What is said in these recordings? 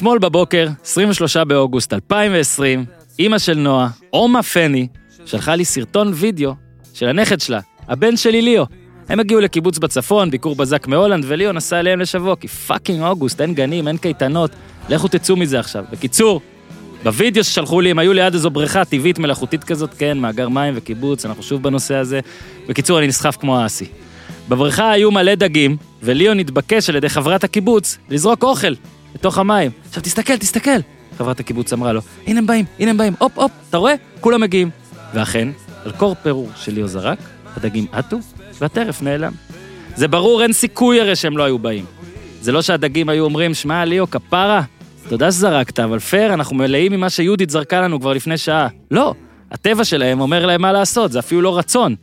אתמול בבוקר, 23 באוגוסט 2020, אימא של נועה, Oma פני, שלחה לי סרטון וידאו של הנכד שלה, הבן שלי ליאו. הם הגיעו לקיבוץ בצפון, ביקור בזק מהולנד, וליאו נסע אליהם לשבוע, כי fucking אוגוסט, אין גנים, אין קייטנות, לכו תצאו מזה עכשיו. בקיצור, בווידאו ששלחו לי, הם היו ליד איזו בריכה טבעית מלאכותית כזאת, כן, מאגר מים וקיבוץ, אנחנו שוב בנושא הזה. בקיצור, אני נסחף כמו האסי. בבריכה היו מלא דגים, וליאו נתבקש על ידי חברת הקיבוץ לזרוק אוכל לתוך המים. עכשיו תסתכל, תסתכל! חברת הקיבוץ אמרה לו, הנה הם באים, הנה הם באים, הופ, הופ, אתה רואה? כולם מגיעים. ואכן, על קור פירור שליאו זרק, הדגים עטו, והטרף נעלם. זה ברור, אין סיכוי הרי שהם לא היו באים. זה לא שהדגים היו אומרים, שמע, ליאו, כפרה, תודה שזרקת, אבל פייר, אנחנו מלאים ממה שיהודית זרקה לנו כבר לפני שעה. לא, הטבע שלהם אומר להם מה לעשות, זה אפילו לא רצון.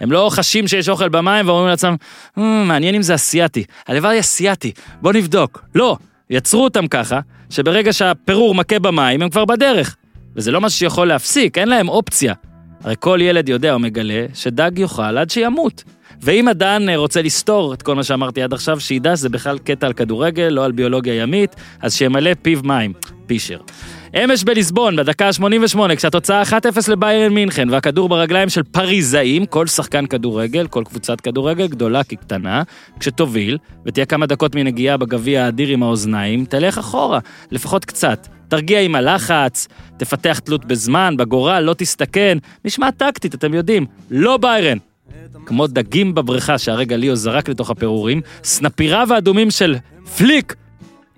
הם לא חשים שיש אוכל במים ואומרים לעצמם, "מ, מעניין אם זה אסיאתי, הלוואי אסיאתי, בוא נבדוק. לא, יצרו אותם ככה, שברגע שהפירור מכה במים הם כבר בדרך. וזה לא משהו שיכול להפסיק, אין להם אופציה. הרי כל ילד יודע או מגלה שדג יאכל עד שימות. ואם הדן אה, רוצה לסתור את כל מה שאמרתי עד עכשיו, שידע שזה בכלל קטע על כדורגל, לא על ביולוגיה ימית, אז שימלא פיו מים. פישר. אמש בליסבון, בדקה ה-88, כשהתוצאה 1-0 לביירן מינכן, והכדור ברגליים של פריזאים, כל שחקן כדורגל, כל קבוצת כדורגל, גדולה כקטנה, כשתוביל, ותהיה כמה דקות מנגיעה בגביע האדיר עם האוזניים, תלך אחורה, לפחות קצת. תרגיע עם הלחץ, תפתח תלות בזמן, בגורל, לא תסתכן. נשמע טקטית, אתם יודעים. לא ביירן. כמו דגים בבריכה שהרגע ליאו זרק לתוך הפירורים, סנפיריו האדומים של פליק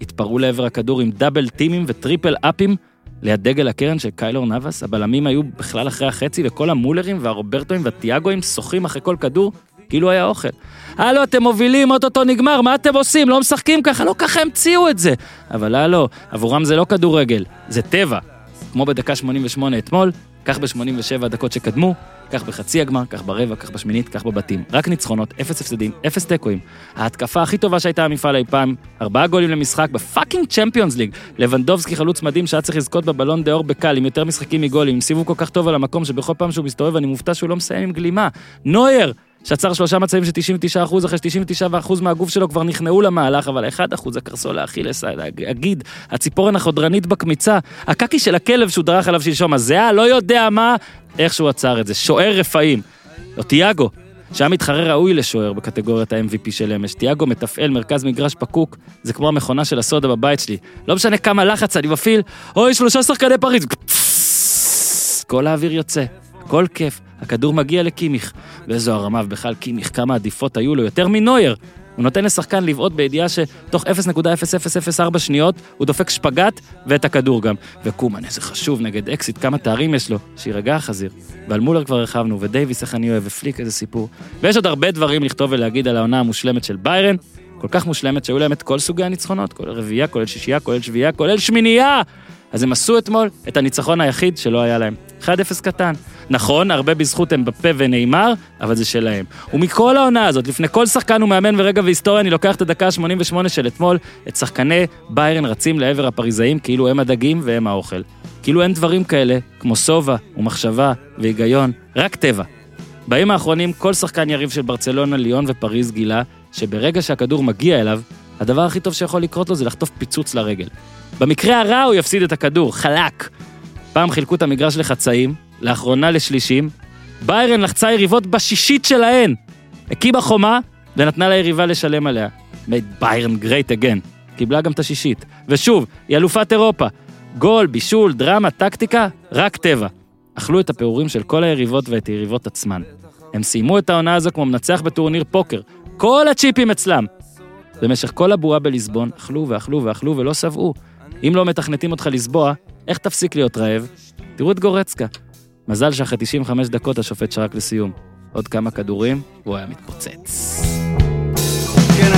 התפרעו לעבר הכדור עם double team ים ו triple up ים ליד דגל הקרן של קיילור נאבס. הבלמים היו בכלל אחרי החצי, וכל המולרים והרוברטואים והטיאגואים שוחים אחרי כל כדור, כאילו היה אוכל. הלו, אתם מובילים, אוטוטו נגמר, מה אתם עושים? לא משחקים ככה, לא ככה המציאו את זה. אבל הלו, עבורם זה לא כדורגל, זה טבע. כמו בדקה 88 אתמול, כך ב-87 הדקות שקדמו, כך בחצי הגמר, כך ברבע, כך בשמינית, כך בבתים. רק ניצחונות, אפס הפסדים, אפס תיקואים. ההתקפה הכי טובה שהייתה המפעל אי פעם, ארבעה גולים למשחק ב fucking Champions League. לבנדובסקי חלוץ מדהים שהיה צריך לזכות בבלון דה אור בקל, עם יותר משחקים מגולים, עם סיבוב כל כך טוב על המקום, שבכל פעם שהוא מסתובב אני מופתע שהוא לא מסיים עם גלימה. נוייר! שעצר שלושה מצבים של 99% אחרי ש-99% מהגוף שלו כבר נכנעו למהלך, אבל 1% הקרסול האכילס, הגיד, הציפורן החודרנית בקמיצה, הקקי של הכלב שהוא דרך עליו שלשום, הזיעה, לא יודע מה, איך שהוא עצר את זה. שוער רפאים. או תיאגו, שהיה מתחרה ראוי לשוער בקטגוריית ה-MVP של אמש. תיאגו מתפעל מרכז מגרש פקוק, זה כמו המכונה של הסודה בבית שלי. לא משנה כמה לחץ אני מפעיל, אוי, שלושה שחקני פריז. כל האוויר יוצא, הכל כיף. הכדור מגיע לקימיך, ואיזו הרמה, ובכלל קימיך, כמה עדיפות היו לו, יותר מנויר. הוא נותן לשחקן לבעוט בידיעה שתוך 0.0004 שניות הוא דופק שפגאט ואת הכדור גם. וקומן, איזה חשוב, נגד אקסיט, כמה תארים יש לו, שיירגע החזיר. ועל מולר כבר הרחבנו, ודייוויס, איך אני אוהב, ופליק, איזה סיפור. ויש עוד הרבה דברים לכתוב ולהגיד על העונה המושלמת של ביירן, כל כך מושלמת שהיו להם את כל סוגי הניצחונות, כולל רביעייה, כולל שישייה, כולל שביעייה, כולל שמינייה! אז הם עשו אתמול את הניצחון היחיד שלא היה להם. 1-0 קטן. נכון, הרבה בזכות הם בפה ונאמר, אבל זה שלהם. ומכל העונה הזאת, לפני כל שחקן ומאמן ורגע והיסטוריה, אני לוקח את הדקה ה-88 של אתמול, את שחקני ביירן רצים לעבר הפריזאים כאילו הם הדגים והם האוכל. כאילו אין דברים כאלה, כמו שובע ומחשבה והיגיון, רק טבע. בימים האחרונים כל שחקן יריב של ברצלונה, ליון ופריז גילה שברגע שהכדור מגיע אליו, הדבר הכי טוב שיכול לקרות לו זה לחטוף פיצוץ לרגל. במקרה הרע הוא יפסיד את הכדור, חלק. פעם חילקו את המגרש לחצאים, לאחרונה לשלישים. ביירן לחצה יריבות בשישית שלהן. הקימה חומה ונתנה ליריבה לשלם עליה. made ביירן great again. קיבלה גם את השישית. ושוב, היא אלופת אירופה. גול, בישול, דרמה, טקטיקה, רק טבע. אכלו את הפירורים של כל היריבות ואת היריבות עצמן. הם סיימו את העונה הזו כמו מנצח בטורניר פוקר. כל הצ'יפים אצלם. במשך כל הבועה בליסבון, אכלו ואכלו ואכלו ולא שבעו. אם לא מתכנתים אותך לסבוע, איך תפסיק להיות רעב? תראו את גורצקה. מזל שאחרי 95 דקות השופט שרק לסיום. עוד כמה כדורים, והוא היה מתפוצץ. כן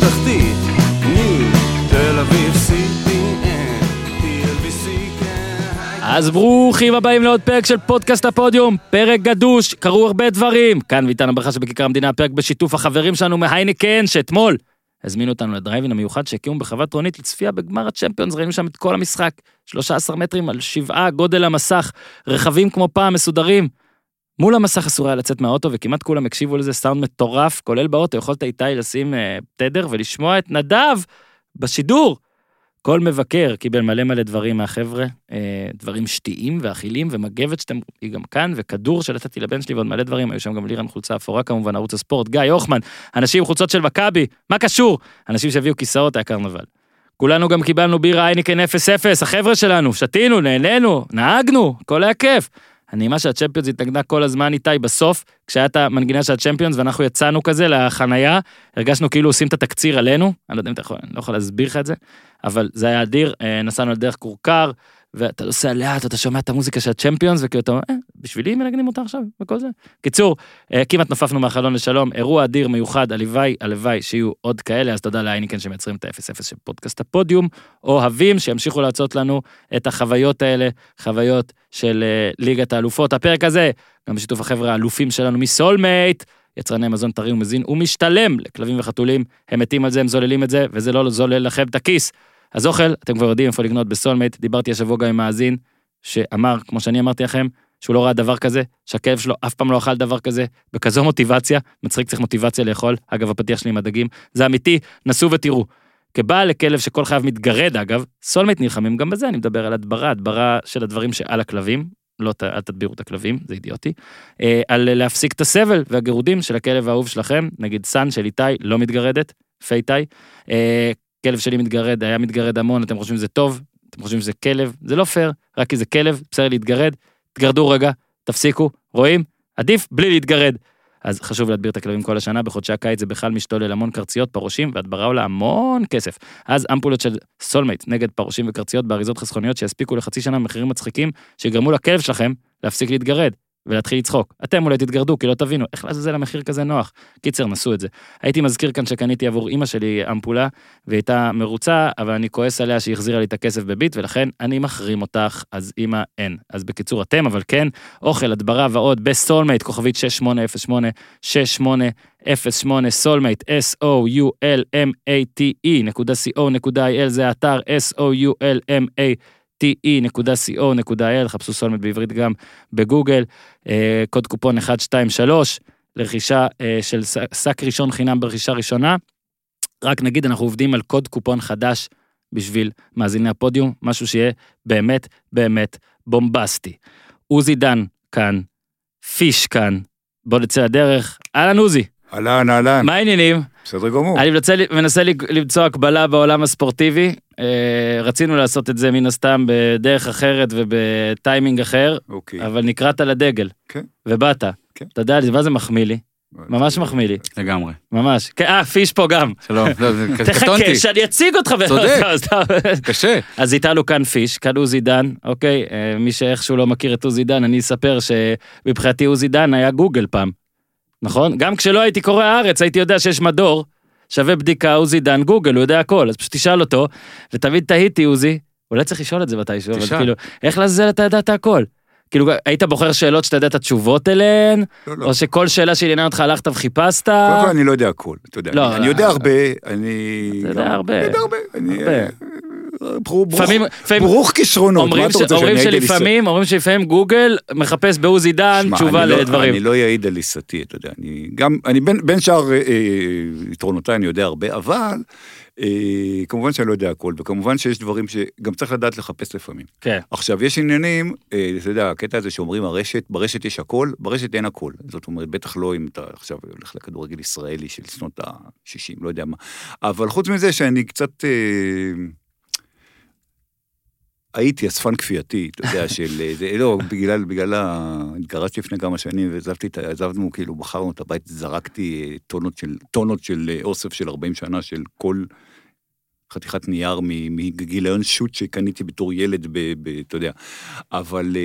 תחתית, אז ברוכים הבאים לעוד פרק של פודקאסט הפודיום, פרק גדוש, קרו הרבה דברים. כאן ואיתנו ברכה שבכיכר המדינה, הפרק בשיתוף החברים שלנו מהיינקן, שאתמול הזמינו אותנו לדרייבין המיוחד שהקימו בחוות רונית לצפייה בגמר הצ'מפיונס, ראינו שם את כל המשחק, 13 מטרים על שבעה, גודל המסך, רכבים כמו פעם מסודרים. מול המסך אסור היה לצאת מהאוטו וכמעט כולם הקשיבו לזה, סאונד מטורף, כולל באוטו, יכולת איתי לשים אה, תדר ולשמוע את נדב בשידור. כל מבקר קיבל מלא מלא דברים מהחבר'ה, אה, דברים שתיים ואכילים ומגבת שאתם, היא גם כאן, וכדור שנתתי לבן שלי ועוד מלא דברים, היו שם גם לירן חולצה אפורה כמובן, ערוץ הספורט, גיא הוחמן, אנשים עם חולצות של מכבי, מה קשור? אנשים שהביאו כיסאות, היה קרנבל. כולנו גם קיבלנו בירה אייניקן 0-0, החבר'ה שלנו, שתינו, נהנינו, נהגנו, הכל היה כיף. הנעימה של הצ'מפיונס התנגנה כל הזמן איתי בסוף, כשהיה את המנגינה של הצ'מפיונס ואנחנו יצאנו כזה לחנייה, הרגשנו כאילו עושים את התקציר עלינו, אני לא יודע אם אתה יכול, אני לא יכול להסביר לך את זה, אבל זה היה אדיר, אה, נסענו על דרך כורכר, ואתה נוסע לאט, אתה שומע את המוזיקה של הצ'מפיונס, וכאילו אתה אומר, אה, בשבילי מנגנים אותה עכשיו, וכל זה. קיצור, אה, כמעט נופפנו מהחלון לשלום, אירוע אדיר מיוחד, הלוואי, הלוואי שיהיו עוד כאלה, אז תודה להייניקן שמייצרים את ה-0-0 של פודקאסט הפודיום, אוהבים שימשיכו להרצות לנו את החוויות האלה, חוויות של אה, ליגת האלופות. הפרק הזה, גם בשיתוף החבר'ה האלופים שלנו מ Soulmate, יצרני מזון טרי ומזין, הוא משתלם לכלבים וחתולים, הם מתים על זה, הם זוללים את זה, וזה לא זולל לכם את הכיס. אז אוכל, אתם כבר יודעים איפה לקנות ב Soulmate, דיברתי השבוע גם עם מאזין, שאמר, כמו שאני אמרתי לכם, שהוא לא ראה דבר כזה, שהכלב שלו אף פעם לא אכל דבר כזה, בכזו מוטיבציה, מצחיק צריך מוטיבציה לאכול, אגב הפתיח שלי עם הדגים, זה אמיתי, נסו ותראו. כבעל לכלב שכל חייו מתגרד אגב, Soulmate נלחמים גם בזה, אני מדבר על הדברה, הדברה של הדברים שעל הכלבים, לא אל תדבירו את הכלבים, זה אידיוטי, אה, על להפסיק את הסבל והגירודים של הכלב האהוב שלכם, נגיד סאן של איתי, לא מתגרדת, פייטאי, אה, כלב שלי מתגרד, היה מתגרד המון, אתם חושבים שזה טוב, אתם חושבים שזה כלב, זה לא פייר, רק כי זה כלב, בסדר להתגרד, תגרדו רגע, תפסיקו, רואים? עדיף בלי להתגרד. אז חשוב להדביר את הכלבים כל השנה, בחודשי הקיץ זה בכלל משתולל המון קרציות, פרעושים, והדברה עולה המון כסף. אז אמפולות של Soulmate נגד פרעושים וקרציות באריזות חסכוניות שיספיקו לחצי שנה במחירים מצחיקים, שיגרמו לכלב שלכם להפסיק להתגרד. ולהתחיל לצחוק. אתם אולי תתגרדו, כי לא תבינו, איך לעזאזל המחיר כזה נוח. קיצר, נסו את זה. הייתי מזכיר כאן שקניתי עבור אימא שלי אמפולה, והיא הייתה מרוצה, אבל אני כועס עליה שהיא החזירה לי את הכסף בביט, ולכן אני מחרים אותך, אז אימא אין. אז בקיצור, אתם, אבל כן, אוכל, הדברה ועוד ב Soulmate, כוכבית 6808, 6808, Soulmate, S-O-U-L-M-A-T-E, נקודה co.il, זה האתר S-O-U-L-M-A. te.co.il, חפשו סולמייט בעברית גם בגוגל, אה, קוד קופון 123 לרכישה אה, של שק ראשון חינם ברכישה ראשונה. רק נגיד, אנחנו עובדים על קוד קופון חדש בשביל מאזיני הפודיום, משהו שיהיה באמת באמת בומבסטי. עוזי דן כאן, פיש כאן, בוא נצא לדרך. אהלן עוזי, אהלן, אהלן, מה העניינים? בסדר גמור. אני מנסה, מנסה למצוא הקבלה בעולם הספורטיבי. אה, רצינו לעשות את זה מן הסתם בדרך אחרת ובטיימינג אחר, אוקיי. אבל נקראת לדגל. כן. ובאת. כן. אתה יודע, מה זה מחמיא לי? ממש מחמיא לי. לגמרי. ממש. כן, אה, פיש פה גם. שלום, לא, זה- תחכה שאני אציג אותך. צודק. קשה. אז איתנו כאן פיש, כאן עוזי דן, אוקיי? אה, מי שאיכשהו לא מכיר את עוזי דן, אני אספר שמבחינתי עוזי דן היה גוגל פעם. נכון? גם כשלא הייתי קורא הארץ, הייתי יודע שיש מדור, שווה בדיקה, עוזי דן, גוגל, הוא יודע הכל, אז פשוט תשאל אותו, ותמיד תהיתי, עוזי, אולי צריך לשאול את זה מתישהו, אבל. כאילו, איך לעזאזל אתה ידעת הכל? כאילו, היית בוחר שאלות שאתה יודע את התשובות אליהן, לא, לא. או שכל שאלה שעניינה אותך הלכת וחיפשת? קודם כל אני לא יודע הכל, אתה יודע. לא, אני- אני לא. יודע הרבה, אני... אתה יודע הרבה. אני יודע הרבה. אני... הרבה. אה, ברוך- ברוך- כישרונות, מה אתה. רוצה שאני אעיד על אומרים שלפעמים גוגל מחפש בעוזי דן תשובה אני לא- לדברים. אני לא אעיד על עיסתי, אתה יודע. אני גם, אני בין בין שאר אה, אה, יתרונותיי אני יודע הרבה, אבל אה, כמובן שאני לא יודע הכל, וכמובן שיש דברים שגם צריך לדעת לחפש לפעמים. כן. עכשיו, יש עניינים, אה, אתה יודע, הקטע הזה שאומרים הרשת, ברשת יש הכל, ברשת אין הכל. זאת אומרת, בטח לא אם אתה עכשיו הולך לכדורגל ישראלי של שנות ה-60, לא יודע מה. אבל חוץ מזה שאני קצת... אה, הייתי אספן כפייתי, אתה יודע, של... אה, זה, לא, בגלל, בגלל ה... התגרשתי לפני כמה שנים ועזבתי את ה... עזבנו, כאילו, מכרנו את הבית, זרקתי אה, טונות של, טונות של אה, אוסף של 40 שנה של כל חתיכת נייר מגיליון שוט שקניתי בתור ילד, ב, ב, אתה יודע. אבל...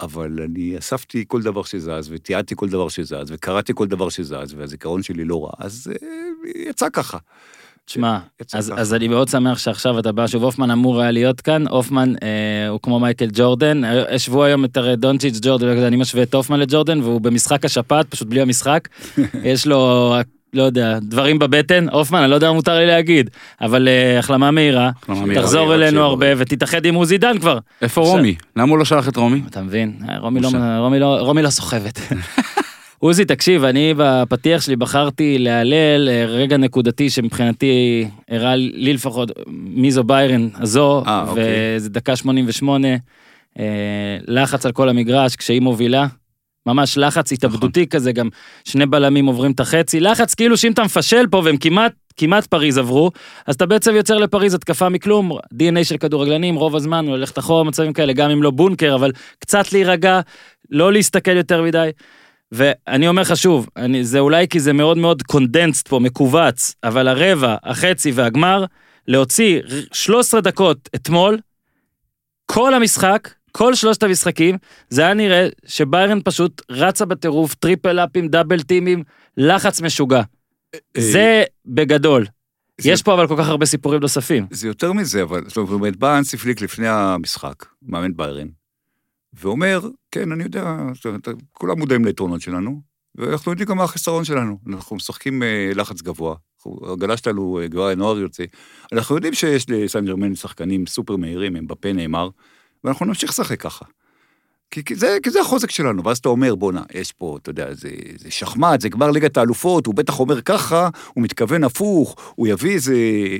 אבל אני אספתי כל דבר שזז, ותיעדתי כל דבר שזז, וקראתי כל דבר שזז, והזיכרון שלי לא רע, אז יצא ככה. תשמע, אז. אז אני מאוד שמח שעכשיו אתה בא, שוב הופמן אמור היה להיות כאן, הופמן אה, הוא כמו מייקל ג'ורדן, אה, השוו היום את הרי דונצ'יץ' ג'ורדן, אני משווה את הופמן לג'ורדן, והוא במשחק השפעת, פשוט בלי המשחק, יש לו לא יודע, דברים בבטן, הופמן, אני לא יודע מה מותר לי להגיד, אבל אה, החלמה מהירה, מהירה. תחזור רק אלינו הרבה ותתאחד עם עוזי דן כבר. איפה רומי? למה הוא לא שלח את רומי? אתה מבין? אה, רומי לא, לא, רומי לא סוחבת. עוזי, תקשיב, אני בפתיח שלי בחרתי להלל אה, רגע נקודתי שמבחינתי הראה לי לפחות מי זו ביירן הזו, אה, אוקיי. וזה דקה 88, אה, לחץ על כל המגרש כשהיא מובילה. ממש לחץ התאבדותי כזה, גם שני בלמים עוברים את החצי, לחץ כאילו שאם אתה מפשל פה והם כמעט, כמעט פריז עברו, אז אתה בעצם יוצר לפריז התקפה מכלום, DNA של כדורגלנים, רוב הזמן הוא ללכת אחורה במצבים כאלה, גם אם לא בונקר, אבל קצת להירגע, לא להסתכל יותר מדי. ואני אומר לך שוב, אני, זה אולי כי זה מאוד מאוד קונדנסט פה, מכווץ, אבל הרבע, החצי והגמר, להוציא 13 דקות אתמול, כל המשחק, כל שלושת המשחקים, זה היה נראה שביירן פשוט רצה בטירוף, triple up ים, double team ים, לחץ משוגע. זה בגדול. אה, זה- יש פה אבל כל כך הרבה סיפורים נוספים. זה יותר מזה, אבל זאת אומרת, בא האנסי פליק לפני המשחק, מאמן ביירן, ואומר, כן, אני יודע, כולם מודעים ליתרונות שלנו, ואנחנו יודעים גם מה החסרון שלנו. אנחנו משחקים אה, לחץ גבוה, הגלה שלנו, אה, גבוה הנוער יוצא. אנחנו יודעים שיש לסן ג'רמן שחקנים סופר מהירים, הם בפה נאמר, ואנחנו נמשיך לשחק ככה. כי, כי, זה, כי זה החוזק שלנו, ואז אתה אומר, בואנה, יש פה, אתה יודע, זה, זה שחמט, זה גמר ליגת האלופות, הוא בטח אומר ככה, הוא מתכוון הפוך, הוא יביא איזה,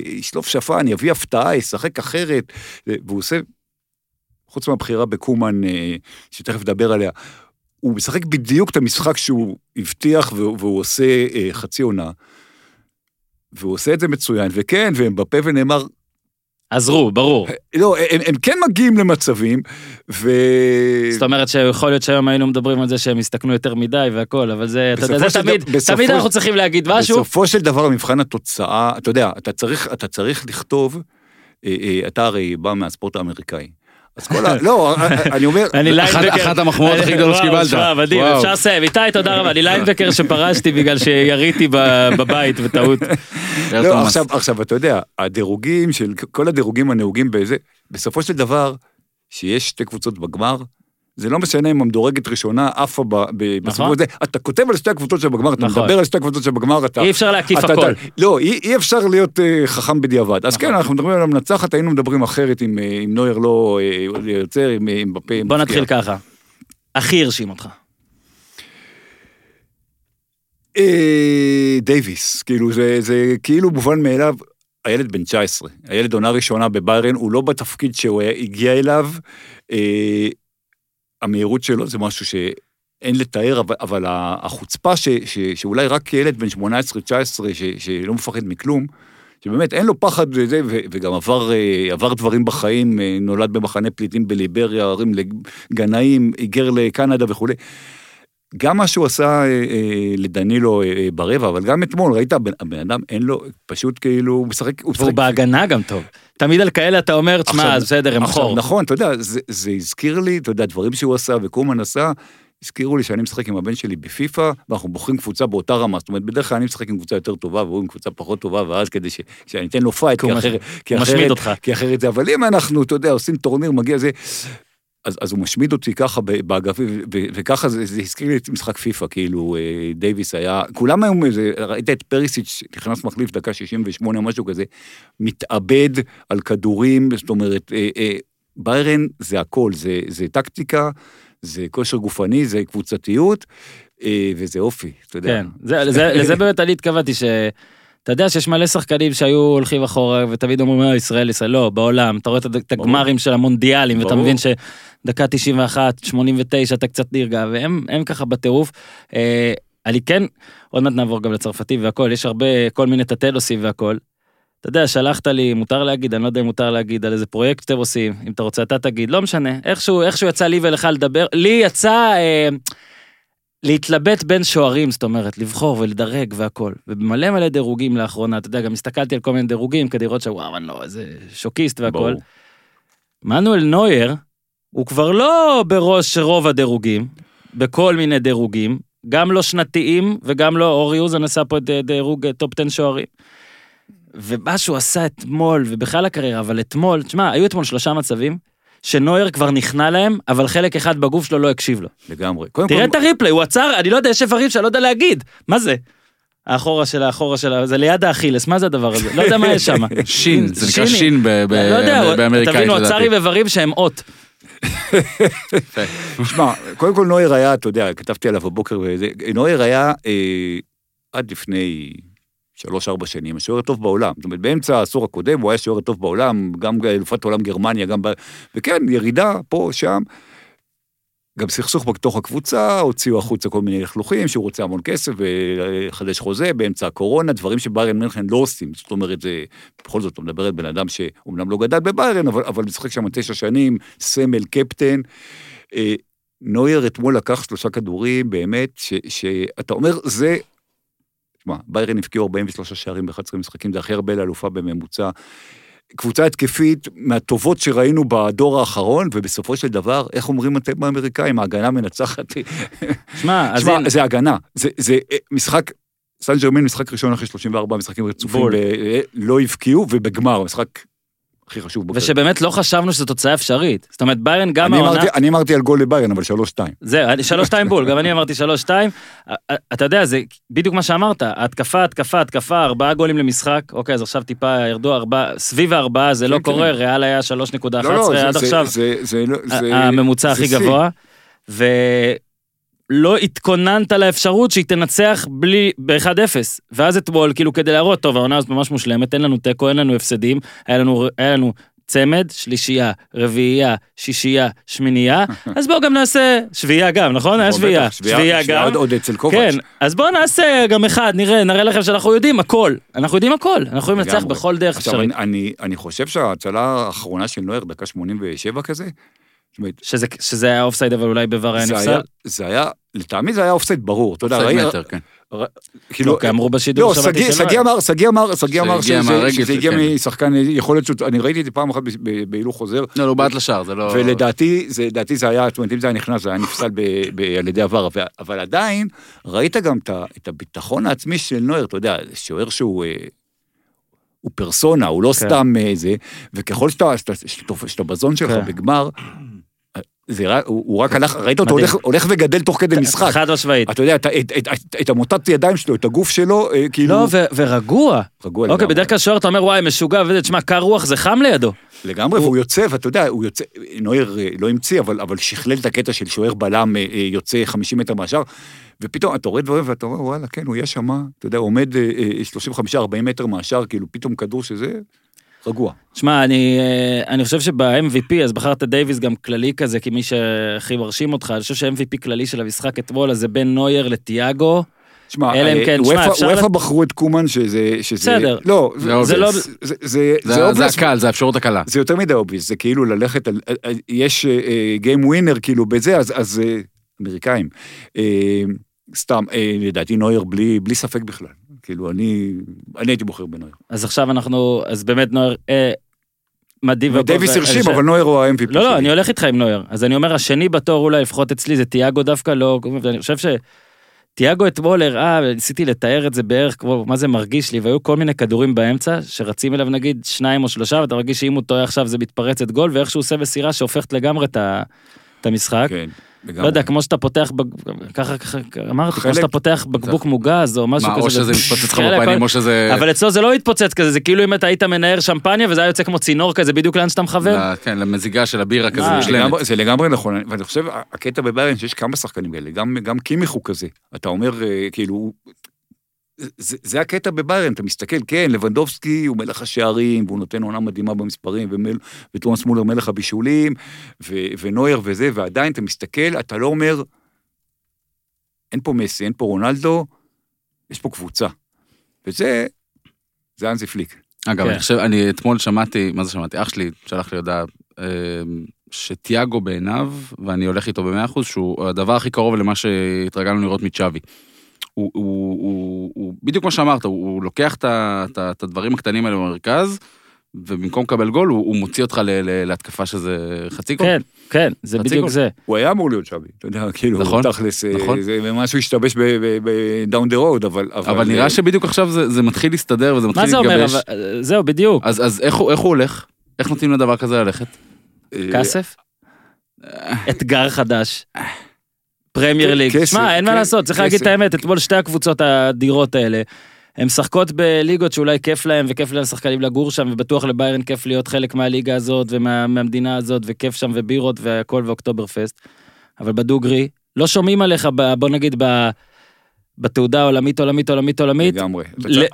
ישלוף שפן, יביא הפתעה, ישחק אחרת, והוא עושה, חוץ מהבחירה בקומן, אה, שתכף נדבר עליה, הוא משחק בדיוק את המשחק שהוא הבטיח, והוא, והוא עושה אה, חצי עונה, והוא עושה את זה מצוין, וכן, והם בפה ונאמר, עזרו, ברור. לא, הם, הם כן מגיעים למצבים, ו... זאת אומרת שיכול להיות שהיום היינו מדברים על זה שהם הסתכנו יותר מדי והכל, אבל זה, אתה יודע, זה של תמיד, בסופו- תמיד אנחנו צריכים להגיד משהו. בסופו של דבר, מבחן התוצאה, אתה יודע, אתה צריך, אתה צריך לכתוב, אה, אה, אתה הרי בא מהספורט האמריקאי. אז כל ה... לא, אני אומר, אני ליינבקר. אחת המחמאות הכי גדולות וואו, שקיבלת. שמע, מדהים, וואו. אפשר לסיים. איתי, תודה רבה. אני ליינבקר שפרשתי בגלל שיריתי בבית בטעות. לא, עכשיו, עכשיו, אתה יודע, הדירוגים של, כל הדירוגים הנהוגים בזה, בסופו של דבר, שיש שתי קבוצות בגמר, זה לא משנה אם המדורגת ראשונה עפה נכון. של זה, אתה כותב על שתי הקבוצות שבגמר, אתה נכון. מדבר על שתי הקבוצות שבגמר, אתה... אי אפשר להקיף הכל. לא, אי אפשר להיות אה, חכם בדיעבד. אז נכון. כן, אנחנו מדברים על המנצחת, היינו מדברים אחרת אם אה, נויר לא אה, יוצר, אם בפה... בוא. נתחיל ככה. הכי הרשים אותך. דייוויס, כאילו זה, זה כאילו מובן מאליו, הילד בן 19, הילד עונה ראשונה בביירן, הוא לא בתפקיד שהוא הגיע אליו, המהירות שלו זה משהו שאין לתאר, אבל, אבל החוצפה ש, ש, שאולי רק ילד בן 18-19 ש, שלא מפחד מכלום, שבאמת אין לו פחד וזה, וגם עבר, אה, עבר דברים בחיים, אה, נולד במחנה פליטים בליבריה, הרים לגנאים, היגר לקנדה וכולי. גם מה שהוא עשה אה, אה, לדנילו אה, אה, ברבע, אבל גם אתמול, ראית, הבן, הבן אדם אין לו, פשוט כאילו, הוא משחק, הוא והוא משחק... בהגנה גם טוב. תמיד על כאלה אתה אומר, תשמע, בסדר, הם חור. נכון, אתה יודע, זה, זה הזכיר לי, אתה יודע, דברים שהוא עשה וקומן עשה, הזכירו לי שאני משחק עם הבן שלי בפיפא, ואנחנו בוחרים קבוצה באותה רמה. זאת אומרת, בדרך כלל אני משחק עם קבוצה יותר טובה, והוא עם קבוצה פחות טובה, ואז כדי ש, שאני אתן לו fight, כי אחרת, כי אחרת. כי אחרת זה, אבל אם אנחנו, אתה יודע, עושים טורניר, מגיע זה, אז, אז הוא משמיד אותי ככה באגפים, וככה זה, זה הזכיר לי את משחק פיפא, כאילו אה, דייוויס היה, כולם היו, ראית את פריסיץ', נכנס מחליף דקה 68 או משהו כזה, מתאבד על כדורים, זאת אומרת, אה, אה, ביירן זה הכל, זה, זה טקטיקה, זה כושר גופני, זה קבוצתיות, אה, וזה אופי, אתה יודע. כן, זה- זה- לזה באמת אני התכוונתי ש... אתה יודע שיש מלא שחקנים שהיו הולכים אחורה ותמיד אומרים "אה, ישראל ישראל לא בעולם אתה רואה את. הגמרים של המונדיאלים ואתה. מבין שדקה 91 89 אתה קצת נרגע והם הם ככה בטירוף. אה, אני כן עוד מעט נעבור גם לצרפתי והכל יש הרבה כל מיני תתי-נושאים והכל. אתה יודע שלחת לי מותר להגיד אני לא יודע אם מותר להגיד על איזה פרויקט שאתם עושים אם אתה רוצה אתה תגיד לא משנה איכשהו איכשהו יצא לי ולך לדבר לי יצא. אה, להתלבט בין שוערים, זאת אומרת, לבחור ולדרג והכל. ובמלא מלא דירוגים לאחרונה, אתה יודע, גם הסתכלתי על כל מיני דירוגים כדי לראות שוואו, אני לא, איזה שוקיסט והכל. מנואל נויר, הוא כבר לא בראש רוב הדירוגים, בכל מיני דירוגים, גם לא שנתיים וגם לא, אורי אוזן עשה פה את ד- דירוג אה, top 10 שוערים. ומה שהוא עשה אתמול, ובכלל הקריירה, אבל אתמול, תשמע, היו אתמול שלושה מצבים, שנויר כבר נכנע להם, אבל חלק אחד בגוף שלו לא הקשיב לו. לגמרי. קודם תראה כל, את ה replay, הוא עצר, אני לא יודע, יש איברים שאני לא יודע להגיד. מה זה? האחורה של האחורה של ה... זה ליד האכילס, מה זה הדבר הזה? לא יודע מה יש שם. שין, זה נקרא. שין ב- ב- לא באמריקאית תבינו, לדעתי. אוצרי איברים שהם אות. שמע, קודם כל נויר היה, אתה יודע, כתבתי עליו בבוקר, נויר היה אה, עד לפני שלוש-ארבע שנים, השוער הטוב בעולם. זאת אומרת, באמצע העשור הקודם הוא היה שוער הטוב בעולם, גם אלופת עולם גרמניה, גם ב... וכן, ירידה פה, שם. גם סכסוך בתוך הקבוצה, הוציאו החוצה כל מיני לכלוכים, שהוא רוצה המון כסף ולחדש חוזה באמצע הקורונה, דברים שביירן מינכן לא עושים. זאת אומרת, זה, בכל זאת, אתה מדבר על בן אדם שאומנם לא גדל בביירן, אבל, אבל משחק שם תשע שנים, סמל, קפטן. אה, נויר אתמול לקח שלושה כדורים, באמת, שאתה אומר, זה... תשמע, ביירן הבקיעו 43 שערים ב-11 משחקים, זה הכי הרבה לאלופה בממוצע. קבוצה התקפית מהטובות שראינו בדור האחרון, ובסופו של דבר, איך אומרים אתם האמריקאים, ההגנה מנצחת. שמע, אז הנה, זה הגנה, זה, זה אה, משחק, סן ג'רמן משחק ראשון אחרי 34 משחקים רצופים. ב, אה, לא הבקיעו, ובגמר, המשחק הכי חשוב. בפרק. ושבאמת לא חשבנו שזו תוצאה אפשרית. זאת אומרת, ביירן גם אני העונה... אמרתי- אני אמרתי על גול לביירן, אבל שלוש שתיים. זהו, אני- שלוש שתיים בול, גם אני אמרתי שלוש שתיים. א- א- אתה יודע, זה בדיוק מה שאמרת, התקפה, התקפה, התקפה, ארבעה גולים למשחק, אוקיי, אז עכשיו טיפה ירדו ארבעה, סביב הארבעה זה לא כן, קורה, כן. ריאל היה 3.11 לא, לא, עד עכשיו, זה- זה זה- הממוצע הכי. גבוה, ולא התכוננת לאפשרות שהיא תנצח בלי, ב-1-0, ואז אתמול, כאילו כדי להראות, טוב, העונה הזאת ממש מושלמת, אין לנו תיקו, אין לנו הפסדים, היה לנו, היה לנו צמד, שלישייה, רביעייה, שישייה, שמינייה, אז בואו גם נעשה שביעייה גם, נכון? היה שביעייה, שביעייה- גם. עוד- עוד אצל קובץ'. כן, אז בואו נעשה גם אחד, נראה, נראה לכם שאנחנו יודעים הכל. אנחנו יודעים הכל, אנחנו יכולים לנצח. בכל דרך עכשיו, אפשרית. אני- אני, אני חושב שההצלה האחרונה של נויר, דקה 87 כזה, שזה, שזה היה אופסייד, אבל אולי ב VAR היה נפסל. זה היה, לטעמי זה היה אופסייד ברור, אתה יודע, אופסייד ראי- מטר, כן. ר- כאילו, לא, כי אמרו בשידור לא, שמעתי שגיא- שלא שגיא. אמר, שגיא אמר, שגיא אמר שזה הגיע כן. משחקן, יכול להיות, אני ראיתי את זה פעם אחת ב- ב- בהילוך חוזר, לא, לא, בעט לשער, זה לא... ולדעתי, זה, לדעתי זה היה, זאת אומרת, אם זה היה נכנס, זה היה נפסל ב- ב- על ידי ה VAR, אבל- אבל עדיין, ראית גם את הביטחון העצמי של נויר, אתה יודע, שוער שהוא... אה, הוא פרסונה, הוא לא כן. סתם אה, זה, וככל שאתה, שאתה, שאתה, שאתה בזון שלך כן. בגמר, זה, רק- הוא, הוא רק הלך, ראית אותו. הולך, הולך וגדל תוך כדי משחק. חד משמעית. אתה יודע, את, את, את, את, את המוטת ידיים שלו, את הגוף שלו, אה, כאילו... לא, ו- ורגוע. רגוע אוקיי, לגמרי. בדרך כלל שוער אתה אומר, וואי, משוגע, וזה, תשמע, קר רוח זה חם לידו. לגמרי, והוא יוצא, ואתה יודע, הוא יוצא, נויר אה, לא המציא, אבל, אבל שכלל את הקטע של שוער בלם אה, יוצא 50 מטר מהשאר, ופתאום אתה רואה דברים ואתה אומר, וואלה, כן, הוא יהיה שם, אתה יודע, הוא עומד אה, אה, 35-40 מטר מהשאר, כאילו פתאום כדור שזה רגוע. שמע, אני, אה, אני חושב שב-MVP, אז בחרת דייוויס גם כללי כזה, כי מי שהכי מרשים אותך, אני חושב שה-MVP כללי של המשחק אתמול, אז זה בין נויר לתיאגו. שמע, אלא אם אה, כן, אופ״א- שמע, אפשר אופ״א לת- בחרו את קומן שזה... בסדר. לא, זה לא- זה- זה- זה-. הקל, זה האפשרות הקלה. זה יותר מדי obvious, זה כאילו ללכת על... אה, יש game winner כאילו בזה, אז, אז אמריקאים. סתם, לדעתי נויר בלי, בלי ספק בכלל. כאילו, אני, אני הייתי בוחר בנויר. אז עכשיו אנחנו, אז באמת נויר, אה, מדהים. ודייוויס ו- הרשים, ש- אבל נויר הוא ה-MVP לא, לא, שלי. אני הולך איתך עם נויר. אז אני אומר, השני בתור אולי, לפחות אצלי, זה תיאגו דווקא, לא... ואני חושב ש... תיאגו אתמול הראה, ניסיתי לתאר את זה בערך כמו מה זה מרגיש לי, והיו כל מיני כדורים באמצע, שרצים אליו נגיד שניים או שלושה, ואתה מרגיש שאם הוא טועה עכשיו זה מתפרצת גול, ואיך שהוא עושה מסירה שהופכת לגמרי את המשחק. כן. לא יודע, כמו שאתה פותח, ככה, ככה, אמרתי, כמו שאתה פותח בקבוק מוגז או משהו מה, כזה. או שזה מתפוצץ לך כאלה, בפנים, או שזה... אבל אצלו זה לא התפוצץ כזה, זה כאילו אם אתה היית מנער שמפניה וזה היה יוצא כמו צינור כזה בדיוק לאן שאתה מכוון. ל- כן, למזיגה של הבירה כזה מושלמת. זה לגמרי נכון, ואני חושב, הקטע בביירן שיש כמה שחקנים כאלה, גם, גם קימיך הוא כזה. אתה אומר, אה, כאילו, זה, זה הקטע בביירן, אתה מסתכל, כן, לבנדובסקי הוא מלך השערים, והוא נותן עונה מדהימה במספרים, ומל, ותומאס מולר מלך הבישולים, ו, ונויר וזה, ועדיין אתה מסתכל, אתה לא אומר, אין פה מסי, אין פה רונלדו, יש פה קבוצה. וזה, זה אנזי פליק. אגב, כן. אני חושב, אני אתמול שמעתי, מה זה שמעתי? אח שלי שלח לי הודעה, אה, שתיאגו בעיניו, ואני הולך איתו במאה אחוז, שהוא הדבר הכי קרוב למה שהתרגלנו לראות מצ'אבי. הוא, הוא, הוא, הוא, בדיוק כמו שאמרת, הוא, הוא לוקח את, הדברים הקטנים האלה במרכז, ובמקום לקבל גול, הוא, הוא מוציא אותך ל, ל, להתקפה שזה חצי גול. כן, כן, זה חצי בדיוק גול. זה. הוא היה אמור להיות שווי, אתה יודע, כאילו, נכון, תכלס, אה, נכון. זה משהו השתבש ב-down the road, אבל... אבל נראה שבדיוק עכשיו זה, זה מתחיל להסתדר וזה מתחיל מה זה אומר? להתגבש. אבל- זהו, בדיוק. אז, אז איך, הוא, איך הוא הולך? איך נותנים לדבר כזה ללכת? אה, כסף? אתגר חדש. פרמייר ליג. שמע, אין מה כן, לעשות, צריך להגיד את. האמת, אתמול שתי הקבוצות האדירות האלה, הן משחקות בליגות שאולי כיף להם, וכיף לשחקנים לגור שם, ובטוח לביירן כיף להיות חלק מהליגה הזאת, ומהמדינה הזאת, וכיף שם, ובירות, והכל, ואוקטובר פסט. אבל בדוגרי, לא שומעים עליך, ב- בוא נגיד, ב- בתעודה העולמית, עולמית, עולמית, עולמית, לגמרי.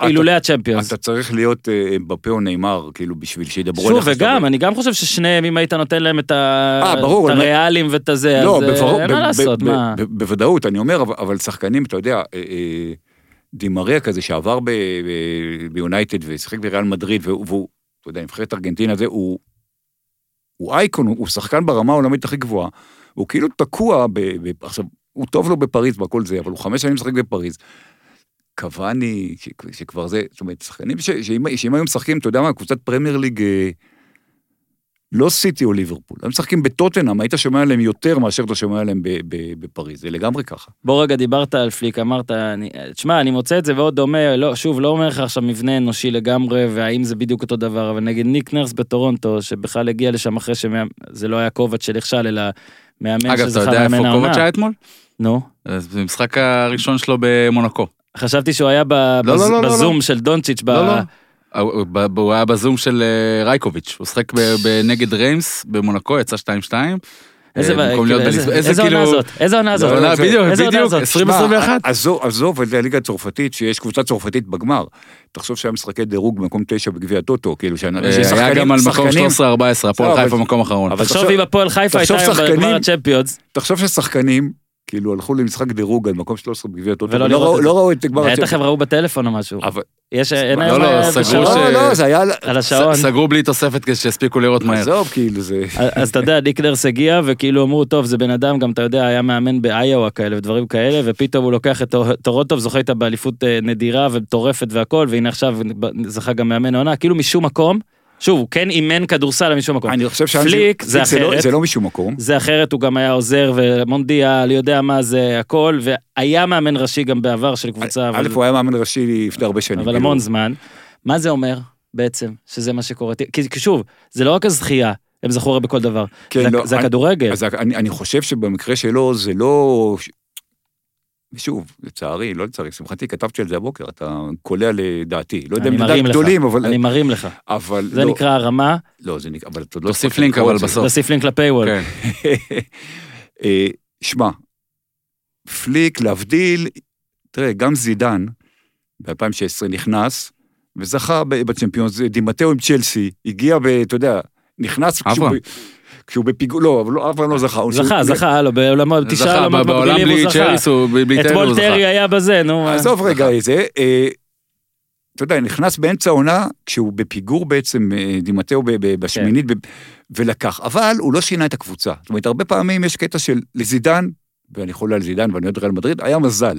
אילולא הצ'מפיונס. אתה צריך להיות אה, אמבפה או נאמר, כאילו, בשביל שידברו שוב, שאתה וגם, אני גם חושב ששניהם, אם היית נותן להם את אה, הריאלים ואת הזה, לא, אז אה, אין מה לעשות, מה? בוודאות, אני אומר, אבל- שחקנים, אתה יודע, די מריה כזה שעבר ביונייטד ושיחק בריאל מדריד, והוא, אתה יודע, נבחרת ארגנטינה זה, הוא, אייקון, הוא שחקן ברמה העולמית הכי גבוהה, הוא כאילו תקוע, ב, ב, עכשיו, הוא טוב לו בפריז והכל זה, אבל הוא חמש שנים משחק בפריז. קבאני, ש- שכבר זה, זאת אומרת, שחקנים ש- שאם שאם היו משחקים, אתה יודע מה, קבוצת פרמייר ליג, אה, לא סיטי או ליברפול, הם משחקים בטוטנאם, היית שומע עליהם יותר מאשר אתה שומע עליהם בפריז, זה לגמרי ככה. בוא רגע, דיברת על פליק, אמרת, תשמע, אני מוצא את זה ועוד דומה, לא, שוב, לא אומר לך עכשיו מבנה אנושי לגמרי, והאם זה בדיוק אותו דבר, אבל נגיד ניק נרס בטורונטו, שבכלל הגיע לשם אחרי שזה לא היה קובץ' שנכשל, אלא מאמן אגב, אתה שזכה יודע מאמן איפה העונה. קובץ' היה אתמול? נו. זה המשחק הראשון שלו במונקו. חשבתי שהוא היה לא, לא, לא, לא, בזום של דונצ'יץ', ב- לא, לא. הוא- היה בזום של אה, רייקוביץ', הוא שחק בנגד ריימס במונקו, יצא 2-2. איזה אה, כאילו, עונה כאילו- זאת? איזה עונה זאת? לא, בדיוק, בדיוק, זאת? 2021. שמע, עזוב, עזוב, זה הליגה הצרפתית, שיש קבוצה צרפתית בגמר. תחשוב שהיה משחקי דירוג במקום תשע בגביע הטוטו, כאילו, אה, היה ששחקנים, גם על מקום שחקנים, 13-14, הפועל לא, חיפה מקום אחרון. אבל תחשוב אם הפועל חיפה הייתה היום בגמר הצ'מפיונס, תחשוב ששחקנים, כאילו, הלכו למשחק דירוג על מקום 13 בגביע הטוטו, ולא ראו- לא. ראו את גמר בטח הם ראו בטלפון או משהו. אבל- יש, אין לא, היום לא, אה, סגרו? ש- לא, לא, זה היה... על השעון. סגרו בלי תוספת כדי שיספיקו לראות מהר. עזוב, כאילו, זה... אז אתה יודע, ניק נרס הגיע, וכאילו אמרו, טוב, זה בן אדם, גם אתה יודע, היה מאמן באיואה כאלה ודברים כאלה, ופתאום הוא לוקח את טור- טורונטו וזוכה איתה באליפות אה, נדירה ומטורפת והכל, והנה עכשיו זכה גם מאמן העונה, כאילו משום מקום, שוב, הוא כן אימן כדורסל משום מקום. אני חושב פליק זה לא- אחרת. זה לא משום מקום. זה אחרת, הוא גם היה עוזר ומונדיאל, יודע מה זה, הכל, והיה מאמן ראשי גם בעבר של קבוצה, אבל, א', הוא היה מאמן ראשי לפני הרבה שנים. אבל כאילו. המון זמן. מה זה אומר בעצם, שזה מה שקורה? כי כי שוב, זה לא רק הזכייה, הם זכו הרי בכל דבר. כן, זה- לא, זה אני- הכדורגל. אז אני, אני חושב שבמקרה שלו זה לא... ושוב, לצערי, לא לצערי, שמחתי, כתבתי על זה הבוקר, אתה קולע לדעתי. לא יודע אם לדעת גדולים, אבל... אני מרים לך. אבל זה לא, נקרא הרמה, לא, זה נקרא, אבל אתה עוד לא... תוסיף לינק אבל. בסוף. תוסיף לינק לפייוול. כן. אה, שמע, פליק, להבדיל, תראה, גם זידן ב-2016 נכנס וזכה בצ'מפיונס, דימטאו עם צ'לסי, הגיע ב... אתה יודע, נכנס כשהוא אברהם. כשהוא בפיגור, לא, אבל לא, אברהם לא זכה. הוא- זכה, שהוא- זכה, הלו, בעולמות, תשעה זכה, עולמות בעולם מקבילים בלי הוא זכה. צ'ריס, הוא- בלי טרי אתמול זכה. טרי היה בזה, נו. עזוב רגע איזה, אה, אתה יודע, נכנס באמצע העונה, כשהוא בפיגור בעצם, אה, דימטאו בשמינית, ב- ולקח, אבל הוא לא שינה את הקבוצה. זאת אומרת, הרבה פעמים יש קטע של לזידן, ואני חולה על זידן ואני אוהד ריאל מדריד, היה מזל.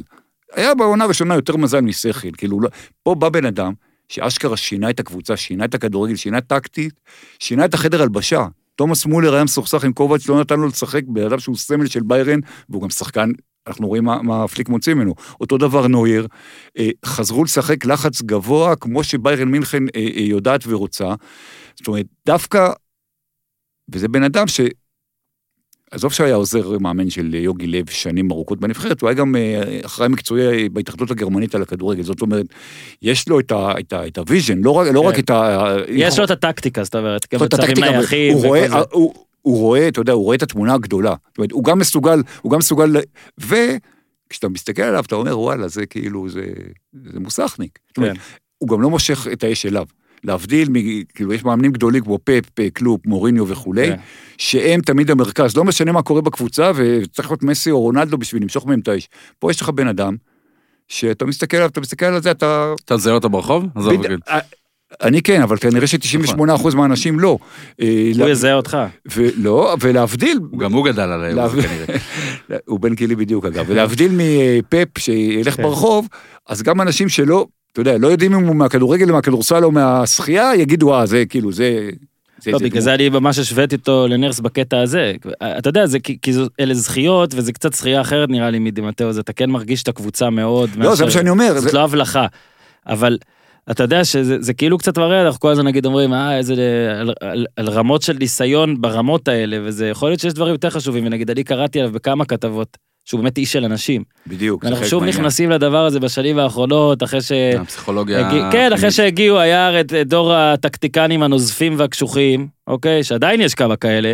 היה בעונה הראשונה יותר מזל משכל, כאילו, לא- פה בא בן אדם שאשכרה שינה את הקבוצה, שינה את הכדורגל, שינה טקטית, שינה את החדר הלבשה. תומאס מולר היה מסוכסך עם קובץ', לא נתן לו לשחק, בן אדם שהוא סמל של ביירן, והוא גם שחקן, אנחנו רואים מה, מה פליק מוציא ממנו. אותו דבר נויר, אה, חזרו לשחק לחץ גבוה, כמו שביירן מינכן אה, אה, יודעת ורוצה. זאת אומרת, דווקא, וזה בן אדם ש... עזוב שהיה עוזר מאמן של יוגי לב שנים ארוכות בנבחרת, הוא היה גם אה, אחראי מקצועי בהתאחדות הגרמנית על הכדורגל. זאת אומרת, יש לו את ה- את ה- את ה vision, לא רק- לא כן. רק את ה... יש לו את הטקטיקה, זאת אומרת, גם אבל נייחים הוא רואה, וכל זה. הוא, הוא רואה, אתה יודע, הוא רואה את התמונה הגדולה. זאת אומרת, הוא גם מסוגל, הוא גם מסוגל, וכשאתה מסתכל עליו, אתה אומר, וואלה, זה כאילו, זה, זה מוסכניק. זאת אומרת, כן. הוא גם לא מושך את האש אליו. להבדיל, כאילו, יש מאמנים גדולים כמו פפ, קלופ, מוריניו וכולי, כן. שהם תמיד המרכז. לא משנה מה קורה בקבוצה, וצריך להיות מסי או רונלדו בשביל למשוך מהם את האש. פה יש לך בן אדם, שאתה מסתכל עליו, אתה מסתכל על זה, אתה... אתה תזהה אותו ברחוב? עזוב, בד- רגע. אה, אני כן, אבל כנראה ש-98% מהאנשים לא. אה, הוא יזהה אותך. ולא, ולהבדיל, גם הוא גדל עליהם, להבדיל- כנראה. הוא בן גילי בדיוק אגב, ולהבדיל מפפ שילך כן. ברחוב, אז גם אנשים שלא, אתה יודע, לא יודעים אם הוא מהכדורגל, מהכדורסל או מהשחייה, יגידו, אה, זה כאילו, זה... זה- לא, זה בגלל דמות." זה אני ממש השוויתי אותו לנרס בקטע הזה. אתה יודע, זה כי כי זו- אלה זכיות, וזה קצת זכייה אחרת נראה לי מדימטאו, אז אתה כן מרגיש את הקבוצה מאוד. לא, זה מה שאני אומר. זאת זה- לא הבלחה. אבל אתה יודע שזה זה כאילו קצת מראה, אנחנו כל הזמן נגיד אומרים, אה, איזה, על, על, על רמות של ניסיון ברמות האלה, וזה יכול להיות שיש דברים יותר חשובים, ונגיד אני קראתי עליו בכמה כתבות, שהוא באמת איש של אנשים. בדיוק. חלק שוב. נכנסים לדבר הזה בשנים האחרונות, אחרי ש... הפסיכולוגיה... הגיע- כן, אחרי. שהגיעו, היה את דור הטקטיקנים הנוזפים והקשוחים, אוקיי? שעדיין יש כמה כאלה,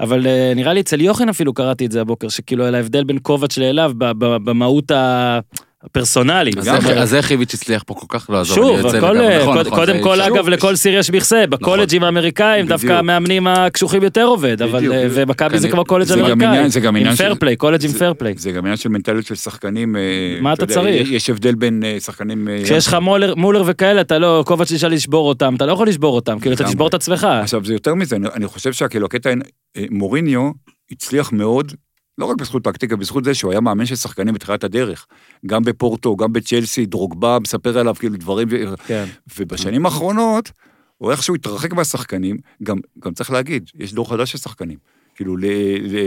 אבל אה, נראה לי אצל יוחנן אפילו קראתי את זה הבוקר, שכאילו על ההבדל בין קובאץ' לאליו במהות ה- הפרסונלית. אז איך- איביץ' הצליח פה כל כך? לא, עזוב, שוב, אה, נכון, נכון, קודם כל. אגב, לכל סיר יש מכסה, בקולג'ים האמריקאים דווקא. המאמנים הקשוחים יותר עובד, אבל בדיוק. אה, ומכבי זה כנראה- כמו קולג' אמריקאי. זה גם עם עניין של- פייר פליי, קולג' עם זה- פייר פליי. זה גם עניין של מנטליות של שחקנים. אה, מה אתה צריך? יש הבדל בין שחקנים... כשיש לך מולר- וכאלה, אתה לא, קובאץ' נשאר לשבור אותם, אתה לא יכול לשבור אותם, כאילו אתה. תשבור את עצמך. עכשיו זה יותר מזה, אני, חושב שכאילו הקטע, אה, מוריניו הצליח מאוד, לא רק בזכות טקטיקה, בזכות זה שהוא היה מאמן של שחקנים בתחילת הדרך. גם בפורטו, גם בצ'לסי, דרוגבה מספר עליו כאילו דברים, כן. ובשנים האחרונות, הוא איכשהו התרחק מהשחקנים, גם, גם צריך להגיד, יש דור חדש של שחקנים. כאילו, ל, ל,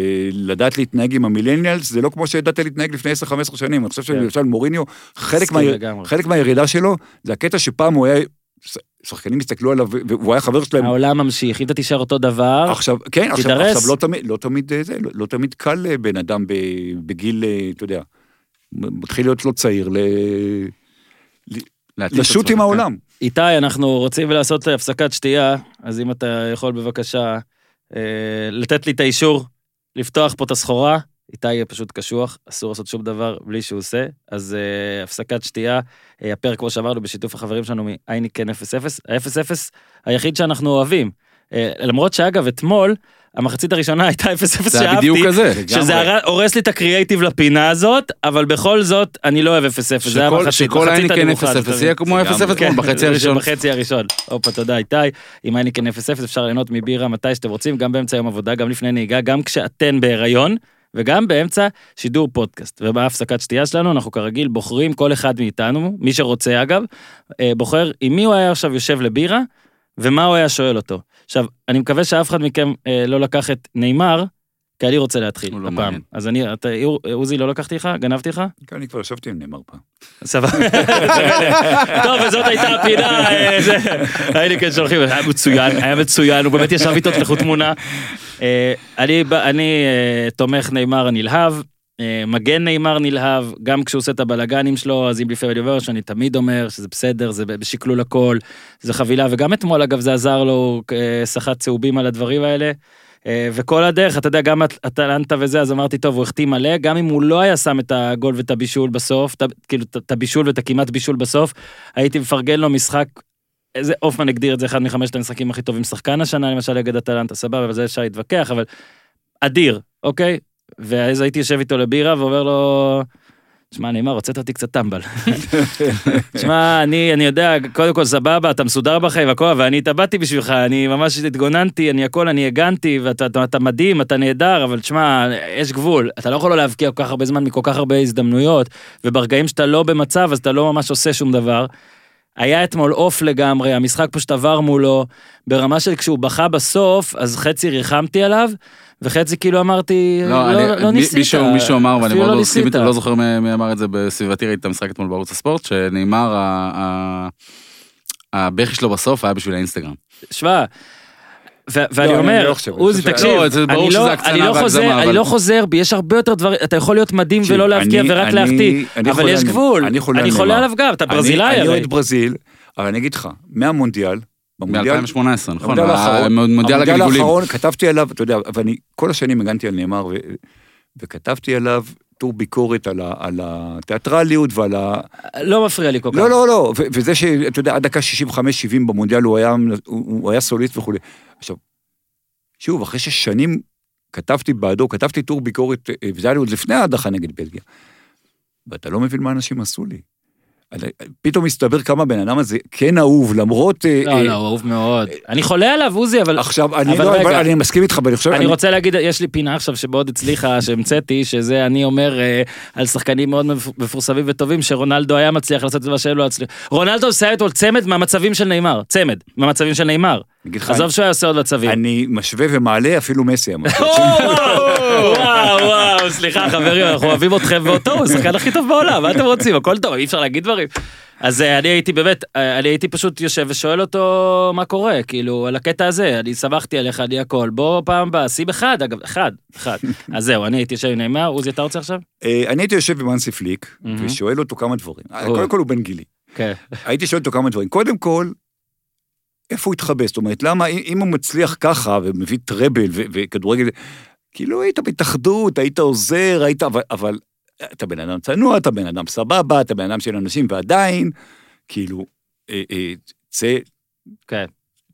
לדעת להתנהג עם המילניאלס, זה לא כמו שידעת להתנהג לפני 10-15 שנים. אני חושב כן. שלמשל מוריניו, חלק, מה. חלק מהירידה שלו, זה הקטע שפעם הוא היה, שחקנים הסתכלו עליו, והוא היה חבר שלהם. העולם ממשיך, אם אתה תישאר אותו דבר, עכשיו, כן, עכשיו, תידרס. עכשיו לא תמיד, לא תמיד אה, זה, לא, לא תמיד קל לבן אדם ב, בגיל, אה, אתה יודע, מתחיל להיות לא צעיר, ל, לשוט עם כן. העולם. איתי, אנחנו רוצים לעשות הפסקת שתייה, אז אם אתה יכול בבקשה אה, לתת לי את האישור לפתוח פה את הסחורה, איתי פשוט קשוח, אסור לעשות שום דבר בלי שהוא עושה, אז אה, הפסקת שתייה, אה, הפרק כמו שאמרנו בשיתוף החברים שלנו מאייניקן 0-0, ה-0-0 היחיד שאנחנו אוהבים. אה, למרות שאגב, אתמול, המחצית הראשונה הייתה 0-0 זה היה שאהבתי, בדיוק כזה. שזה הר- הורס לי את הקריאייטיב לפינה הזאת, אבל בכל זאת, אני לא אוהב 0-0, זה היה שכל- אייניקן הנמוכה, 0-0 אתה מבין? יהיה כמו 0-0 לגמרי. אתמול בחצי הראשון. בחצי הראשון. הופה, תודה איתי. עם אייניקן 0-0 אפשר ליהנות מבירה מתי שאתם רוצים, גם באמצע יום עבודה, גם לפני נהיגה, גם כשאתן בהיריון, וגם באמצע שידור פודקאסט. ובהפסקת שתייה שלנו, אנחנו כרגיל בוחרים כל אחד מאיתנו, מי שרוצה אגב, אה, בוחר עם מי הוא היה עכשיו יושב לבירה, ומה הוא היה שואל אותו. עכשיו, אני מקווה שאף אחד מכם אה, לא לקח את נאמר, כי אני רוצה להתחיל לא הפעם. מעניין. אז אני, אתה, עוזי, לא לקחתי לך? גנבתי לך? כן, אני כבר ישבתי עם נאמר פעם. סבבה. טוב, וזאת הייתה הפינה, אה, זה, היינו כן שולחים, היה מצוין, היה מצוין, הוא באמת ישב איתו, תלכו תמונה. אה, אני אני אה, תומך נאמר נלהב, אה, מגן נאמר נלהב, גם כשהוא עושה את הבלגנים שלו, אז אם לפעמים אני אומר שאני תמיד אומר שזה בסדר, זה בשקלול הכל, זה חבילה, וגם אתמול אגב זה עזר לו, סחט צהובים על הדברים האלה. וכל הדרך, אתה יודע, גם אטלנטה וזה, אז אמרתי, טוב, הוא החטיא מלא, גם אם הוא לא היה שם את הגול ואת הבישול בסוף, ה- כאילו, את הבישול ואת הכמעט בישול בסוף, הייתי מפרגן לו משחק, איזה הופמן הגדיר את זה אחד מחמשת המשחקים הכי טובים שחקן השנה, למשל, נגד אטלנטה, סבבה, אבל זה אפשר להתווכח, אבל אדיר, אוקיי? ואז הייתי יושב איתו לבירה ואומר לו, שמע, נאמר, הוצאת אותי קצת טמבל. שמע, אני, אני יודע, קודם כל סבבה, אתה מסודר בחיים והכל, ואני התאבדתי בשבילך, אני ממש התגוננתי, אני הכל, אני הגנתי, ואתה אתה, אתה מדהים, אתה נהדר, אבל תשמע, יש גבול. אתה לא יכול לא להבקיע כל כך הרבה זמן מכל כך הרבה הזדמנויות, וברגעים שאתה לא במצב, אז אתה לא ממש עושה שום דבר. היה אתמול עוף לגמרי, המשחק פשוט עבר מולו, ברמה של כשהוא בכה בסוף, אז חצי ריחמתי עליו, וחצי כאילו אמרתי, לא, לא, אני- לא מי- ניסית. מישהו מישהו אמר, ואני מאוד לא מסכים. איתו, לא זוכר מי מי אמר את זה בסביבתי, ראיתי את המשחק אתמול בערוץ הספורט, שנאמר, הבכי שלו בסוף היה בשביל האינסטגרם. שמע, ואני אני אומר, לא אני עוזי, תקשיב, לא, אני לא- אני לא חוזר, אני לא בי, יש הרבה יותר דברים, אתה יכול להיות מדהים ולא להבקיע אני- ורק אני- להחטיא, אני אבל יש גבול, אני חולה אני. עליו גם, אתה אני- ברזילאי אני הרי. אוהד ברזיל, אבל אני אגיד לך, מהמונדיאל, במונדיאל, מ-2018, נכון? המונדיאל האחרון, הגלגולים. כתבתי עליו, אתה יודע, ואני כל השנים הגנתי על נאמר, וכתבתי עליו טור ביקורת על ה- על התיאטרליות ועל ה... לא מפריע לי כל כך. לא, לא, לא, ו- וזה שאתה יודע, עד דקה 65-70 במונדיאל הוא היה, הוא, הוא היה סוליסט וכולי. עכשיו, שוב, אחרי ששנים כתבתי בעדו, כתבתי טור ביקורת, אה, וזה היה לי עוד לפני ההדחה נגד בלגיה. ואתה לא מבין מה אנשים עשו לי. אני- פתאום מסתבר כמה הבן אדם הזה כן אהוב, למרות... אה, לא, אה, לא, הוא אהוב מאוד. אני חולה עליו, עוזי, אבל... עכשיו, אני אבל לא, רגע. אבל אני מסכים איתך, ואני חושב... אני רוצה להגיד, יש לי פינה עכשיו שמאוד הצליחה, שהמצאתי, שזה אני אומר אה, על שחקנים מאוד מפ- מפורסמים וטובים, שרונלדו היה מצליח לעשות את מה שהם לא הצליחו. רונלדו עושה אתמול צמד מהמצבים של נאמר, צמד, מהמצבים של נאמר. אני עזוב שהוא היה עושה עוד מצבים. אני משווה ומעלה אפילו מסי. אמרתי. וואו, וואו, וואו, סליחה חברים, אנחנו אוהבים אתכם ואותו, הוא השחקן הכי טוב בעולם, מה אתם רוצים? הכל טוב, אי אפשר להגיד דברים. אז אה, אני הייתי באמת, אה, אני הייתי פשוט יושב ושואל אותו מה קורה, כאילו, על הקטע הזה, אני שמחתי עליך, אני הכל, בוא פעם הבאה, שים אחד, אגב, אחד, אחד. אז זהו, אני הייתי יושב עם נעימה, עוזי, אתה רוצה עכשיו? אה, אני הייתי יושב עם אנסי פליק. ושואל אותו כמה דברים. קודם כל הוא בן גילי. כן. הייתי שואל אותו כמה דברים. קודם כל, איפה הוא התחבא? זאת אומרת, למה, אם הוא מצליח ככה, ומביא טראבל ו- וכדורגל, כאילו היית בהתאחדות, היית עוזר, היית, אבל, אבל אתה בן אדם צנוע, אתה בן אדם סבבה, אתה בן אדם של אנשים, ועדיין, כאילו, אה, אה, צא, כן.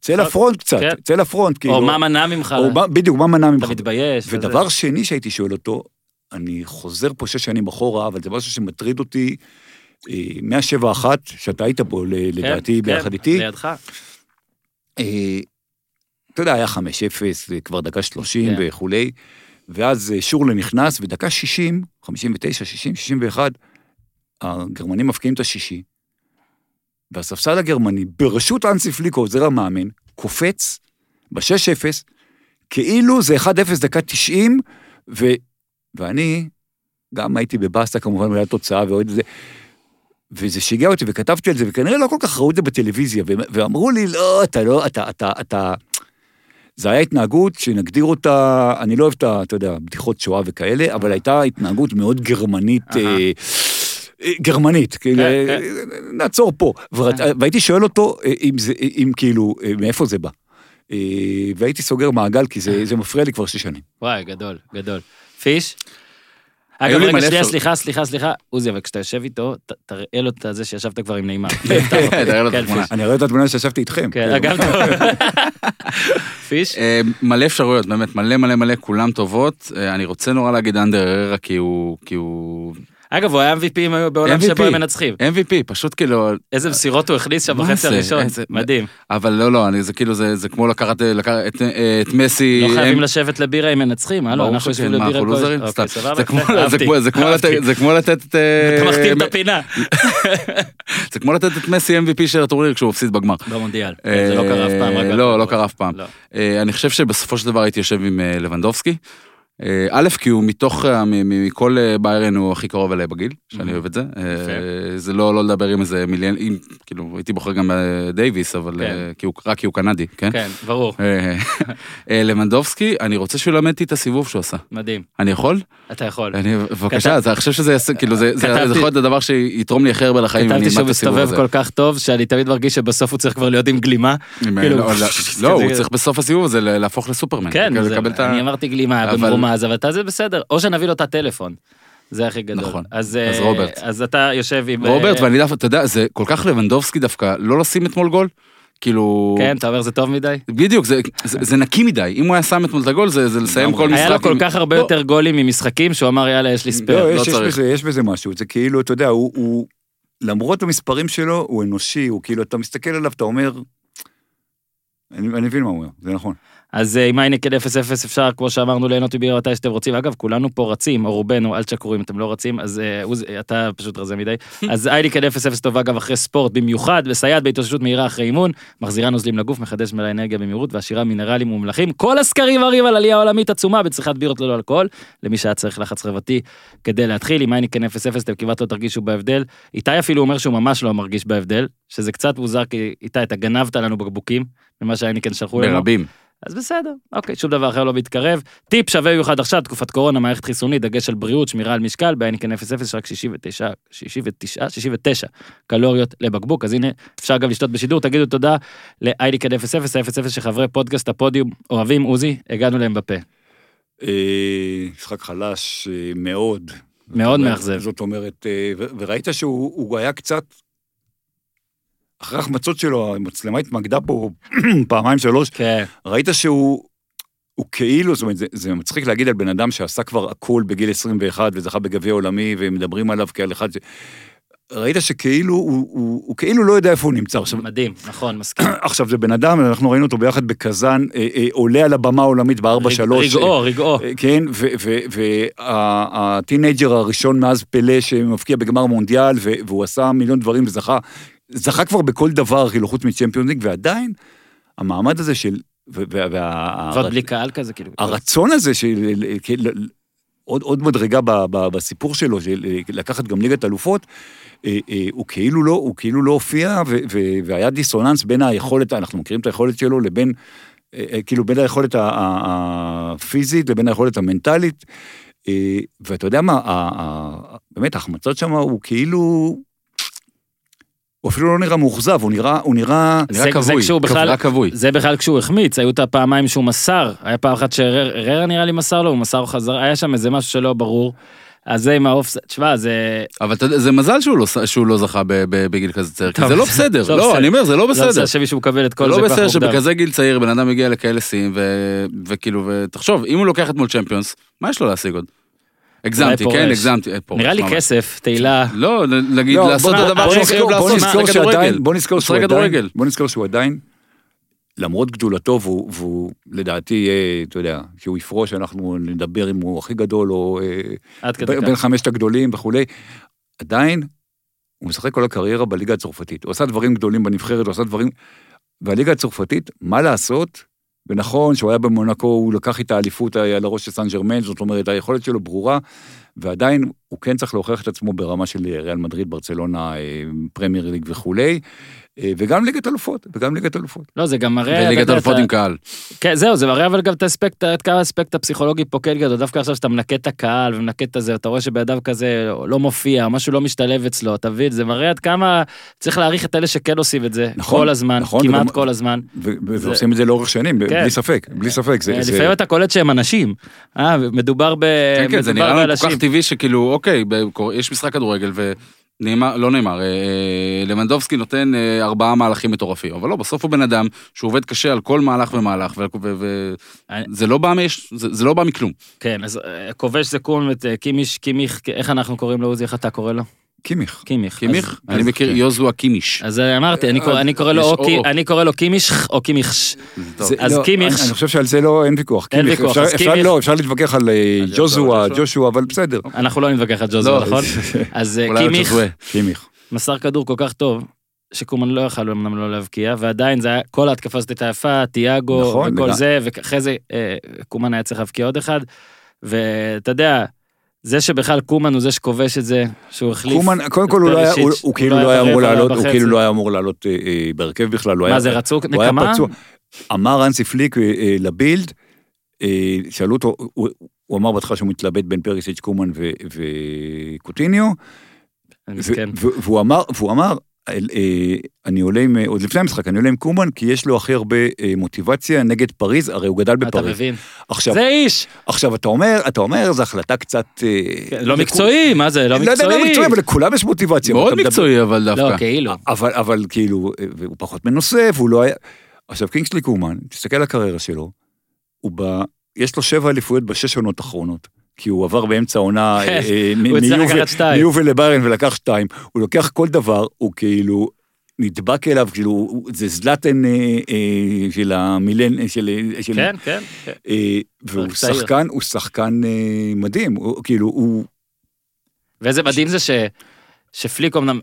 צא לפרונט קצת, כן. צא לפרונט, כאילו. או מה מנע ממך? או מה- בדיוק, מה מנע ממך? אתה מתבייש? וזה. ודבר שני שהייתי שואל אותו, אני חוזר פה שש שנים אחורה, אבל זה משהו שמטריד אותי אה, מהשבע אחת, שאתה היית פה כן, לדעתי כן, ביחד איתי. לידך. אתה יודע, היה 5-0, וכבר דקה 30 כן. וכולי, ואז אה, שורלה נכנס, ודקה 60, 59, 60, 61, הגרמנים מפקיעים את השישי, והספסל הגרמני, ברשות אנסי פליקו, עוזר המאמן, קופץ ב-6-0, כאילו זה 1-0 דקה 90, ו... ואני גם הייתי בבאסה כמובן בגלל התוצאה ועוד זה. וזה שיגע אותי וכתבתי על זה, וכנראה לא כל כך ראו את זה בטלוויזיה, ואמרו לי, לא, אתה לא, אתה, אתה, אתה... זה היה התנהגות שנגדיר אותה, אני לא אוהב את ה, אתה יודע, בדיחות שואה וכאלה, אבל הייתה התנהגות מאוד גרמנית. אה, אה, גרמנית, כאילו, כן, אה, נעצור פה. והייתי שואל אותו אם זה, אם כאילו, מאיפה זה בא. והייתי סוגר מעגל, כי זה זה מפריע לי כבר שש שנים. וואי, גדול, גדול. פיש? אגב, רגע, שנייה, סליחה, סליחה, סליחה. עוזי, אבל כשאתה יושב איתו, תראה לו את זה שישבת כבר עם נעימה. תראה לו את כן, התמונה. אני רואה את התמונה שישבתי איתכם. כן, כאילו. אגב, טוב. פיש? אה, מלא אפשרויות, באמת, מלא מלא מלא, כולם טובות. אה, אני רוצה נורא להגיד אנדר אררה, כי הוא... אגב, הוא היה MVP בעולם MVP. שבו הם מנצחים. MVP, פשוט כאילו... איזה מסירות הוא הכניס שם מה בחצי? הראשון. איזה- מדהים. אבל לא, לא, אני, זה כאילו, זה, זה כמו לקחת, לקחת את, את מסי... לא חייבים הם- לשבת לבירה אם מנצחים, הלו, ברור אנחנו שכן, יושבים מה, לבירה אנחנו כל... לוזרים? אוקיי, סתם. סבבה, זה כמו-. לתת- זה כמו לתת את... אה, אתה מכתיר את הפינה. זה כמו לתת את מסי MVP של הטורניר כשהוא הפסיד בגמר. במונדיאל. כן, זה לא קרה אף פעם. אה, לא, לא. קרה אף פעם. לא. אה, אני חושב שבסופו של דבר הייתי יושב עם אה, לבנדובסקי. אה, א', כי הוא מתוך, אה, מכל אה, ביירן הוא הכי קרוב אליי בגיל, שאני אוהב את זה. זה לא לא לדבר עם איזה מיליון, אם, כאילו, הייתי בוחר גם בדייוויס, אבל כן. רק כי הוא קנדי, כן? כן, ברור. לבנדובסקי, אני רוצה שהוא ילמד אותי את הסיבוב שהוא עשה. מדהים. אני יכול? אתה יכול. בבקשה, אני חושב שזה יעשה, כאילו, זה יכול להיות הדבר שיתרום לי הכי הרבה לחיים, כתבתי שהוא מסתובב. כל כך טוב, שאני תמיד מרגיש שבסוף הוא צריך כבר להיות עם גלימה. כאילו, לא, לא, לא, הוא צריך בסוף הסיבוב הזה להפוך לסופרמן. כן, כאילו, אני אמרתי גלימה אבל- במרומז, אבל אתה זה בסדר. או שנביא לו את הטלפון. זה הכי גדול. נכון. אז אז אה, רוברט. אז אתה יושב עם... רוברט, אה, ואני דווקא, אתה יודע, זה כל כך לבנדובסקי דווקא, לא לשים אתמול גול, כאילו... כן, אתה אומר זה טוב מדי? בדיוק, זה- זה זה נקי מדי, אם הוא היה שם אתמול את הגול, זה זה לסיים כל משחק. היה לו כל עם- כך הרבה לא, יותר גולים ממשחקים, שהוא אמר יאללה יש לי ספייר. לא, לא יש, יש, צריך. בזה, יש בזה משהו, זה כאילו, אתה יודע, הוא, הוא, למרות המספרים שלו, הוא אנושי, הוא כאילו, אתה מסתכל עליו, אתה אומר, אני, אני מבין מה הוא אומר, זה נכון. אז אה, עם איינקד 0-0 אפשר, כמו שאמרנו, ליהנות מבירה מתי שאתם רוצים. אגב, כולנו פה רצים, או רובנו, אל תשקרו אם אתם לא רצים, אז אה, אתה פשוט רזה מדי. אז איינקד 0-0 טובה אגב אחרי ספורט, במיוחד, מסייעת בהתאוששות מהירה אחרי אימון, מחזירה נוזלים לגוף, מחדש מלא אנרגיה במהירות, ועשירה מינרלים וממלחים. כל הסקרים מראים על עלייה עולמית עצומה בצריכת בירות ללא אלכוהול, למי שהיה צריך לחץ חברתי כדי להתחיל. עם איינקד 0-0 אתם כמעט לא תרגישו בהבדל. איתי אפילו אומר שהוא ממש לא מרגיש בהבדל, שזה קצת מוזר, כי איתי, אתה גנבת לנו בקבוקים, ממה שהייניקן שלחו לנו. ברבים. אז בסדר, אוקיי, שום דבר אחר לא מתקרב. טיפ שווה במיוחד עכשיו, תקופת קורונה, מערכת חיסונית, דגש על בריאות, שמירה על משקל, בהניקן 0-0, רק 69, 69, 69 קלוריות לבקבוק, אז הנה, אפשר גם לשתות בשידור, תגידו תודה לאייניקן 0-0, ה-0-0 שחברי פודקאסט הפודיום אוהבים, עוזי, הגענו להם בפה. אה, משחק חלש אה, מאוד. מאוד מאכזב. זאת אומרת, אה, וראית שהוא הוא היה קצת, אחרי ההחמצות שלו, המצלמה התמקדה פה פעמיים שלוש, כן, ראית שהוא הוא כאילו, זאת אומרת, זה, זה מצחיק להגיד על בן אדם שעשה כבר הכל בגיל 21 וזכה בגביע עולמי ומדברים עליו כעל אחד ש... ראית שכאילו, הוא, הוא, הוא כאילו לא יודע איפה הוא נמצא. עכשיו, מדהים, נכון, מסכים. עכשיו זה בן אדם, אנחנו ראינו אותו ביחד בקזאן, אה, אה, עולה על הבמה העולמית בארבע שלוש. רגעו, רגעו. אה, כן, והטינג'ר הראשון מאז פלא שמבקיע בגמר מונדיאל, והוא עשה מיליון דברים וזכה, זכה כבר בכל דבר, כאילו, חוץ מצ'מפיונס ליג, ועדיין, המעמד הזה של... וה- ועוד בלי קהל כזה, כאילו. הרצון הזה של כאילו, עוד, עוד מדרגה ב, ב, בסיפור שלו, של לקחת גם ליגת אלופות, אה, אה, הוא כאילו לא, הוא כאילו לא הופיע, ו, ו, והיה דיסוננס בין היכולת, אנחנו מכירים את היכולת שלו, לבין, אה, אה, כאילו בין היכולת הפיזית לבין היכולת המנטלית. אה, ואתה יודע מה, באמת ההחמצות שם הוא כאילו, הוא אפילו לא נראה מאוכזב, הוא נראה, הוא נראה, זה- נראה זה כבוי, כשהוא בכלל- נראה כבוי. זה בכלל כשהוא החמיץ, היו את הפעמיים שהוא מסר, היה פעם אחת שררה נראה לי מסר לו, הוא מסר חזרה, היה שם איזה משהו שלא ברור. אז זה עם האופסט, תשמע, זה... אבל אתה יודע, זה מזל שהוא לא, שהוא לא זכה ב, ב, בגיל כזה צעיר, כי זה לא בסדר, לא, בסדר. אני אומר, זה לא לא בסדר. בסדר שמישהו מקבל את זה כל זה לא ככה בסדר. שבכזה גיל צעיר בן אדם מגיע לכאלה שיאים, ו- וכאילו, ותחשוב, אם הוא לוקח אתמול צ'מפיונס, מה יש לו להשיג עוד? הגזמתי. כן, הגזמתי. אה, נראה לי. כסף, תהילה. לא, נגיד, לא, לעשות את הדבר בוא שהוא נזכור- חייב בוא לעשות, כדורגל. בוא נזכור שהוא עדיין. בוא נזכור שהוא עדיין, למרות גדולתו, והוא, והוא לדעתי יהיה, אתה יודע, כשהוא יפרוש, אנחנו נדבר אם הוא הכי גדול, או אה, ב-. בין חמשת הגדולים וכולי, עדיין, הוא משחק כל הקריירה בליגה הצרפתית. הוא עשה דברים גדולים בנבחרת, הוא עשה דברים... והליגה הצרפתית, מה לעשות? ונכון שהוא היה במונקו, הוא לקח איתה אליפות על הראש של סן ג'רמן, זאת אומרת, היכולת שלו ברורה, ועדיין הוא כן צריך להוכיח את עצמו ברמה של ריאל מדריד, ברצלונה, אה, פרמייר ליג וכולי, אה, וגם ליגת אלופות, וגם ליגת אלופות. לא, זה גם מראה... וליגת אלופות אתה- עם קהל. כן, זהו, זה מראה אבל גם את האספקט, את כמה האספקט הפסיכולוגי פה כן גדול, דווקא עכשיו שאתה מנקה את הקהל ומנקה את הזה, אתה רואה שבן כזה לא מופיע, משהו לא משתלב אצלו, אתה מבין? זה מראה עד כמה צריך להעריך את אלה שכן עושים את זה, נכון, כל הזמן, נכון, כמעט וגם- כל הזמן. ו- ועושים את זה לאורך שנים, כן. בלי ספק, בלי ספק. זה- אה, זה- לפעמים אתה קולט שהם אנשים, אה, מדובר ב... כן, כן, זה נראה לנו כל באנשים. כך טבעי שכאילו, אוקיי, יש משחק כדורגל ונאמר, לא נאמר, אה, אה, למנדובסקי נותן אה, ארבעה מהלכים מטורפים, אבל לא, בסוף הוא בן אדם שהוא עובד קשה על כל מהלך ומהלך, וזה לא לא בא מכלום. כן, אז כובש זה קום את קימיש, קימיך, איך אנחנו קוראים לו עוזי, איך אתה קורא לו? קימיך. קימיך. קימיך? אני מכיר יוזואה קימיש. אז אמרתי, אני קורא- אני קורא לו או קימיש או קימיכש. אז לא, קימיך- אני- חושב שעל זה לא, אין ויכוח. אין ויכוח, אפשר- אז קימיך- לא, אפשר להתווכח על אה, ג'וזואה, ג'ושוע. ג'ושוע, אבל בסדר. אנחנו לא נתווכח על ג'וזו, לא, נכון? אז אה, קימיך. קימיך. מסר כדור כל כך טוב, שקומן לא יכל אמנם לא להבקיע, ועדיין זה היה, כל ההתקפה הזאת הייתה יפה, תיאגו נכון, וכל זה, ואחרי זה אה, קומן היה צריך להבקיע עוד אחד, ואתה יודע, זה שבכלל קומן הוא זה שכובש את זה, שהוא החליף. קומן, קודם כל הוא לא היה- הוא- הוא כאילו לא היה אמור לעלות, הוא. כאילו לא היה אמור לעלות אה, אה, בהרכב בכלל. מה זה רצו נקמה? אמר אנסי פליק אה, אה, לבילד, שאלו אותו, הוא- אמר בהתחלה שהוא מתלבט בין פריסיץ' קומן וקוטיניו, והוא אמר, אה, אני עולה עם, עוד לפני המשחק, אני עולה עם קומן, כי יש לו הכי הרבה אה, מוטיבציה נגד פריז, הרי הוא גדל אתה בפריז. מבין? עכשיו, זה איש! עכשיו אתה אומר, אתה אומר, זו החלטה קצת... אה, כן, לא לכו- מקצועי, מה זה? לא לא יודע, לא מקצועי. מקצועי, אבל לכולם יש מוטיבציה. מאוד מקצועי אבל לא, דווקא. כאילו. אבל, אבל כאילו, הוא פחות מנוסה, והוא לא היה... עכשיו, קינגסלי קומן, תסתכל על הקריירה שלו, הוא ב... יש לו שבע אליפויות בשש עונות האחרונות. כי הוא עבר באמצע העונה כן, אה, הצליח מיובל- לביירן ולקח שתיים. הוא לוקח כל דבר, הוא כאילו נדבק אליו, כאילו, זה זלאטן אה, אה, של המילן, של... של כן, כן. כן. אה, והוא. שחקן, הוא שחקן אה, מדהים, הוא, כאילו, הוא... ואיזה מדהים זה ש... שפליק אמנם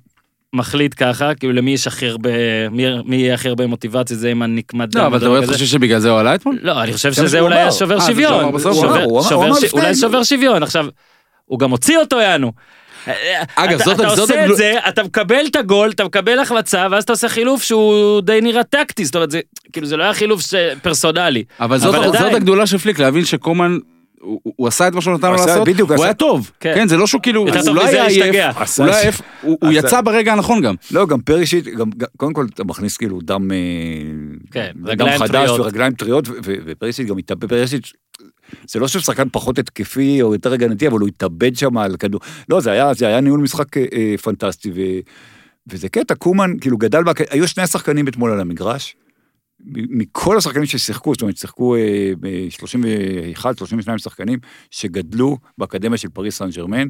מחליט ככה, כאילו למי יש הכי הרבה, מי, מי יהיה הכי הרבה מוטיבציה, זה עם הנקמת לא, אבל אתה באמת. חושב שבגלל זה הוא עלה אתמול? לא, אני חושב שזה אולי. שובר אה, שוויון. שובר- הוא אמר, הוא אמר, שובר הוא אמר ש- לפני אולי. שובר שוויון. עכשיו, הוא גם הוציא אותו יענו. אגב, אתה, זאת- אתה זאת עושה את זה, אתה מקבל את הגול, אתה מקבל החמצה, ואז אתה עושה חילוף שהוא די נראה טקטי, זאת אומרת, זה, כאילו זה לא היה חילוף פרסונלי. אבל זאת אבל זאת עדיין. הגדולה של פליק, להבין שקומאן, הוא הוא עשה את מה שהוא נתן לו לעשות, בדיוק, הוא עשה- היה טוב. כן. כן, זה לא שהוא כאילו, הוא לא מזה היה עייף, הוא לא עייף, הוא הוא עשה- יצא ברגע הנכון גם. לא, גם גם- קודם כל אתה מכניס כאילו דם, אה, כן, דם רגליים חדש טריות. ורגליים טריות, ו- ו- ופרישיץ' גם התאבד, פרישיץ', זה לא שהוא שחקן פחות התקפי או יותר הגנתי, אבל הוא התאבד שם על כדור. לא, זה היה, זה היה ניהול משחק אה, אה, פנטסטי, ו, וזה קטע, קומן כאילו גדל, בה, היו שני שחקנים אתמול על המגרש, מכל השחקנים ששיחקו, זאת אומרת, שיחקו אה, ב-31, 32 שחקנים, שגדלו באקדמיה של פריס סן ג'רמן,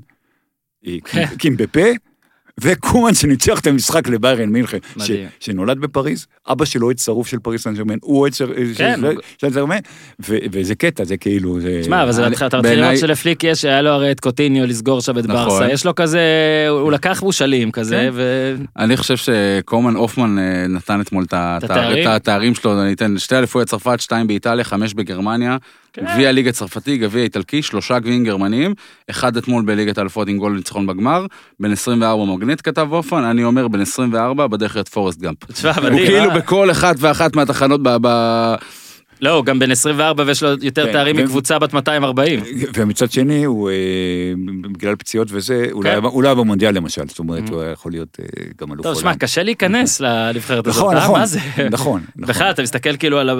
אה, כן. קימבפה, וקומן שניצח את המשחק לביירן מינכן, ש-. שנולד בפריז, אבא שלו אוהד שרוף של פריז סן ג'רמן, הוא אוהד כן. סן ג'רמן, וזה קטע, זה כאילו, זה... תשמע, אבל זה אני- אתה מתחיל בעיניי- לראות שלפליק יש, היה לו הרי את קוטיניו לסגור שם את נכון. ברסה, יש לו כזה, הוא לקח מושאלים כזה, כן. ו... אני חושב שקומן הופמן אה, נתן אתמול את התאר- התארים? שלו, אני אתן שתי אליפויות צרפת, שתיים באיטליה, חמש בגרמניה. גביע ליגה צרפתי, גביע איטלקי, שלושה גביעים גרמניים, אחד אתמול בליגת האלופות עם גול ניצחון בגמר, בן 24 מגנט כתב הופמן, אני אומר בן 24 בדרך להיות פורסט גאמפ. הוא כאילו? בכל אחת ואחת מהתחנות ב... ב- לא, הוא גם בן 24 ויש לו יותר כן, תארים מקבוצה בת 240. ומצד שני, הוא, אה, בגלל פציעות וזה, הוא לא כן. היה- הוא לא במונדיאל למשל, זאת אומרת, הוא היה יכול להיות אה, גם אלוף טוב, עולם. שמע, קשה להיכנס לנבחרת הזאת, נכון, אה? נכון, מה זה? נכון, נכון. בכלל, אתה מסתכל כאילו על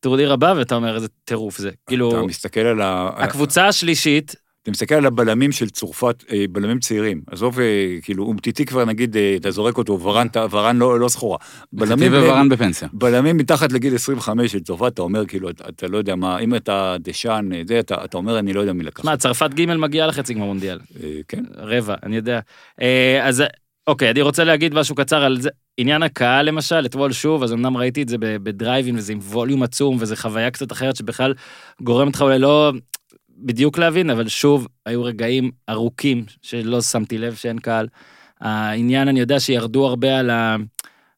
הטורניר הבא ואתה אומר, איזה טירוף זה. אתה כאילו, מסתכל על ה... הקבוצה השלישית, אתה מסתכל על הבלמים של צרפת, אה, בלמים צעירים. עזוב, אה, כאילו, אומטיטי כבר נגיד, אה, אתה זורק אותו, ורן, אתה- ורן לא לא סחורה. בלמים טיבי ורן בפנסיה. בלמים מתחת לגיל 25 של צרפת, אתה אומר, כאילו, אתה, אתה לא יודע מה, אם אתה דשאן, אה, זה, אתה, אתה אומר, אני לא יודע מי לקח. שמע, צרפת ג' מגיעה לחצי גמר מונדיאל. אה, כן. רבע, אני יודע. אה, אז אוקיי, אני רוצה להגיד משהו קצר על זה. עניין הקהל למשל, אתמול שוב, אז אמנם ראיתי את זה בדרייבין וזה עם ווליום עצום וזה חוויה קצת אחרת שבכלל גורמת לך אולי לא בדיוק להבין, אבל שוב, היו רגעים ארוכים שלא שמתי לב שאין קהל. העניין, אני יודע שירדו הרבה על ה...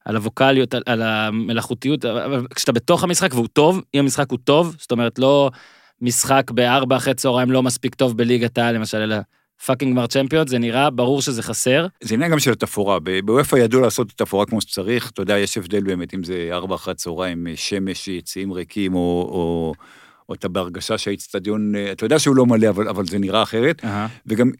על הווקאליות, על, על המלאכותיות, אבל כשאתה בתוך המשחק והוא טוב, אם המשחק הוא טוב, זאת אומרת לא משחק בארבע אחרי צהריים לא מספיק טוב בליגת העל למשל, אלא fucking גמר צ'מפיונס, זה נראה ברור שזה חסר. זה עניין גם של התפאורה. באופ"א ידעו לעשות את התפאורה כמו שצריך, אתה יודע, יש הבדל באמת אם זה ארבע אחרי הצהריים, אה, שמש, יציעים ריקים, או, או, או אתה בהרגשה שהאיצטדיון, אה, אתה יודע שהוא לא מלא, אבל, אבל זה נראה אחרת, וגם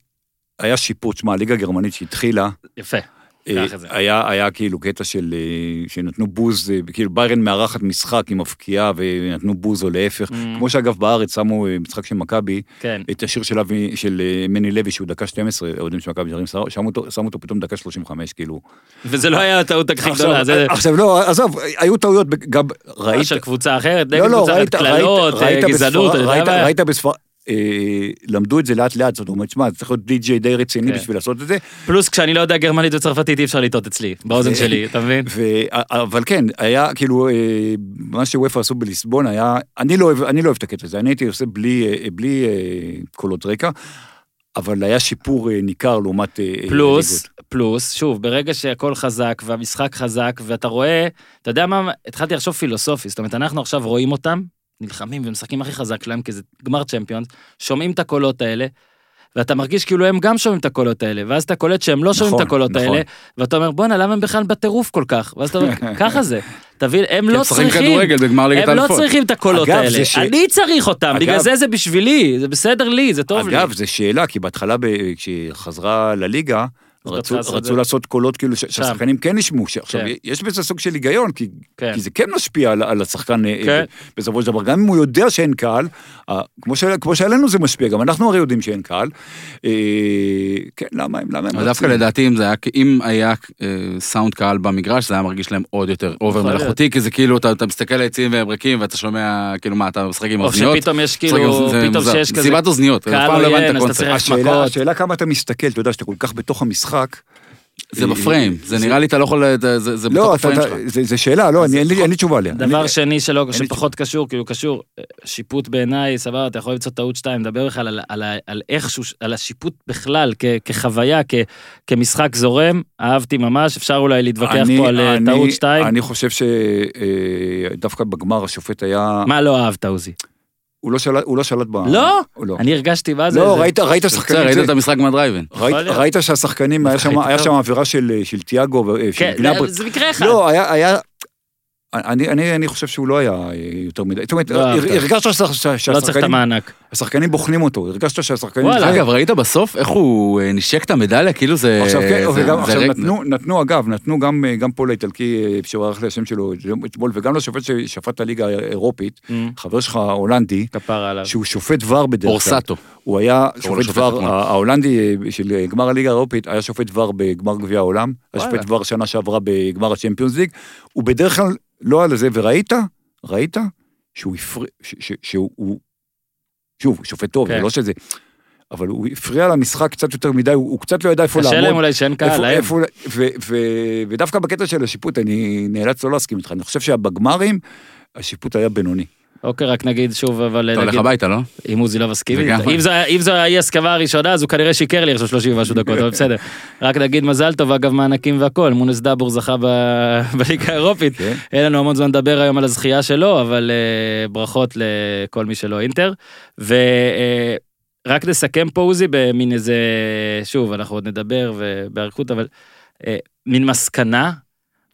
היה שיפוט, שמע, הליגה הגרמנית שהתחילה, יפה. אה. היה, היה כאילו קטע של, אה, שנתנו בוז, אה, כאילו ביירן מארחת משחק עם מבקיעה ונתנו בוז או להפך. Mm, כמו שאגב בארץ שמו משחק של מכבי, כן. את השיר של, אבי, של מני לוי שהוא דקה 12, אוהדים של מכבי שרים, שמו שמו אותו פתאום דקה 35, כאילו. וזה לא היה הטעות הכי גדולה, זה עכשיו לא, עזוב, היו טעויות, גם ראית, של קבוצה אחרת, נגד לא, לא, קבוצה אחרת, קללות, גזענות? ראית בספרד, אה, למדו את זה לאט לאט, זאת אומרת, שמע, צריך להיות די.ג'יי די רציני כן. בשביל לעשות את זה, פלוס כשאני לא יודע גרמנית וצרפתית אי אפשר לטעות אצלי, באוזן שלי, אתה מבין? ו... אבל כן, היה כאילו, אה, מה שוופא עשו בליסבון היה, אני לא אוהב, אני לא אוהב את הקטע הזה, אני הייתי עושה בלי, אה, בלי קולות רקע, אבל היה שיפור ניכר לעומת... פלוס, ליגות. פלוס, שוב, ברגע שהכל חזק והמשחק חזק, ואתה רואה, אתה יודע מה, התחלתי לחשוב פילוסופי, זאת אומרת, אנחנו עכשיו רואים אותם, נלחמים ומשחקים הכי חזק שלהם, כי זה גמר צ'מפיונס, שומעים את הקולות האלה, ואתה מרגיש כאילו הם גם שומעים את הקולות האלה, ואז אתה קולט שהם לא שומעים את נכון, הקולות נכון. האלה, ואתה אומר, בואנה, למה הם בכלל בטירוף כל כך? ואז אתה אומר, ככה זה. תבין, הם לא צריכים, כדורגל בגמר ליגת הם לא. צריכים את הקולות אגב, האלה. ש- אני צריך אותם, אגב- בגלל זה זה בשבילי, זה בסדר לי, זה טוב לי. אגב, זו שאלה, כי בהתחלה, כשהיא חזרה לליגה, רצו, רצו רצו זה. לעשות קולות כאילו ש- שהשחקנים כן ישמעו, עכשיו כן. יש בזה סוג של היגיון, כי, כן. כי זה כן משפיע על, על השחקן אה, כן. בסופו של דבר, גם אם הוא יודע שאין קהל, כמו, ש, כמו שעלינו זה משפיע, גם אנחנו הרי יודעים שאין קהל, אה, כן, למה הם, למה הם אבל דווקא? לדעתי אם זה היה, אם היה אה, סאונד קהל במגרש, זה היה מרגיש להם עוד יותר over. מלאכותי, כי זה כאילו, אתה אתה מסתכל על היציעים והם ריקים, ואתה שומע, כאילו מה, אתה משחק עם או אוזניות? שפתאום יש כאילו, פתאום. שיש כזה, מסיבת אוזניות, לא הבנתי עוין, את אז אתה הקונספט. צריך השאלה, מכות. השאלה כמה אתה מסתכל, אתה יודע שאתה כל כך בתוך המשחק. זה אה, בפריים, זה נראה לי אתה לא יכול, זה- זה זה בתוך לא, אתה, הפריים שלך. זה, זה שאלה, לא, אני, אין, לי, תשובה עליה. דבר שני שלא, שפחות קשור, כאילו קשור, אה, שיפוט בעיניי, סבבה, אתה יכול למצוא טעות שתיים, מדבר בכלל על, על, על, על איכשהו, על השיפוט בכלל, כ, כחוויה, כ, כמשחק זורם, אהבתי ממש, אפשר אולי להתווכח פה על אה, טעות שתיים. אני חושב שדווקא בגמר השופט היה, מה לא אהבת, עוזי? הוא לא שלט, הוא לא שלט ב... לא? הוא לא. אני הרגשתי מה זה. לא, ראית, ראית שחקנים, ראית את המשחק מהדרייבין. ראית, שהשחקנים, היה שם, עבירה של, של תיאגו, ו- של כן, גנברי. זה מקרה אחד. לא, היה, היה, אני, אני, אני חושב שהוא לא היה אה, יותר מדי, זאת אומרת, לא. הרגשת שהשח- לא צריך את שהשחקנים המענק. השחקנים בוחנים אותו, הרגשת שהשחקנים... וואלה. אגב, ראית בסוף איך הוא אה, נשק את המדליה? כאילו זה... עכשיו כן, זה- וגם, זה עכשיו רגע- נתנו, נתנו אגב, נתנו גם, אה, גם פול האיטלקי, אה, שערך לי השם שלו אתמול, וגם לשופט ששפט את הליגה האירופית, Mm, חבר שלך הולנדי. שהוא שופט ור בדרך כלל. אורסטו. הוא היה שופט ור. ההולנדי של גמר הליגה האירופית, היה שופט ור בגמר גביע העולם, היה. שופט ור שנה שעברה בגמר הצ'מפיונס ליג, הוא בדרך כלל לא על זה, וראית, ראית שהוא הפריע, שהוא, הוא- שוב, שופט טוב, כן. לא שזה, אבל הוא הפריע למשחק קצת יותר מדי, הוא, הוא קצת לא ידע איפה לעמוד. קשה להם אולי שאין קהל, להם. איפה, ו, ו, ודווקא בקטע של השיפוט, אני נאלץ לא להסכים איתך, אני חושב שבגמרים, השיפוט היה בינוני. אוקיי, רק נגיד שוב, אבל אתה הולך הביתה, לא? אם עוזי לא מסכים. אם זו- האי הסכמה הראשונה, אז הוא כנראה שיקר לי עכשיו 30 ומשהו דקות, אבל בסדר. רק נגיד מזל טוב, אגב, מענקים והכל, מונס דאבור זכה בליגה האירופית. כן? אין לנו המון זמן לדבר היום על הזכייה שלו, אבל אה, ברכות לכל מי שלא אינטר. ורק נסכם פה עוזי במין איזה, שוב, אנחנו עוד נדבר ובאריכות, אבל אה, מין מסקנה.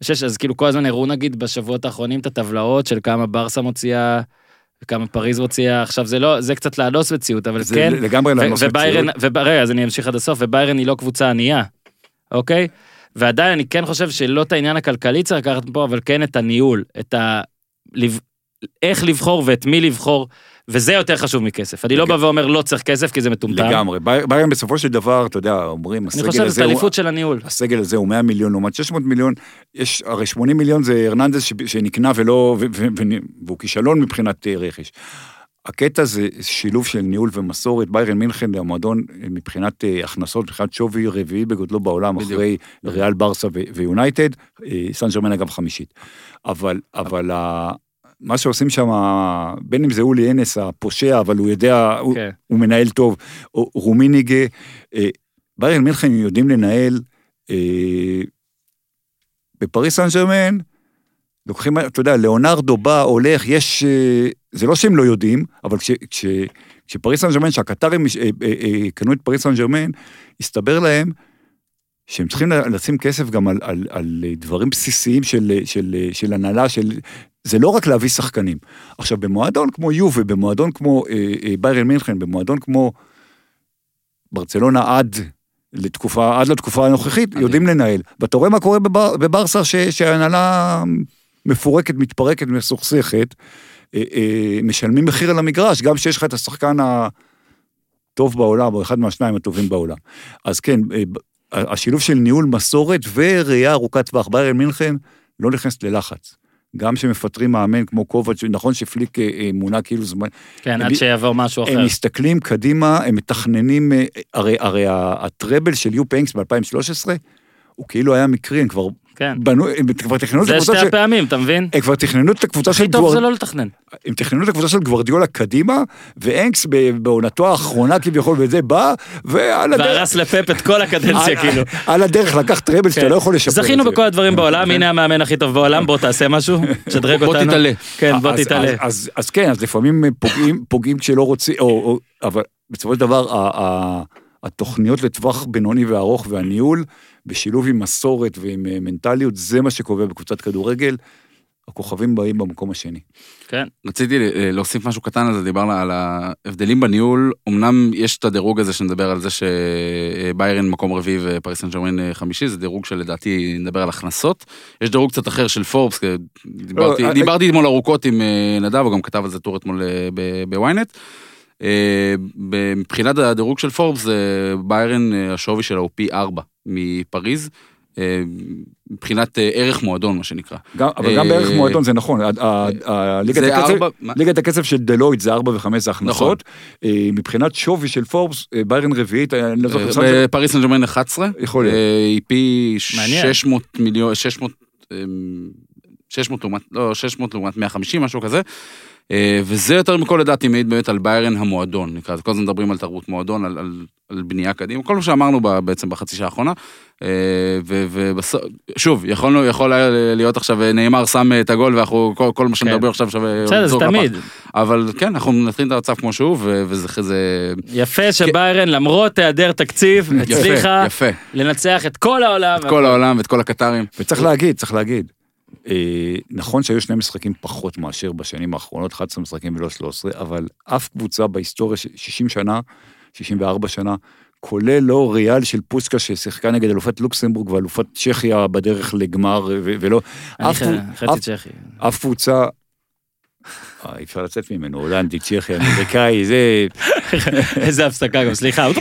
חושב שאז כאילו כל הזמן הראו נגיד בשבועות האחרונים את הטבלאות של כמה ברסה מוציאה, וכמה פריז מוציאה, עכשיו זה לא, זה קצת לאנוס מציאות, אבל זה כן. לגמרי לאנוס וביירן, רגע, אז אני אמשיך עד הסוף, וביירן היא לא קבוצה ענייה, אוקיי? ועדיין אני כן חושב שלא את העניין הכלכלי צריך לקחת פה, אבל כן את הניהול, את ה... איך לבחור ואת מי לבחור, וזה יותר חשוב מכסף. אני לא בא ואומר לא צריך כסף כי זה מטומטם. לגמרי. ביי- ביירן בסופו של דבר, אתה יודע, אומרים, אני הסגל חושב הזה הוא... אליפות של הניהול. הסגל הזה הוא 100 מיליון לעומת 600 מיליון, יש, הרי 80 מיליון זה הרננדז ש- שנקנה ולא, והוא כישלון מבחינת אה, רכש. הקטע זה שילוב של ניהול ומסורת, ביירן מינכן המועדון אה, מבחינת אה, הכנסות, מבחינת שווי רביעי בגודלו בעולם, בדיוק. אחרי ריאל ברסה ויונייטד, סן ג'רמן אגב חמישית. אבל, אבל ה- מה שעושים שם, בין אם זה אולי אנס הפושע, אבל הוא יודע, הוא, כן. הוא מנהל טוב, או רומיניגה, אה, ביירן מינכן יודעים לנהל, אה, בפריס סן ג'רמן, לוקחים, אתה יודע, ליאונרדו בא, הולך, יש, זה לא שהם לא יודעים, אבל כש, כש, כשפריס סן ג'רמן, שהקטרים אה, אה, אה, קנו את פריס סן ג'רמן, הסתבר להם שהם צריכים לשים כסף גם על, על, על דברים בסיסיים של, של, של הנהלה, של... זה לא רק להביא שחקנים. עכשיו, במועדון כמו יובה, במועדון כמו אה, אה, ביירן מינכן, במועדון כמו ברצלונה עד לתקופה, עד לתקופה הנוכחית, מדהים. יודעים לנהל. ואתה רואה מה קורה בבר, בברסה, ש, שההנהלה מפורקת, מתפרקת, מסוכסכת, אה, אה, משלמים מחיר על המגרש, גם כשיש לך את השחקן הטוב בעולם, או אחד מהשניים הטובים בעולם. אז כן, אה, השילוב של ניהול מסורת וראייה ארוכת טווח, ביירן מינכן לא נכנסת ללחץ. גם כשמפטרים מאמן כמו קובץ', נכון שפליק אה, אה, מונה כאילו זמן, כן, הם- עד שיבוא משהו אחר. הם מסתכלים קדימה, הם מתכננים, אה, הרי, הרי הטראבל של יו פנקס ב-2013, הוא כאילו היה מקרי, הם כבר כן. בנו, הם כבר תכננו את זה הקבוצה שתי של... הפעמים, אתה מבין? הם כבר תכננו את הקבוצה של הכי טוב. זה לא לתכנן. הם תכננו את הקבוצה של גוורדיולה קדימה, ואנקס בעונתו האחרונה כביכול, וזה בא, ועל הדרך... והרס לפפ את כל הקדנציה, כאילו. על הדרך לקח טראבל שאתה כן. לא יכול לשפר את זה. זכינו בכל הדברים בעולם, הנה המאמן הכי טוב בעולם, בוא תעשה משהו, שדרג בוא אותנו. תתעלה. כן, בוא תתעלה. אז- כן, אז לפעמים פוגעים, כשלא רוצים, אבל בסופו של דבר, התוכניות לטווח בינוני וארוך והניהול, בשילוב עם מסורת ועם אה, מנטליות, זה מה שקובע בקבוצת כדורגל. הכוכבים באים במקום השני. כן. רציתי אה, להוסיף משהו קטן על זה, דיברנו על ההבדלים בניהול. אמנם יש את הדירוג הזה שנדבר על זה שביירן מקום רביעי ופריס סן ג'רמן אה, חמישי, זה דירוג שלדעתי נדבר על הכנסות. יש דירוג קצת אחר של פורבס, כי דיברתי, דיברתי אתמול ארוכות עם אה, נדב, הוא גם כתב על זה טור אתמול אה, ב- בוויינט. אה, מבחינת הדירוג של פורבס, אה, ביירן, אה, השווי שלה הוא פי ארבע מפריז. אה, מבחינת אה, ערך מועדון, מה שנקרא. גם, אבל גם אה, בערך מועדון זה נכון, ליגת הקצב של דלויט זה 4 ו-5 זה הכנסות. אה, מבחינת שווי של פורבס, אה, ביירן רביעית, אני לא זוכר, בפריס סן ג'רמן 11, יכול להיות. אה, היא פי מעניין. 600 מיליון, 600, אה, 600 לעומת, לא, 600 לעומת 150, משהו כזה. אה, וזה יותר מכל לדעתי מעיד באמת על ביירן המועדון, נקרא לזה. כל הזמן מדברים על תרבות מועדון, על, על, על בנייה קדימה, כל מה שאמרנו ב- בעצם בחצי שעה האחרונה. אה, ובסוף, שוב, יכולנו, יכול היה להיות עכשיו אה, נאמר שם את הגול ואנחנו, כל, כל מה שמדברים עכשיו שווה... בסדר, זה. תמיד. אבל כן, אנחנו מנתחים את המצב כמו שהוא, וזה זה... יפה שביירן, למרות היעדר תקציב, הצליחה. לנצח את כל העולם. את כל העולם ואת כל הקטרים. וצריך להגיד, צריך להגיד. אה, נכון שהיו שני משחקים פחות מאשר בשנים האחרונות, 11 משחקים ולא 13, אבל אף קבוצה בהיסטוריה, ש- 60 שנה, 64 שנה, כולל לא ריאל של פוסקה ששיחקה נגד אלופת לוקסמבורג ואלופת צ'כיה בדרך לגמר, ולא, אני חצי צ'כי. אף קבוצה, אי אפשר לצאת ממנו, הולנדי, צ'כי, אמריקאי, זה... איזה הפסקה גם, סליחה.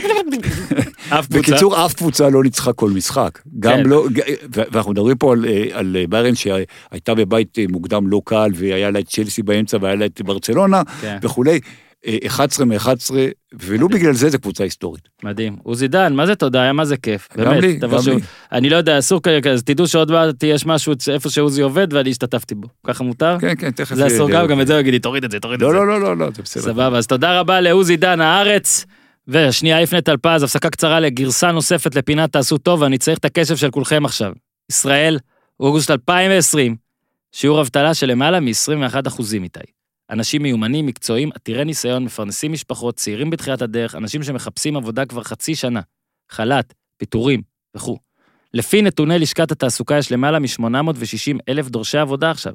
אף קבוצה. בקיצור, אף קבוצה לא ניצחה כל משחק. גם כן. לא, ואנחנו מדברים פה על, אה, על אה, ביירן שהייתה בבית אה, מוקדם לא קל, והיה לה את צ'לסי באמצע והיה לה את ברצלונה כן. וכולי. אה, 11 מ-11, ולו בגלל זה זו קבוצה היסטורית. מדהים. עוזי דן, מה זה תודה, היה מה זה כיף. גם באמת, לי, גם שהוא- לי. אני לא יודע, אסור כרגע, אז תדעו שעוד מעט יש משהו איפה שעוזי עובד ואני השתתפתי בו. ככה מותר? כן, כן, תכף... זה אסור אה, גם, גם את זה הוא יגיד לי, תוריד את זה, תוריד את לא, זה. לא, לא, לא, לא, זה בסדר. סבבה, אז תודה רבה לעוזי דן, הארץ. ושנייה, יפנה טלפז, הפסקה קצרה לגרסה נוספת לפינת תעשו טוב, ואני צריך את הקשב של כולכם עכשיו. ישראל, אוגוסט 2020, שיעור אבטלה של למעלה מ-21 אחוזים איתי. אנשים מיומנים, מקצועיים, עתירי ניסיון, מפרנסים משפחות, צעירים בתחילת הדרך, אנשים שמחפשים עבודה כבר חצי שנה, חל"ת, פיטורים וכו'. לפי נתוני לשכת התעסוקה יש למעלה מ-860 אלף דורשי עבודה עכשיו.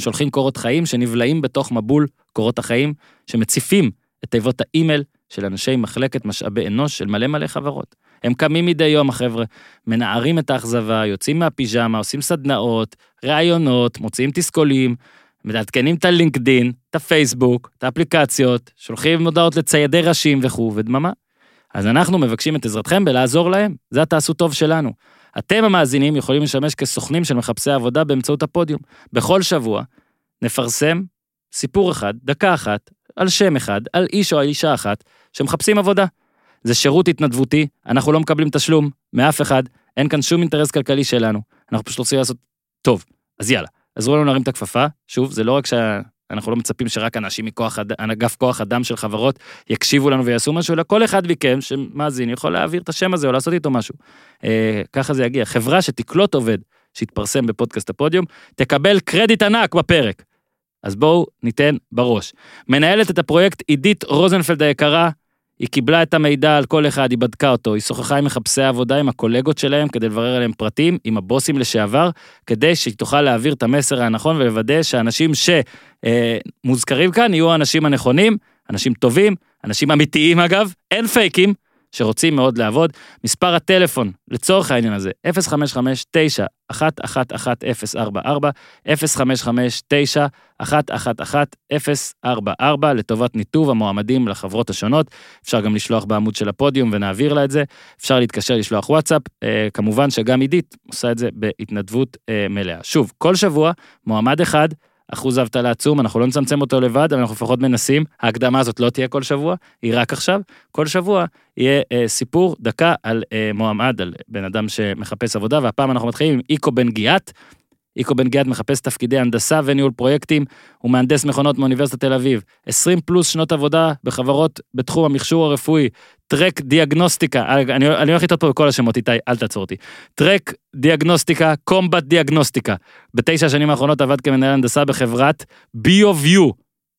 שולחים קורות חיים שנבלעים בתוך מבול קורות החיים, שמציפים את תיבות האימייל של אנשי מחלקת משאבי אנוש של מלא מלא חברות. הם קמים מדי יום, החבר'ה, מנערים את האכזבה, יוצאים מהפיג'מה, עושים סדנאות, ראיונות, מוציאים תסכולים, מעדכנים את הלינקדין, את הפייסבוק, את האפליקציות, שולחים הודעות לציידי ראשים וכו', ודממה. אז אנחנו מבקשים את עזרתכם בלעזור להם, זה התעשו טוב שלנו. אתם המאזינים יכולים לשמש כסוכנים של מחפשי עבודה באמצעות הפודיום. בכל שבוע נפרסם סיפור אחד, דקה אחת, על שם אחד, על איש או על אישה אחת, שמחפשים עבודה. זה שירות התנדבותי, אנחנו לא מקבלים תשלום מאף אחד, אין כאן שום אינטרס כלכלי שלנו, אנחנו פשוט רוצים לעשות טוב. אז יאללה, עזרו לנו להרים את הכפפה, שוב, זה לא רק שאנחנו לא מצפים שרק אנשים מכוח. אגף כוח אדם של חברות יקשיבו לנו ויעשו משהו, אלא כל אחד מכם שמאזין יכול להעביר את השם הזה או לעשות איתו משהו. אה, ככה זה יגיע. חברה שתקלוט עובד שיתפרסם בפודקאסט הפודיום, תקבל קרדיט ענק בפרק. אז בואו ניתן בראש. מנהלת את הפרויקט עידית רוזנפלד היקרה, היא קיבלה את המידע על כל אחד, היא בדקה אותו, היא שוחחה עם מחפשי העבודה, עם הקולגות שלהם, כדי לברר עליהם פרטים, עם הבוסים לשעבר, כדי שהיא תוכל להעביר את המסר הנכון ולוודא שהאנשים שמוזכרים כאן יהיו האנשים הנכונים, אנשים טובים, אנשים אמיתיים אגב, אין פייקים, שרוצים מאוד לעבוד. מספר הטלפון, לצורך העניין הזה, 055-9-111044, 055-9-111044, לטובת ניתוב המועמדים לחברות השונות. אפשר גם לשלוח בעמוד של הפודיום ונעביר לה את זה. אפשר להתקשר, לשלוח וואטסאפ. אה, כמובן שגם עידית עושה את זה בהתנדבות אה, מלאה. שוב, כל שבוע, מועמד אחד, אחוז האבטלה עצום, אנחנו לא נצמצם אותו לבד, אבל אנחנו לפחות מנסים. ההקדמה הזאת לא תהיה כל שבוע, היא רק עכשיו. כל שבוע יהיה אה, סיפור, דקה, על אה, מועמד, על בן אדם שמחפש עבודה, והפעם אנחנו מתחילים עם איקו בן גיאת. איקו בן גיאת מחפש תפקידי הנדסה וניהול פרויקטים, הוא מהנדס מכונות מאוניברסיטת תל אביב. 20 פלוס שנות עבודה בחברות בתחום המכשור הרפואי, טרק דיאגנוסטיקה, אני, אני הולך לטעות פה בכל השמות, איתי, אל תעצור אותי. טרק דיאגנוסטיקה, קומבט דיאגנוסטיקה. בתשע השנים האחרונות עבד כמנהל הנדסה בחברת BioView,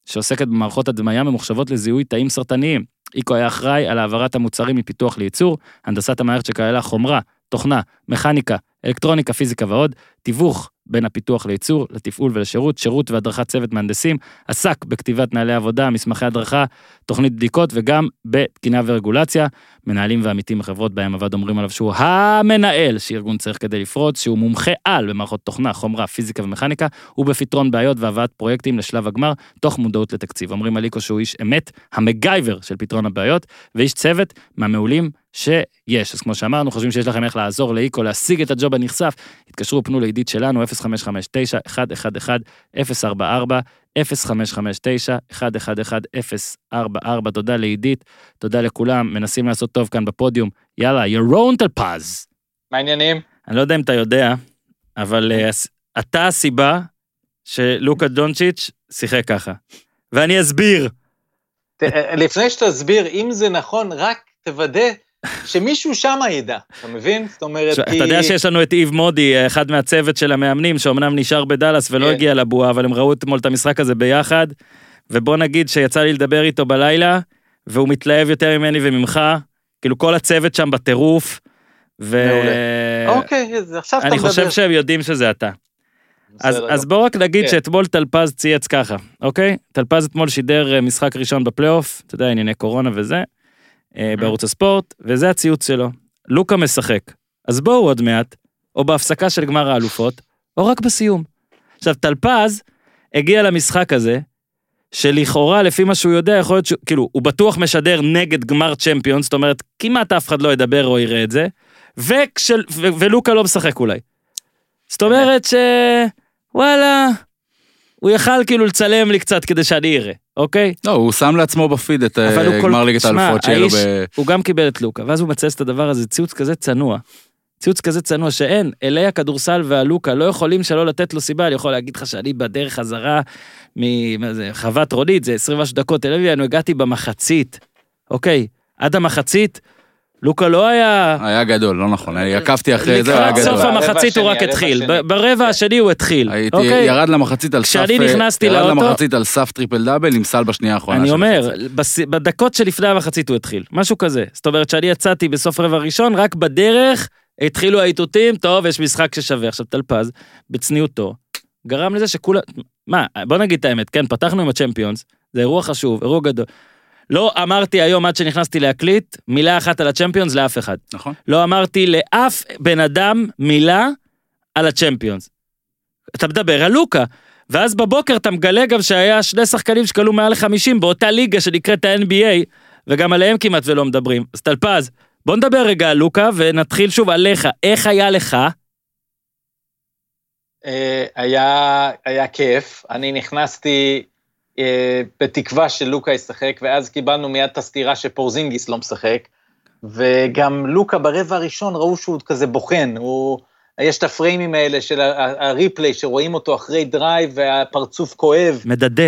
שעוסקת במערכות הדמיה ממוחשבות לזיהוי תאים סרטניים. איקו היה אחראי על העברת המוצרים מפיתוח לייצור, הנדסת המערכת שכללה חומרה, תוכנה, מכניקה, אלקטרוניקה, פיזיקה ועוד, תיווך בין הפיתוח לייצור, לתפעול ולשירות, שירות והדרכת צוות מהנדסים, עסק בכתיבת נהלי עבודה, מסמכי הדרכה, תוכנית בדיקות וגם בתקינה ורגולציה. מנהלים ועמיתים בחברות בהם עבד אומרים עליו שהוא המנהל שארגון צריך כדי לפרוץ, שהוא מומחה על במערכות תוכנה, חומרה, פיזיקה ומכניקה, ובפתרון בעיות והבאת פרויקטים לשלב הגמר, תוך מודעות לתקציב. אומרים על שהוא איש אמת, המגייבר של פתרון הבעיות, ואיש צוות מהמעולים שיש. אז כמו שאמרנו, חושבים שיש לכם איך לעזור לאיקו להשיג את הג'וב הנכסף, התקשרו, פנו לעידית שלנו, 0559-111-044, 0559-111-044, תודה לעידית, תודה לכולם, מנסים לעשות טוב כאן בפודיום. יאללה, ירון טלפז. מה העניינים? אני לא יודע אם אתה יודע, אבל אה, הס- אתה הסיבה שלוקה דונצ'יץ' שיחק ככה. ואני אסביר. ת- לפני שתסביר, אם זה נכון, רק תוודא שמישהו שם ידע, אתה מבין? זאת אומרת, כי... אתה יודע שיש לנו את איב מודי, אחד מהצוות של המאמנים, שאומנם נשאר בדאלאס ולא כן. הגיע לבועה, אבל הם ראו אתמול את המשחק הזה ביחד, ובוא נגיד שיצא לי לדבר איתו בלילה, והוא מתלהב יותר ממני וממך, כאילו כל הצוות שם בטירוף, ו... אוקיי, אז עכשיו אתה אני מדבר. חושב שהם יודעים שזה אתה. אז, אז גמור. בוא רק נגיד כן. שאתמול טלפז צייץ ככה, אוקיי? טלפז אתמול שידר אה, משחק ראשון בפלייאוף, אתה יודע, ענייני קורונה וזה, בערוץ הספורט, וזה הציוץ שלו. לוקה משחק. אז בואו עוד מעט, או בהפסקה של גמר האלופות, או רק בסיום. עכשיו, טלפז הגיע למשחק הזה, שלכאורה, לפי מה שהוא יודע, יכול להיות שהוא, כאילו, הוא בטוח משדר נגד גמר צ'מפיון, זאת אומרת, כמעט אף אחד לא ידבר או יראה את זה, וכשל, ו, ולוקה לא משחק אולי. זאת אומרת ש... וואלה, הוא יכל כאילו לצלם לי קצת כדי שאני אראה. אוקיי? לא, הוא שם לעצמו בפיד את אה. גמר ליגת האלופות שיהיה לו האיש- ב... הוא גם קיבל את לוקה, ואז הוא מצייץ את הדבר הזה, ציוץ כזה צנוע. ציוץ כזה צנוע שאין, אלי הכדורסל והלוקה לא יכולים שלא לתת לו סיבה, אני יכול להגיד לך שאני בדרך חזרה מחוות רונית, זה 20 ומשהו דקות תל אביב, הגעתי במחצית, אוקיי, עד המחצית, לוקה לא היה... היה גדול, לא נכון, אני עקבתי אחרי זה, היה לקראת סוף גדול. המחצית הוא רק התחיל, ברבע השני הוא התחיל, הייתי, אוקיי? ירד למחצית על סף... כשאני אה, נכנסתי ירד לאוטו- למחצית על סף triple double עם סל בשנייה האחרונה אני של אומר, בדקות שלפני המחצית הוא התחיל, משהו כזה. זאת אומרת שאני יצאתי בסוף רבע ראשון, רק בדרך התחילו האיתותים, טוב, יש משחק ששווה. עכשיו טלפז, בצניעותו, גרם לזה שכולם... מה, בוא נגיד את האמת, כן, פתחנו עם הצ'מפיונס, זה אירוע חשוב, אירוע גדול. לא אמרתי היום עד שנכנסתי להקליט, מילה אחת על הצ'מפיונס לאף אחד. נכון? לא אמרתי לאף בן אדם מילה על הצ'מפיונס. אתה מדבר על לוקה. ואז בבוקר אתה מגלה גם שהיה שני שחקנים שכלו מעל ל-50 באותה ליגה שנקראת ה-NBA, וגם עליהם כמעט ולא מדברים. אז טלפז, בוא נדבר רגע על לוקה ונתחיל שוב עליך. איך היה לך? אה, היה, היה כיף, אני נכנסתי בתקווה שלוקה ישחק, ואז קיבלנו מיד את הסתירה שפורזינגיס לא משחק, וגם לוקה ברבע הראשון ראו שהוא כזה בוחן, הוא, יש את הפריימים האלה של ה replay שרואים אותו אחרי drive והפרצוף כואב, מדדה.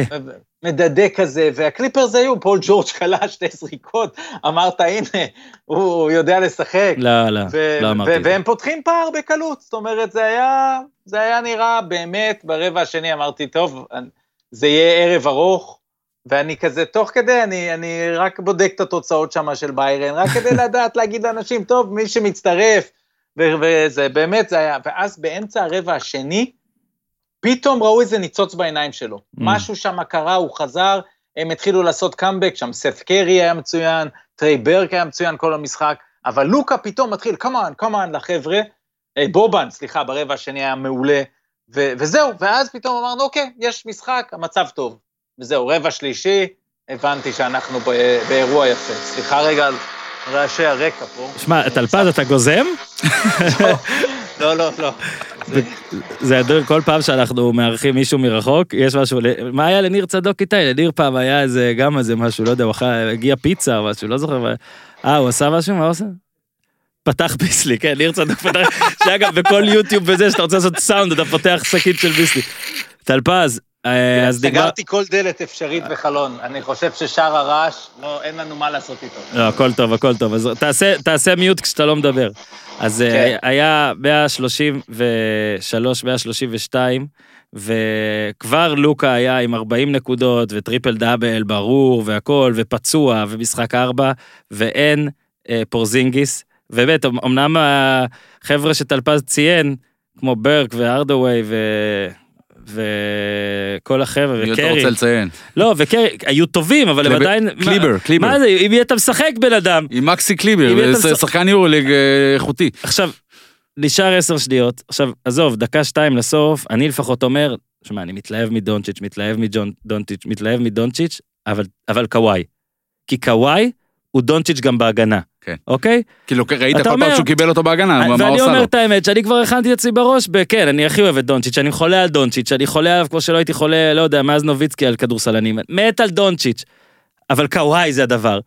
מדדה כזה, והקליפרס היו, פול ג'ורג' קלע שתי זריקות, אמרת הנה, הוא יודע לשחק. לא, לא, ו- לא אמרתי. והם פותחים פער בקלות, זאת אומרת, זה היה, זה היה נראה באמת, ברבע השני אמרתי, טוב, אני- זה יהיה ערב ארוך, ואני כזה, תוך כדי, אני, אני רק בודק את התוצאות שם של ביירן, רק כדי לדעת להגיד לאנשים, טוב, מי שמצטרף, וזה באמת, זה היה, ואז באמצע הרבע השני, פתאום ראו איזה ניצוץ בעיניים שלו. Mm. משהו שם קרה, הוא חזר, הם התחילו לעשות קאמבק, שם סף קרי היה מצוין, טריי ברק היה מצוין כל המשחק, אבל לוקה פתאום מתחיל, כמובן, כמובן לחבר'ה, אה, בובן, סליחה, ברבע השני היה מעולה, ו- וזהו, ואז פתאום אמרנו, אוקיי, יש משחק, המצב טוב. וזהו, רבע שלישי, הבנתי שאנחנו ב- באירוע יפה. סליחה רגע על רעשי הרקע פה. שמע, טלפז, אתה גוזם? לא, לא, לא. זה- זה ידוע, כל פעם שאנחנו מארחים מישהו מרחוק, יש משהו, מה היה לניר צדוק איתי? לניר פעם היה איזה, גם איזה משהו, לא יודע, הוא אכל, הגיע פיצה או משהו, לא זוכר, אה, הוא עשה משהו? מה הוא עושה? פתח ביסלי, כן, ניר צדוק פתח, שאגב, בכל יוטיוב וזה, שאתה רוצה לעשות סאונד, אתה פותח שקית של ביסלי. טלפז, אה, אז דיבר... סגרתי כל דלת אפשרית וחלון. אני חושב ששאר הרעש, לא, אין לנו מה לעשות איתו. לא, הכל טוב, הכל טוב. אז תעשה, תעשה מיוט כשאתה לא מדבר. אז כן. כן. היה 133, 132, וכבר לוקה היה עם 40 נקודות, וטריפל דאבל, ברור, והכל, ופצוע, ומשחק ארבע, ואין אה, פורזינגיס. ובאמת, אמ- אמנם החבר'ה שטלפז ציין, כמו בורק והארדווי ו... וכל החבר'ה, מי אתה וקרי, רוצה לציין? לא, וקרי, היו טובים, אבל הם עדיין... קליבר, קליבר. מה זה, עם מי אתה משחק בן אדם? עם מקסי אם קליבר, שחקן יורוליג אה, איכותי. עכשיו, נשאר עשר שניות, עכשיו, עזוב, דקה שתיים לסוף, אני לפחות אומר, שמע, אני מתלהב מדונצ'יץ', מתלהב מדונצ'יץ', מתלהב מדונצ'יץ', אבל, אבל קוואי. כי קוואי הוא דונצ'יץ' גם בהגנה. כן. אוקיי? כאילו, ראית כל פעם שהוא קיבל אותו בהגנה, מה- מה הוא ואני אומר לו? את האמת, שאני כבר הכנתי את עצמי בראש, בכן, אני הכי אוהב את דונצ'יץ', אני חולה על דונצ'יץ', אני חולה עליו כמו שלא הייתי חולה, לא יודע, מאז נוביצקי על כדורסלנים, מת על דונצ'יץ', אבל קוואי זה הדבר.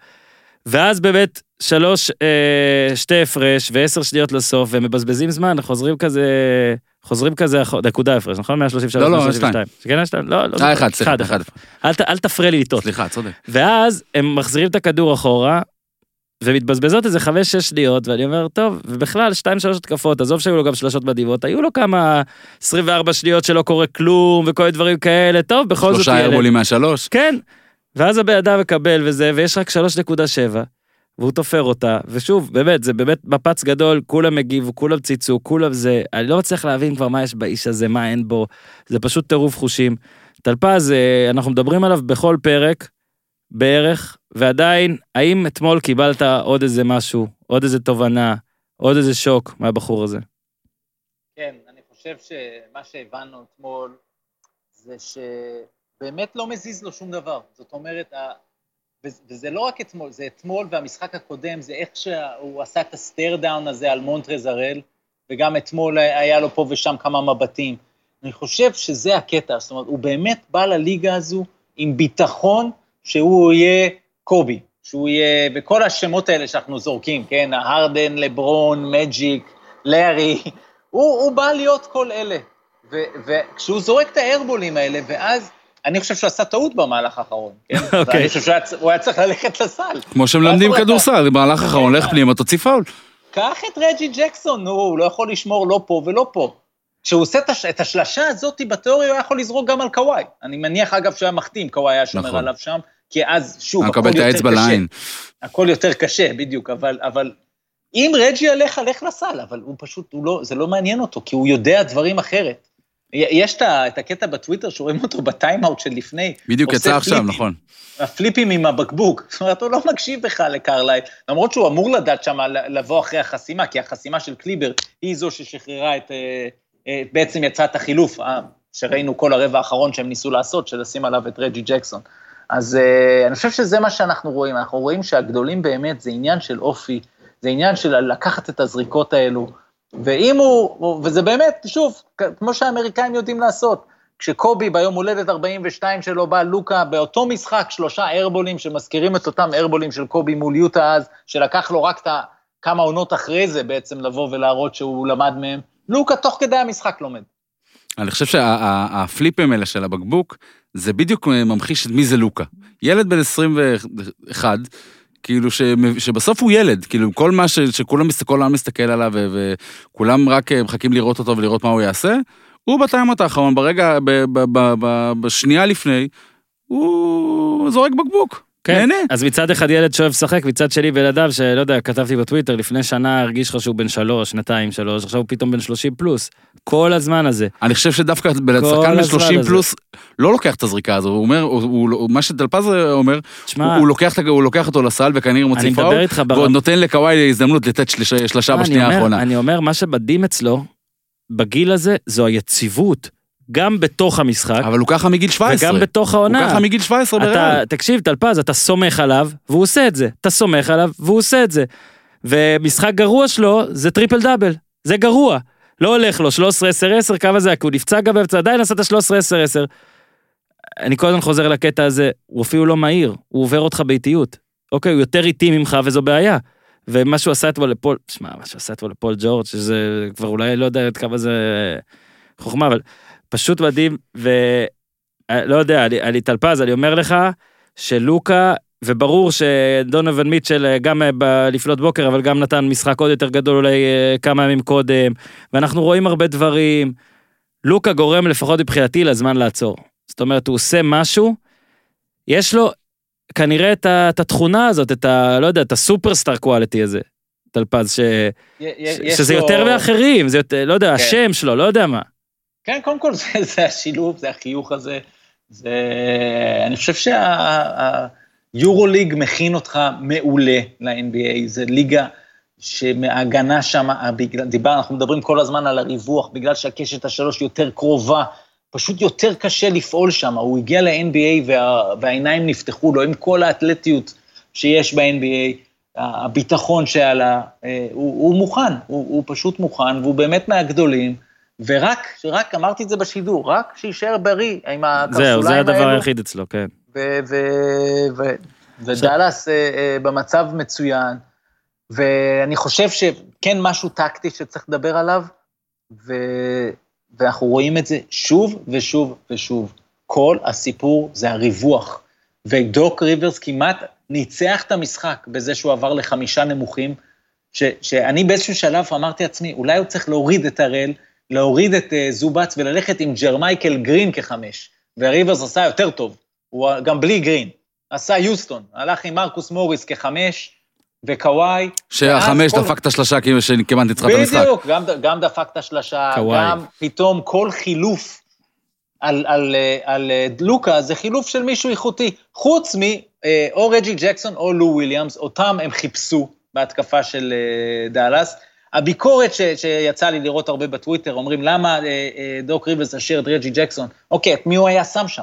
ואז באמת, שלוש, אה, שתי הפרש ועשר שניות לסוף, ומבזבזים זמן, חוזרים כזה, חוזרים כזה, נקודה הפרש, נכון? 133, לא, לא, 132. כן, היה שתיים? לא, לא. אה. אחד, סליחה, אחד. אל תפריע לי לטעות. סליחה, צודק. ואז הם מחזירים את הכדור אחורה, ומתבזבזות איזה חמש-שש שניות, ואני אומר, טוב, ובכלל, שתיים-שלוש התקפות, עזוב שהיו לו גם שלושות מדהימות, היו לו כמה 24 שניות שלא קורה כלום, וכל מיני דברים כאלה, טוב, בכל זאת שלושה ילד. איירבולים מהשלוש. כן. ואז הבן אדם מקבל וזה, ויש רק 3.7, והוא תופר אותה, ושוב, באמת, זה באמת מפץ גדול, כולם הגיבו, כולם ציצו, כולם זה, אני לא מצליח להבין כבר מה יש באיש הזה, מה אין בו, זה פשוט טירוף חושים. טלפז, אה, אנחנו מדברים עליו בכל פרק, בערך, ועדיין, האם אתמול קיבלת עוד איזה משהו, עוד איזה תובנה, עוד איזה שוק מהבחור הזה? כן, אני חושב שמה שהבנו אתמול זה שבאמת לא מזיז לו שום דבר. זאת אומרת, וזה לא רק אתמול, זה אתמול והמשחק הקודם, זה איך שהוא עשה את ה stare down הזה על מונטרז הראל, וגם אתמול היה לו פה ושם כמה מבטים. אני חושב שזה הקטע, זאת אומרת, הוא באמת בא לליגה הזו עם ביטחון שהוא יהיה קובי, שהוא יהיה, וכל השמות האלה שאנחנו זורקים, כן, ההרדן, לברון, מג'יק, לארי, הוא, הוא בא להיות כל אלה. ו- וכשהוא זורק את האיירבולים האלה, ואז אני חושב שהוא עשה טעות במהלך האחרון, כן? אוקיי. ואני חושב שהוא היה, צריך ללכת לסל. כמו שמלמדים כדורסל, במהלך האחרון, לך פנימה, תוציא פאול. קח את רג'י ג'קסון, נו, הוא לא יכול לשמור לא פה ולא פה. כשהוא עושה את הש- את השלשה הזאת, בתיאוריה הוא היה יכול לזרוק גם על קוואי. אני מניח, אגב, שהוא היה מחתים, קוואי היה שומר נכון. עליו שם, כי אז, שוב, הכל יותר קשה. לעין. הכל יותר קשה, בדיוק, אבל, אבל אם רג'י עליך, לך לסל, אבל הוא פשוט, הוא לא, זה לא מעניין אותו, כי הוא יודע דברים אחרת. יש את הקטע בטוויטר שרואים אותו בטיימאוט של לפני. בדיוק יצא עכשיו, פליפים. נכון. הפליפים עם הבקבוק. זאת אומרת, הוא לא מקשיב בכלל לקרלייל, למרות שהוא אמור לדעת שם לבוא אחרי החסימה, כי החסימה של קליבר היא זו ששחררה את, אה, בעצם יצאה את החילוף, אה, שראינו כל הרבע האחרון שהם ניסו לעשות, של לשים עליו את רג'י ג'קסון. אז אה, אני חושב שזה מה שאנחנו רואים, אנחנו רואים שהגדולים באמת זה עניין של אופי, זה עניין של לקחת את הזריקות האלו, ואם הוא, וזה באמת, שוב, כמו שהאמריקאים יודעים לעשות, כשקובי ביום הולדת 42 שלו בא לוקה, באותו משחק שלושה איירבולים שמזכירים את אותם איירבולים של קובי מול יוטה אז, שלקח לו רק את כמה עונות אחרי זה בעצם לבוא ולהראות שהוא למד מהם, לוקה תוך כדי המשחק לומד. אני חושב שהפליפים האלה של הבקבוק, זה בדיוק ממחיש מי זה לוקה. ילד בן 21, כאילו ש, שבסוף הוא ילד, כאילו כל מה ש, שכולם מסת- כל העם מסתכל עליו ו, וכולם רק מחכים לראות אותו ולראות מה הוא יעשה, הוא בטיימות האחרון, ברגע, ב, ב, ב, בשנייה לפני, הוא זורק בקבוק. כן, נהנה. אז מצד אחד ילד שאוהב לשחק, מצד שני בן אדם שלא יודע, כתבתי בטוויטר, לפני שנה הרגיש לך שהוא בן שלוש, שנתיים, שלוש, עכשיו הוא פתאום בן שלושים פלוס. כל הזמן הזה. אני חושב שדווקא כל שחקן בן הזמן 30 הזה. פלוס לא לוקח את הזריקה הזו, הוא אומר, הוא, הוא, מה שטלפז אומר, תשמע, הוא, הוא, לוקח, הוא לוקח אותו לסל וכנראה מוציא פאול, ועוד נותן לקוואי הזדמנות לתת שלושה, בשנייה האחרונה. אני אומר, מה שמדהים אצלו, בגיל הזה, זו היציבות. גם בתוך המשחק, אבל הוא ככה מגיל 17. וגם בתוך הוא העונה. ככה מגיל 17 אתה, בריאל. תקשיב, טלפז, אתה סומך עליו, והוא עושה את זה. אתה סומך עליו, והוא עושה את זה. ומשחק גרוע שלו, זה טריפל דאבל. זה גרוע. לא הולך לו 13-10-10, כמה זה היה? כי הוא נפצע גם באמצע, עדיין עשה את ה-13-10-10. אני כל הזמן חוזר לקטע הזה, הוא אפילו לא מהיר, הוא עובר אותך באיטיות. אוקיי, הוא יותר איטי ממך וזו בעיה. ומה שהוא עשה אתמול לפול, שמע, מה שהוא עשה אתמול לפול ג'ורג', שזה כבר אולי לא יודע עד כמה זה חוכמה, אבל פשוט מדהים, ולא יודע, אני, אני טלפז, אני אומר לך שלוקה, וברור שדונובל מיטשל אה, גם אה, ב- לפנות בוקר, אבל גם נתן משחק עוד יותר גדול אולי אה, כמה ימים קודם, ואנחנו רואים הרבה דברים. לוקה גורם לפחות מבחינתי לזמן לעצור. זאת אומרת, הוא עושה משהו, יש לו כנראה את, ה, את התכונה הזאת, את ה... לא יודע, את הסופרסטאר קואליטי הזה, טלפז, ש, ש, שזה לו- יותר מאחרים, זה יותר, לא יודע, כן. השם שלו, לא יודע מה. כן, קודם כל זה, זה השילוב, זה החיוך הזה. זה... אני חושב שהיורוליג מכין אותך מעולה ל-NBA, זה ליגה שמההגנה שם, דיבר, אנחנו מדברים כל הזמן על הריווח, בגלל שהקשת השלוש יותר קרובה, פשוט יותר קשה לפעול שם. הוא הגיע ל-NBA וה, והעיניים נפתחו לו עם כל האתלטיות שיש ב-NBA, הביטחון שעלה, אה, הוא, הוא מוכן, הוא, הוא פשוט מוכן, והוא באמת מהגדולים. ורק, רק, אמרתי את זה בשידור, רק שיישאר בריא עם הקרסוליים זהו, זה הדבר האלו, היחיד אצלו, כן. ודאלאס אה, אה, במצב מצוין, ואני חושב שכן משהו טקטי שצריך לדבר עליו, ו- ואנחנו רואים את זה שוב ושוב ושוב. כל הסיפור זה הריווח, ודוק ריברס כמעט ניצח את המשחק בזה שהוא עבר לחמישה נמוכים, ש- שאני באיזשהו שלב אמרתי לעצמי, אולי הוא צריך להוריד את הראל, להוריד את אה, זובץ וללכת עם ג'מייקל גרין כחמש, וריברס עשה יותר טוב, הוא גם בלי גרין, עשה יוסטון, הלך עם מרקוס מוריס כחמש, וקוואי. שהחמש ואז כל- דפק את השלשה שכמעט ניצחה את המשחק. בדיוק, גם, גם דפק את השלשה. גם פתאום כל חילוף על, על, אה, על אה, לוקה זה חילוף של מישהו איכותי, חוץ מאו רג'י ג'קסון או לו וויליאמס, אותם הם חיפשו בהתקפה של אה, דאלאס. הביקורת ש, שיצא לי לראות הרבה בטוויטר, אומרים למה אה, אה, דוק ריברס השאיר את רג'י ג'קסון, אוקיי, את מי הוא היה שם שם?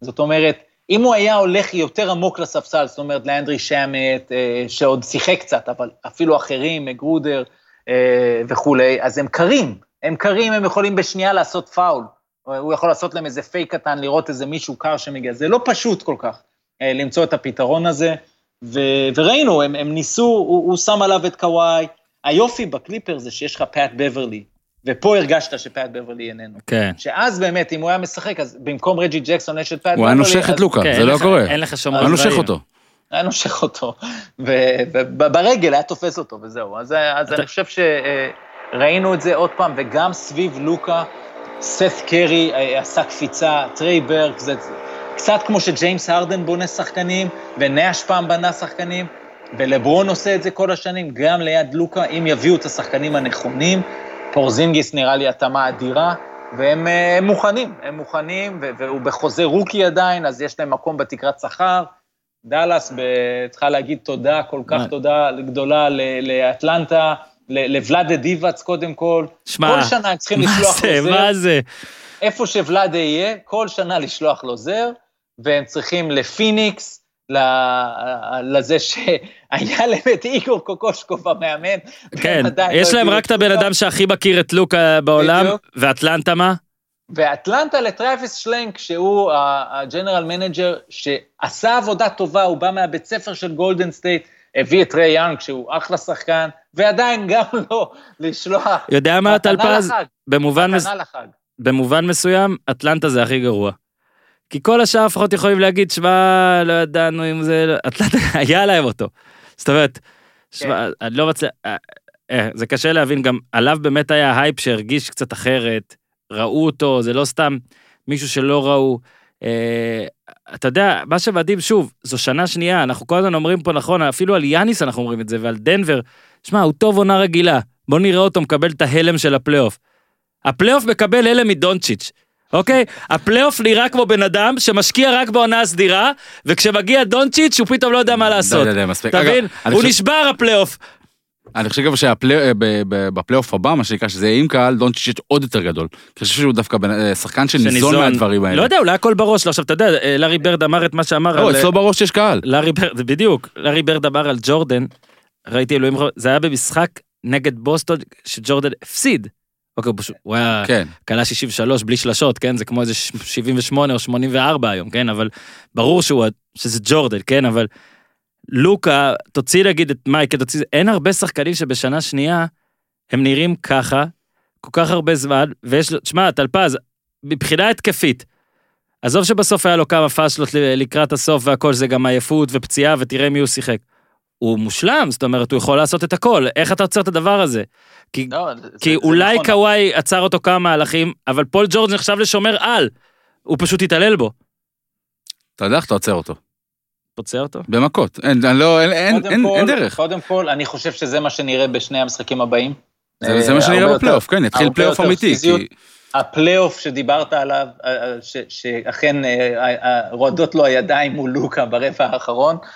זאת אומרת, אם הוא היה הולך יותר עמוק לספסל, זאת אומרת לאנדרי שמט, אה, שעוד שיחק קצת, אבל אפילו אחרים, מגרודר אה, וכולי, אז הם קרים, הם קרים, הם יכולים בשנייה לעשות פאול, הוא יכול לעשות להם איזה פייק קטן, לראות איזה מישהו קר שמגיע. זה לא פשוט כל כך אה, למצוא את הפתרון הזה, ו, וראינו, הם, הם ניסו, הוא, הוא שם עליו את קוואי. היופי בקליפר זה שיש לך פאט בברלי, ופה הרגשת שפאט בברלי איננו. כן. שאז באמת, אם הוא היה משחק, אז במקום רג'י ג'קסון יש את פאט בברלי. הוא היה נושך את לוקה, כן, זה לא קורה. אין לך שומר הוא היה נושך. אותו. היה נושך אותו, וברגל היה תופס אותו וזהו. אז, אז אני חושב שראינו את זה עוד פעם, וגם סביב לוקה, סת קרי אה, עשה קפיצה, טריי בורק, זה קצת כמו שג'יימס הרדן בונה שחקנים, ונאש פעם בנה שחקנים, ולברון עושה את זה כל השנים, גם ליד לוקה, אם יביאו את השחקנים הנכונים, פורזינגיס נראה לי התאמה אדירה, והם אה, הם מוכנים, הם מוכנים, והוא בחוזה רוקי עדיין, אז יש להם מקום בתקרת שכר. דאלאס צריכה להגיד תודה, כל כך מה? תודה גדולה לאטלנטה, לוולאדה דיבאץ קודם כל. שמע, כל שנה הם צריכים לשלוח זה, לו זר, מה זה? איפה שוולאדה יהיה, כל שנה לשלוח לו זר, והם צריכים לפיניקס, לזה שהיה להם את איגור קוקושקוב המאמן. כן, עדיין לא יש להם רק את הבן. אדם שהכי מכיר את לוקה בעולם. ואטלנטה מה? ואטלנטה לטרביס שלנק, שהוא ה general manager, שעשה עבודה טובה, הוא בא מהבית ספר של גולדן סטייט, הביא את טריי יאנג, שהוא אחלה שחקן, ועדיין גם לא לשלוח יודע מה, טלפז? מס-. במובן מסוים, אטלנטה זה הכי גרוע. כי כל השאר לפחות יכולים להגיד, שמע, לא ידענו אם זה... אטלנטה, היה להם אותו. זאת אומרת, שמע, אני לא מצליח... אה, אה, זה קשה להבין, גם עליו באמת היה הייפ שהרגיש קצת אחרת, ראו אותו, זה לא סתם מישהו שלא ראו. אה, אתה יודע, מה שמדהים, שוב, זו שנה שנייה, אנחנו כל הזמן אומרים פה, נכון, אפילו על יאניס אנחנו אומרים את זה, ועל דנבר, שמע, הוא טוב עונה רגילה, בוא נראה אותו מקבל את ההלם של הפלייאוף. הפלייאוף מקבל הלם מדונצ'יץ', אוקיי? הפלייאוף נראה כמו בן אדם שמשקיע רק בעונה הסדירה, וכשמגיע דונצ'יץ' הוא פתאום לא יודע מה לעשות. די, די, די, מספיק. אתה אגב, מבין? אני הוא נשבר הפלייאוף. אני חושב גם שבפלייאוף הבא, מה שנקרא, שזה יהיה עם קהל, דונצ'יץ' עוד יותר גדול. אני חושב שהוא דווקא אה, שחקן שניזון. מהדברים האלה. לא יודע, אולי הכל בראש שלו. עכשיו, אתה יודע, אה, לארי בירד אמר את מה שאמר לא, על... אצלו בראש יש קהל. לארי בירד, בדיוק, לארי בירד אמר על ג'ורדן, ראיתי אלוהים, זה היה במשחק נגד בוסטון שג'ורדן הפסיד. אוקיי, הוא פשוט- הוא היה כן. כלה 63 בלי שלשות, כן? זה כמו איזה 78 או 84 היום, כן? אבל ברור שהוא, שזה ג'ורדן, כן? אבל לוקה, תוציא נגיד את מייקל, תוציא, אין הרבה שחקנים שבשנה שנייה הם נראים ככה, כל כך הרבה זמן, ויש לו, תשמע, טלפז, מבחינה התקפית, עזוב שבסוף היה לו כמה פאשלות לקראת הסוף והכל, זה גם עייפות ופציעה, ותראה מי הוא שיחק. הוא מושלם, זאת אומרת, הוא יכול לעשות את הכל, איך אתה עוצר את הדבר הזה? כי לא, כי זה אולי נכון. קוואי עצר אותו כמה מהלכים, אבל פול ג'ורג' נחשב לשומר על. הוא פשוט התעלל בו. אתה יודע איך אתה עוצר אותו. פוצע אותו? במכות. אין, לא, אין, אין, קודם אין, כל- אין דרך. קודם כל, אני חושב שזה מה שנראה בשני המשחקים הבאים. זה, זה מה אה, שנראה בפלייאוף, כן, יתחיל פלייאוף אמיתי. כי... הפלייאוף שדיברת עליו, אה, אה, ש- שאכן אה, אה, רועדות לו הידיים מול לוקה ברבע האחרון, אה,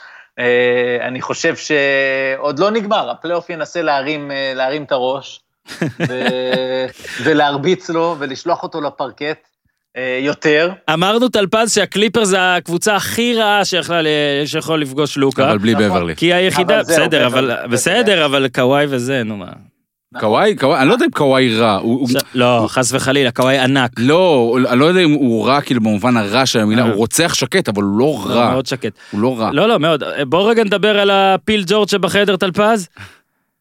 אני חושב שעוד לא נגמר, הפלייאוף ינסה להרים, אה, להרים את הראש, ו- ולהרביץ לו ולשלוח אותו לפרקט אה, יותר. אמרנו טלפז שהקליפר זה הקבוצה הכי רעה שיכולה, שיכול לפגוש לוקה. אבל בלי נכון. בברלי. כי היא היחידה, בסדר, אבל בסדר, אבל קוואי וזה, נו מה. קוואי, קוואי, אני לא יודע אם קוואי רע. הוא, הוא, ש- לא, חס וחלילה, קוואי ענק. לא, אני לא יודע אם הוא רע כאילו במובן הרע של המילה, אה. הוא רוצח שקט, אבל הוא לא לא, רע. מאוד שקט. הוא לא רע. לא, לא, מאוד. בוא רגע נדבר על הפיל ג'ורג' שבחדר טלפז.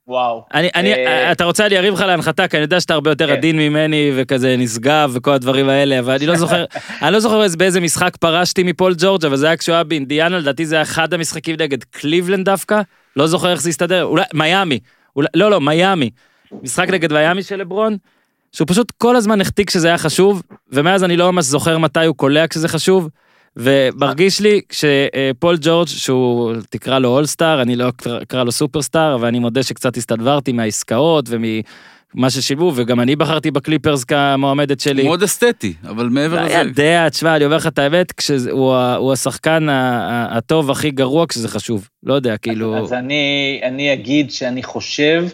וואו. אני, אני, אה, אתה רוצה, אני ארים לך להנחתה, כי אני יודע שאתה הרבה יותר כן. עדין ממני וכזה נשגב וכל הדברים האלה, אבל אני לא זוכר, אני לא זוכר איזה- באיזה משחק פרשתי מפול ג'ורג', אבל זה היה כשהוא היה באינדיאנה, לדעתי זה היה אחד המשחקים נגד קליבלנד דווקא, לא זוכר איך זה הסתדר, אולי, מיאמי, אולי, לא, לא, מיאמי. משחק נגד מיאמי של לברון, שהוא פשוט כל הזמן החטיא כשזה היה חשוב, ומאז אני לא ממש זוכר מתי הוא קולע כשזה חשוב, ומרגיש לי שפול ג'ורג', שהוא, תקרא לו אולסטאר, אני לא אקרא- לו סופרסטאר, אבל אני מודה שקצת הסתדברתי מהעסקאות וממה ששילבו, וגם אני בחרתי בקליפרס כמועמדת שלי. מאוד אסתטי, אבל מעבר לא לזה... יודע, תשמע, אני אומר לך את האמת, הוא השחקן הטוב הכי גרוע כשזה חשוב. לא יודע, כאילו... אז אני, אני אגיד שאני חושב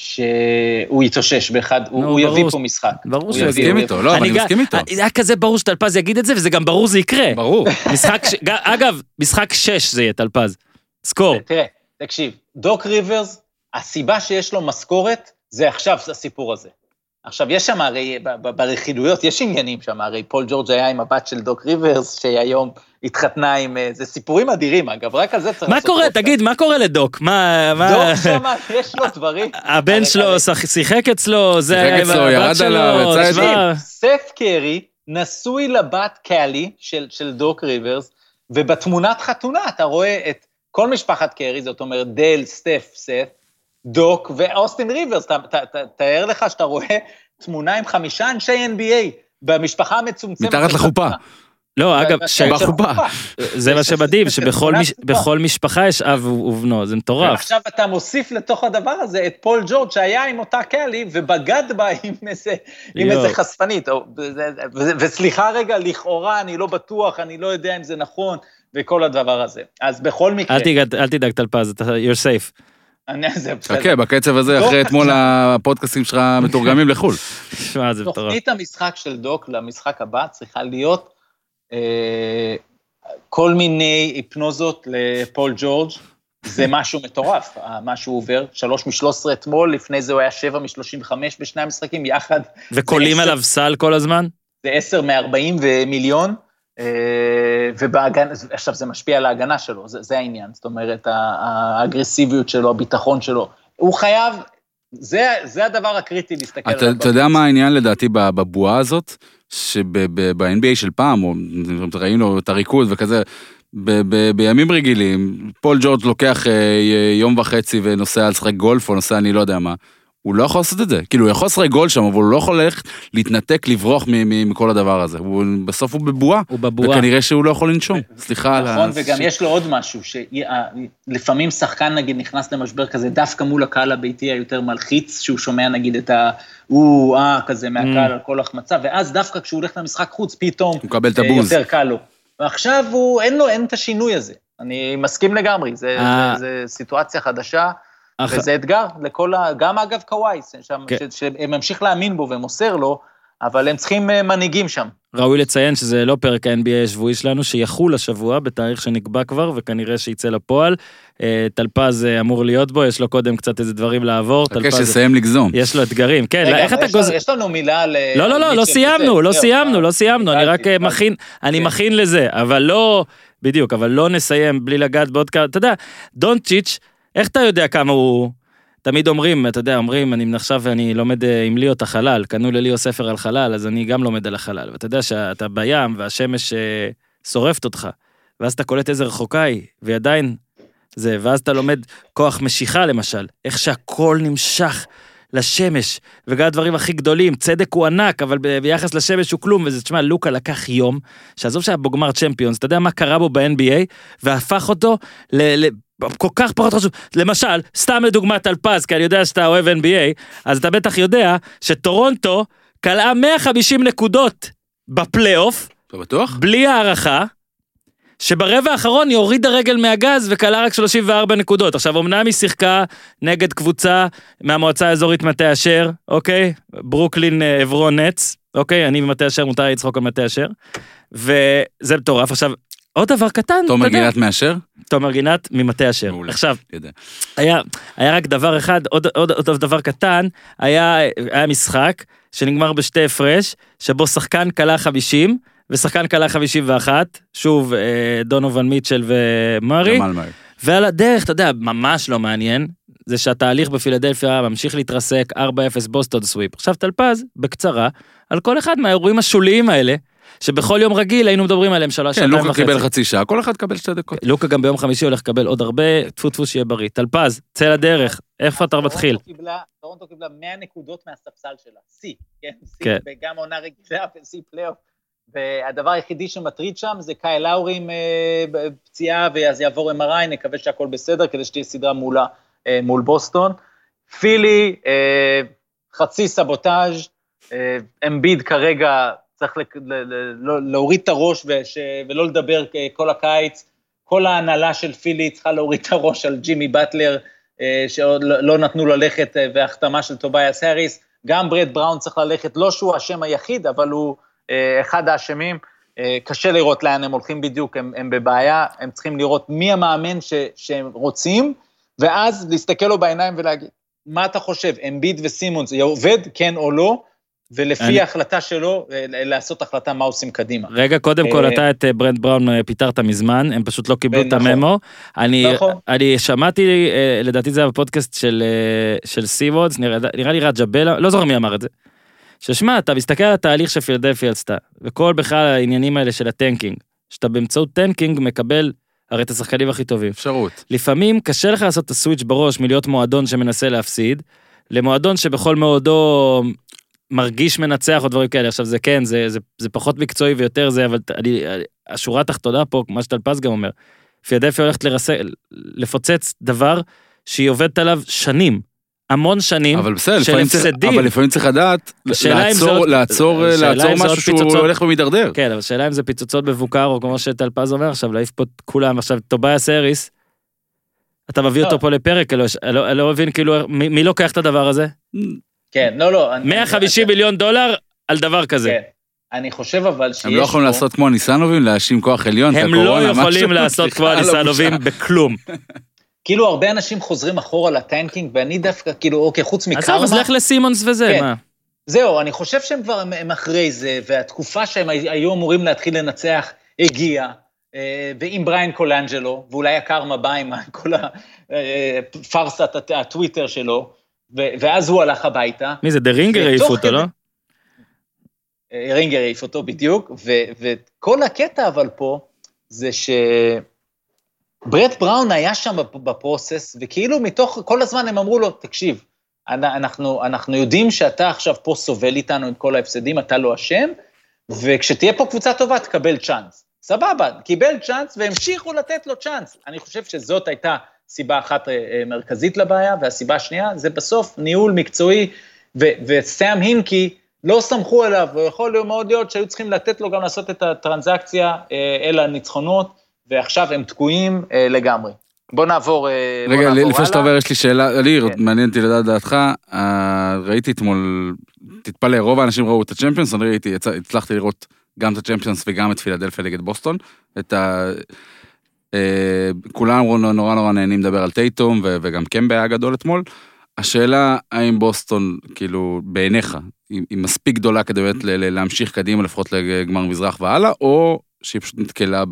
שהוא יתאושש באחד, הוא, נו, הוא יביא. פה משחק. ברור הוא שהוא יביא- יסכים מסכים הוא איתו, לא, אבל אני מסכים איתו. היה כזה ברור שטלפז יגיד את זה, וזה גם ברור זה יקרה. ברור. משחק, ש- אגב, משחק 6 זה יהיה טלפז. זכור. תראה, תקשיב, דוק ריברס, הסיבה שיש לו משכורת, זה עכשיו הסיפור הזה. עכשיו, יש שם הרי, ברכילויות, יש עניינים שם, הרי פול ג'ורג' היה עם הבת של דוק ריברס, שהיום התחתנה עם... אה, זה סיפורים אדירים, אגב, רק על זה צריך מה קורה. תגיד, מה קורה לדוק? מה... דוק שם, יש לו דברים. הבן שלו שיחק אצלו, זה שיחק היה עם אצלו, הבת ירד שלו, עליו, יצא תשמע, סף קרי נשוי לבת קאלי של, של דוק ריברס, ובתמונת חתונה אתה רואה את כל משפחת קרי, זאת אומרת דל, סטף, סף, דוק ואוסטין ריברס. ת, ת, ת, תאר לך שאתה רואה תמונה עם חמישה אנשי NBA במשפחה המצומצמת. מתחת לחופה. לא, אגב, של- ש- של בחופה. חופה. זה מה שמדהים, שבכל משפחה יש אב ובנו, זה מטורף. עכשיו אתה מוסיף לתוך הדבר הזה את פול ג'ורג' שהיה עם אותה קאלי ובגד בה עם איזה, חשפנית. וסליחה רגע, לכאורה אני לא בטוח, אני לא יודע אם זה נכון, וכל הדבר הזה. אז בכל מקרה, אל תדאג, אל תדאג טלפז, אתה- you're safe. אני, זה בסדר. חכה, בקצב הזה, דוק אחרי אתמול עכשיו. הפודקאסטים שלך מתורגמים לחו"ל. שמע, זה מטורף. תוכנית המשחק של דוק למשחק הבא צריכה להיות אה, כל מיני היפנוזות לפול ג'ורג'. זה משהו מטורף, אה, מה שהוא עובר. שלוש משלוש עשרה אתמול, לפני זה הוא היה שבע משלושים וחמש בשני המשחקים, יחד וקולים עליו סל כל הזמן? זה עשר מארבעים ומיליון, אה, ובהגנה, עכשיו זה משפיע על ההגנה שלו, זה, זה העניין, זאת אומרת, האגרסיביות שלו, הביטחון שלו. הוא חייב, זה, זה הדבר הקריטי להסתכל עליו. אתה יודע מה העניין לדעתי בבועה הזאת? שב-NBA של פעם, או ראינו את הריקוד וכזה, ב- ב- בימים רגילים, פול ג'ורג' לוקח אה, יום וחצי ונוסע לשחק גולף או נוסע אני לא יודע מה. הוא לא יכול לעשות את זה, כאילו הוא יכול לשחק גול שם, אבל הוא לא יכול ללכת להתנתק, לברוח מ- מ- מכל הדבר הזה. הוא, בסוף הוא בבועה, הוא בבועה. וכנראה שהוא לא יכול לנשום. סליחה על ה... נכון, וגם יש לו עוד משהו, שלפעמים שחקן נגיד נכנס למשבר כזה דווקא מול הקהל הביתי היותר מלחיץ, שהוא שומע נגיד את ה... או, אה, כזה מהקהל על כל החמצה, ואז דווקא כשהוא הולך למשחק חוץ, פתאום... הוא מקבל את אה, הבוז. יותר קל לו. ועכשיו הוא, אין לו, אין את השינוי הזה. אני מסכים לגמרי, זה, אה. סיטואציה חדשה, אח- וזה אתגר לכל ה... גם אגב קוואי, שם, כן. ש- שממשיך להאמין בו ומוסר לו, אבל הם צריכים אה, מנהיגים שם. ראוי לציין שזה לא פרק ה-NBA השבועי שלנו, שיחול השבוע בתאריך שנקבע כבר, וכנראה שיצא לפועל. אה, טלפז אה, אמור להיות בו, יש לו קודם קצת איזה דברים לעבור. חכה שיסיים לגזום. יש לו אתגרים. כן, רגע, איך אתה יש לנו- גוז... יש לנו מילה ל... לא, לא, לא, לא מיטשל סיימנו, לא סיימנו, לא סיימנו, אני רק. מכין, אני כן. מכין לזה, אבל לא, בדיוק, אבל לא נסיים בלי לגעת בעוד כמה, אתה יודע, דונצ'יץ', איך אתה יודע כמה הוא, תמיד אומרים, אתה יודע, אומרים, אני עכשיו אני לומד אה, עם ליאו את החלל, קנו לליאו ספר על חלל, אז אני גם לומד על החלל, ואתה יודע שאתה בים והשמש אה, שורפת אותך, ואז אתה קולט איזה רחוקה היא, והיא עדיין זה, ואז אתה לומד כוח משיכה למשל, איך שהכל נמשך לשמש, וגם הדברים הכי גדולים, צדק הוא ענק, אבל ב- ביחס לשמש הוא כלום, וזה, תשמע, לוקה לקח יום, שעזוב שהיה בו גמר צ'מפיונס, אתה יודע מה קרה בו ב-NBA, והפך אותו ל... ל... כל כך פחות חשוב, למשל, סתם לדוגמה טלפז, כי אני יודע שאתה אוהב NBA, אז אתה בטח יודע שטורונטו קלעה 150 נקודות בפלייאוף, אתה בטוח? בלי הערכה, שברבע האחרון היא הורידה רגל מהגז וכלה רק 34 נקודות. עכשיו, אמנם היא שיחקה נגד קבוצה מהמועצה האזורית מטה אשר, אוקיי? ברוקלין אה, עברון נץ, אוקיי? אני במטה אשר, מותר לי לצחוק על מטה אשר. וזה מטורף. עכשיו, עוד דבר קטן, תומר אתה יודע. גינת מאשר? תומר גינת ממטה אשר. מעולה. עכשיו. היה, היה רק דבר אחד, עוד, עוד, עוד דבר קטן, היה, היה משחק שנגמר בשתי הפרש, שבו שחקן כלה 50 ושחקן קלע 51, שוב, אה, דונובן מיטשל ומארי. ועל הדרך, אתה יודע, ממש לא מעניין, זה שהתהליך בפילדלפיה ממשיך להתרסק 4-0 בוסטון sweep. עכשיו טלפז, בקצרה, על כל אחד מהאירועים השוליים האלה, שבכל יום רגיל היינו מדברים עליהם שלוש, כן, לוקה וחצי. קיבל חצי שעה, כל אחד קבל שתי דקות. לוקה גם ביום חמישי הולך לקבל עוד הרבה, טפו טפו שיהיה בריא. טלפז, צא לדרך, איפה אתה מתחיל? טורונטו קיבלה- טורונטו קיבלה 100 נקודות מהספסל שלה, שיא, כן? שיא, כן. וגם עונה רגילה ושיא פלייאוף. והדבר היחידי שמטריד שם זה קאי לאורי עם אה, פציעה, ואז יעבור MRI, נקווה שהכל בסדר, כדי שתהיה סדרה מולה אה, מול בוסטון. פילי, אה, חצי סבוטאז', אמביד כרגע צריך לא- להוריד את הראש ולא לדבר כל הקיץ. כל ההנהלה של פילי צריכה להוריד את הראש על ג'ימי באטלר, שעוד לא לא נתנו ללכת, והחתמה של טוביאס האריס. גם ברד בראון צריך ללכת, לא שהוא האשם היחיד, אבל הוא אחד האשמים. אה, קשה לראות לאן הם הולכים בדיוק, הם, הם בבעיה, הם צריכים לראות מי המאמן ש, שהם רוצים, ואז להסתכל לו בעיניים ולהגיד, מה אתה חושב, אמביד וסימונס, זה עובד, כן או לא? ולפי אני- ההחלטה שלו, אה, לעשות החלטה מה עושים קדימה. רגע, קודם כל, אה, אתה את אה, ברט בראון אה, פיטרת מזמן, הם פשוט לא קיבלו את נכון. הממו. אני נכון. אני שמעתי, אה, לדעתי זה היה בפודקאסט של אה, של סי-וודס, נראה נראה לי רג'ה בלה, לא זוכר מי אמר את זה. ששמע, אתה מסתכל על התהליך שפילדלפי עשתה, וכל בכלל העניינים האלה של הטנקינג, שאתה באמצעות טנקינג מקבל הרי את השחקנים הכי טובים. אפשרות. לפעמים קשה לך לעשות את הסוויץ' בראש מלהיות מועדון שמנסה להפסיד, למועדון שבכל מאודו מרגיש מנצח או דברים כאלה. עכשיו זה כן, זה, זה, זה פחות מקצועי ויותר זה, אבל אני, השורה התחתונה פה, מה שטלפז גם אומר, פילדלפיה הולכת לרס... לפוצץ דבר שהיא עובדת עליו שנים, המון שנים, אבל בסדר, של לפעמים צריך- הפסדים. אבל לפעמים צריך לדעת לעצור, עוד- לעצור, לעצור משהו שהוא פיצוצות. הולך ומידרדר. כן, אבל השאלה אם זה פיצוצות מבוקר, או כמו שטלפז אומר עכשיו, להעיף פה את כולם. עכשיו, טובייס האריס, אתה מביא אותו לא. פה לפרק, אני לא- לא מבין, כאילו, מי מי לוקח את הדבר הזה? כן, לא, לא. אני- 150 מיליון דולר על דבר כזה. כן. אני חושב אבל שיש הם לא יכולים פה- לעשות כמו הניסנובים, להאשים כוח עליון, את הם הקורונה, לא יכולים לעשות כמו הניסנובים. בכלום. כאילו הרבה אנשים חוזרים אחורה לטנקינג, ואני דווקא, כאילו, אוקיי, חוץ עזוב, מקרמה, אז לך לסימונס וזה, כן. מה? זהו, אני חושב שהם כבר, הם, הם אחרי זה, והתקופה שהם הי- היו אמורים להתחיל לנצח הגיעה, אה, ועם בריין קולנג'לו, ואולי הקרמה בא עם כל הפארסת הט- הטוויטר שלו, ואז הוא הלך הביתה, מי זה, דה רינגר העיפו אותו, לא? אה, רינגר העיף אותו בדיוק, וכל הקטע אבל פה, זה שברט בראון היה שם בפ- בפרוסס, וכאילו מתוך, כל הזמן הם אמרו לו, תקשיב, אנ- אנחנו, אנחנו יודעים שאתה עכשיו פה סובל איתנו עם כל ההפסדים, אתה לא אשם, וכשתהיה פה קבוצה טובה, תקבל צ'אנס. סבבה, קיבל צ'אנס והמשיכו לתת לו צ'אנס. אני חושב שזאת הייתה סיבה אחת אה, אה, מרכזית לבעיה, והסיבה השנייה זה בסוף ניהול מקצועי, וסאם הינקי, לא סמכו עליו, ויכול להיות מאוד להיות שהיו צריכים לתת לו גם לעשות את הטרנזקציה אה, אל הניצחונות, ועכשיו הם תקועים אה, לגמרי. בוא נעבור, אה, בוא רגע, נעבור לפני שאתה. עובר, יש לי שאלה, לי, כן. מעניין אותי לדעת דעתך, אה, ראיתי אתמול, תתפלא, רוב האנשים ראו את הצ'מפיונס, אני ראיתי, הצלחתי לראות גם את הצ'מפיונס וגם את פילדלפיה נגד בוסטון, את ה... אה, כולם אמרו נורא נורא נהנים לדבר על טייטום, ו- וגם קמבה היה גדול אתמול. השאלה, האם בוסטון, כאילו, בעיניך, היא, היא מספיק גדולה כדי באמת להמשיך קדימה, לפחות לגמר מזרח והלאה, או שהיא פשוט נתקלה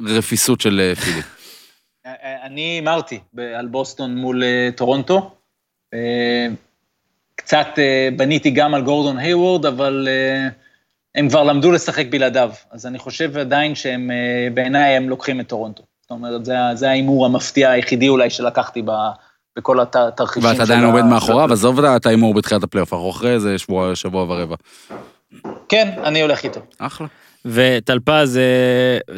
ברפיסות של אה, פילי? אה, אני הימרתי על בוסטון מול אה, טורונטו. אה, קצת אה, בניתי גם על גורדון היוורד, אבל אה, הם כבר למדו לשחק בלעדיו. אז אני חושב עדיין שהם, אה, בעיניי הם לוקחים את טורונטו. זאת אומרת, זה ההימור המפתיע היחידי אולי שלקחתי ב- בכל הת- התרחישים ואתה של עדיין ה- עומד של מאחוריו, עזוב את ההימור בתחילת הפלייאוף, אנחנו אחרי איזה שבוע, שבוע ורבע. כן, אני הולך איתו. אחלה. וטלפז, אה,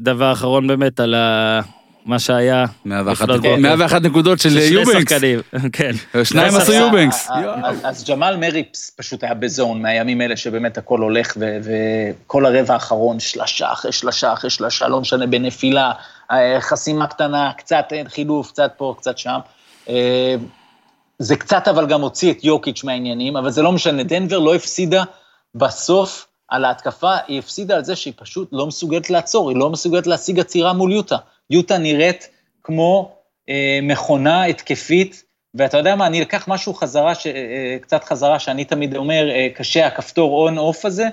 דבר אחרון באמת על ה- מה שהיה. 101 לפנות נקודות- בוקר. 101 נקודות של שני יובנקס. שחקנים, כן. שניים עשו יובנקס. אז- אז- אז ג'מאל מרי פס- פשוט היה בזון מהימים האלה שבאמת הכל הולך, וכל הרבע האחרון, שלשה אחרי שלשה אחרי שלשה, לא משנה, בנפילה, אה, חסימה קטנה, קצת אה, חילוף, קצת פה, קצת שם. אה, זה קצת אבל גם הוציא את יוקיץ' מהעניינים, אבל זה לא משנה, דנבר לא הפסידה בסוף על ההתקפה, היא הפסידה על זה שהיא פשוט לא מסוגלת לעצור, היא לא מסוגלת להשיג עצירה מול יוטה. יוטה נראית כמו אה, מכונה התקפית, ואתה יודע מה, אני אקח משהו חזרה, ש, אה, קצת חזרה, שאני תמיד אומר, אה, קשה הכפתור on-off הזה,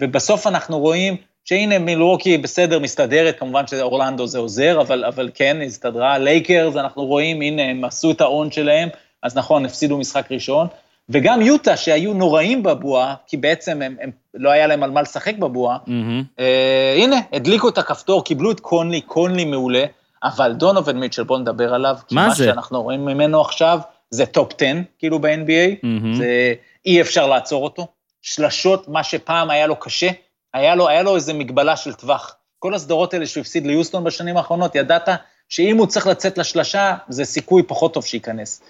ובסוף אנחנו רואים שהנה מילווקי בסדר, מסתדרת, כמובן שאורלנדו זה עוזר, אבל, אבל כן, הסתדרה. לייקרס, אנחנו רואים, הנה, הם עשו את ה on שלהם, אז נכון, הפסידו משחק ראשון. וגם יוטה, שהיו נוראים בבועה, כי בעצם הם, הם, לא היה להם על מה לשחק בבועה, מהמם. אה, הנה, הדליקו את הכפתור, קיבלו את קונלי, קונלי מעולה, אבל דונובן מיטשל, בוא נדבר עליו. כי מה מה זה? שאנחנו רואים ממנו עכשיו, זה top 10, כאילו ב-NBA, מהמם. זה אי אפשר לעצור אותו. שלשות, מה שפעם היה לו קשה, היה לו, היה לו איזה מגבלה של טווח. כל הסדרות האלה שהוא הפסיד ליוסטון בשנים האחרונות, ידעת שאם הוא צריך לצאת לשלשה, זה סיכוי פחות טוב שייכנס.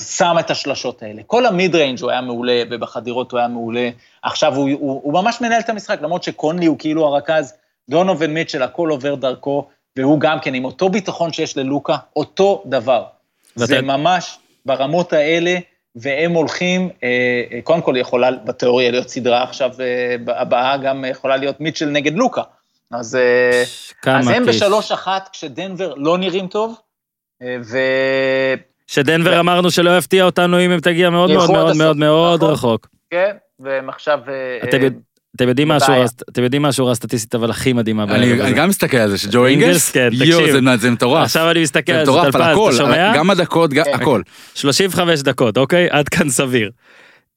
שם את השלשות האלה. כל ה mid range הוא היה מעולה, ובחדירות הוא היה מעולה. עכשיו הוא, הוא, הוא ממש מנהל את המשחק, למרות שקונלי הוא כאילו הרכז, דונובין מיטשל, הכל עובר דרכו, והוא גם כן עם אותו ביטחון שיש ללוקה, אותו דבר. ואתה- זה ממש ברמות האלה, והם הולכים, אה, אה, קודם כל יכולה בתיאוריה להיות סדרה עכשיו, אה, הבאה גם יכולה להיות מיטשל נגד לוקה. אז, אה, אז הם. בשלוש אחת, כשדנבר לא נראים טוב, ו... שדנבר אמרנו שלא יפתיע אותנו אם הם תגיע מאוד מאוד מאוד מאוד מאוד. רחוק. כן, והם עכשיו... אה, אתם אה, יודע- אתם יודעים מה בבעיה. השורה הסט- אתם יודעים מה השורה הסטטיסטית אבל הכי מדהימה בערב אני הזה. אני גם מסתכל על זה, שג'ו אינגלס, כן, יואו. זה- מטורף. עכשיו אני מסתכל על זה, מטורף על טלפז, הכל, אתה שומע? גם הדקות, כן. הכל. 35 דקות, אוקיי? עד כאן סביר.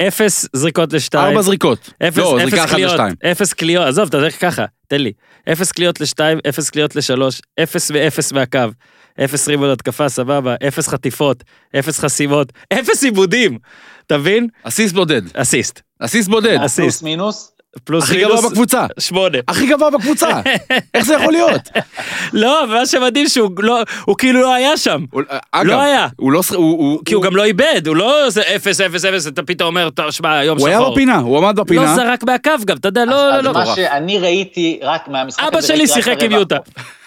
אפס זריקות לשתיים. ארבע זריקות. אפס, לא, אפס זריקה אחת קליעות, לשתיים. אפס קליעות, עזוב, אתה הולך ככה, תן לי. אפס קליעות לשתיים, אפס קליעות לשלוש, אפס ואפס מהקו, אפס ריבון התקפה, סבבה, אפס חטיפות, אפס חסימות, אפס עיבודים, אתה מבין? אסיסט בודד. אסיסט, אסיסט בודד. אסיסט. מינוס. פלוס הכי גבוה מינוס בקבוצה. שמונה. הכי גבוה בקבוצה. איך זה יכול להיות? לא, מה שמדהים שהוא לא, הוא כאילו לא היה שם. הוא- אגב, לא היה. הוא לא... הוא- הוא- כי הוא גם לא איבד, הוא לא עושה אפס, אפס, אפס, אתה פתאום אומר, "טוב, שמע, יום הוא שחור. היה בפינה, הוא עמד לא בפינה. זרק מהקו גם, אתה יודע, לא, לא, לא. מה מטורף. שאני ראיתי רק מהמשחק אבא הזה, שלי ראיתי רק שיחק עם יוטה.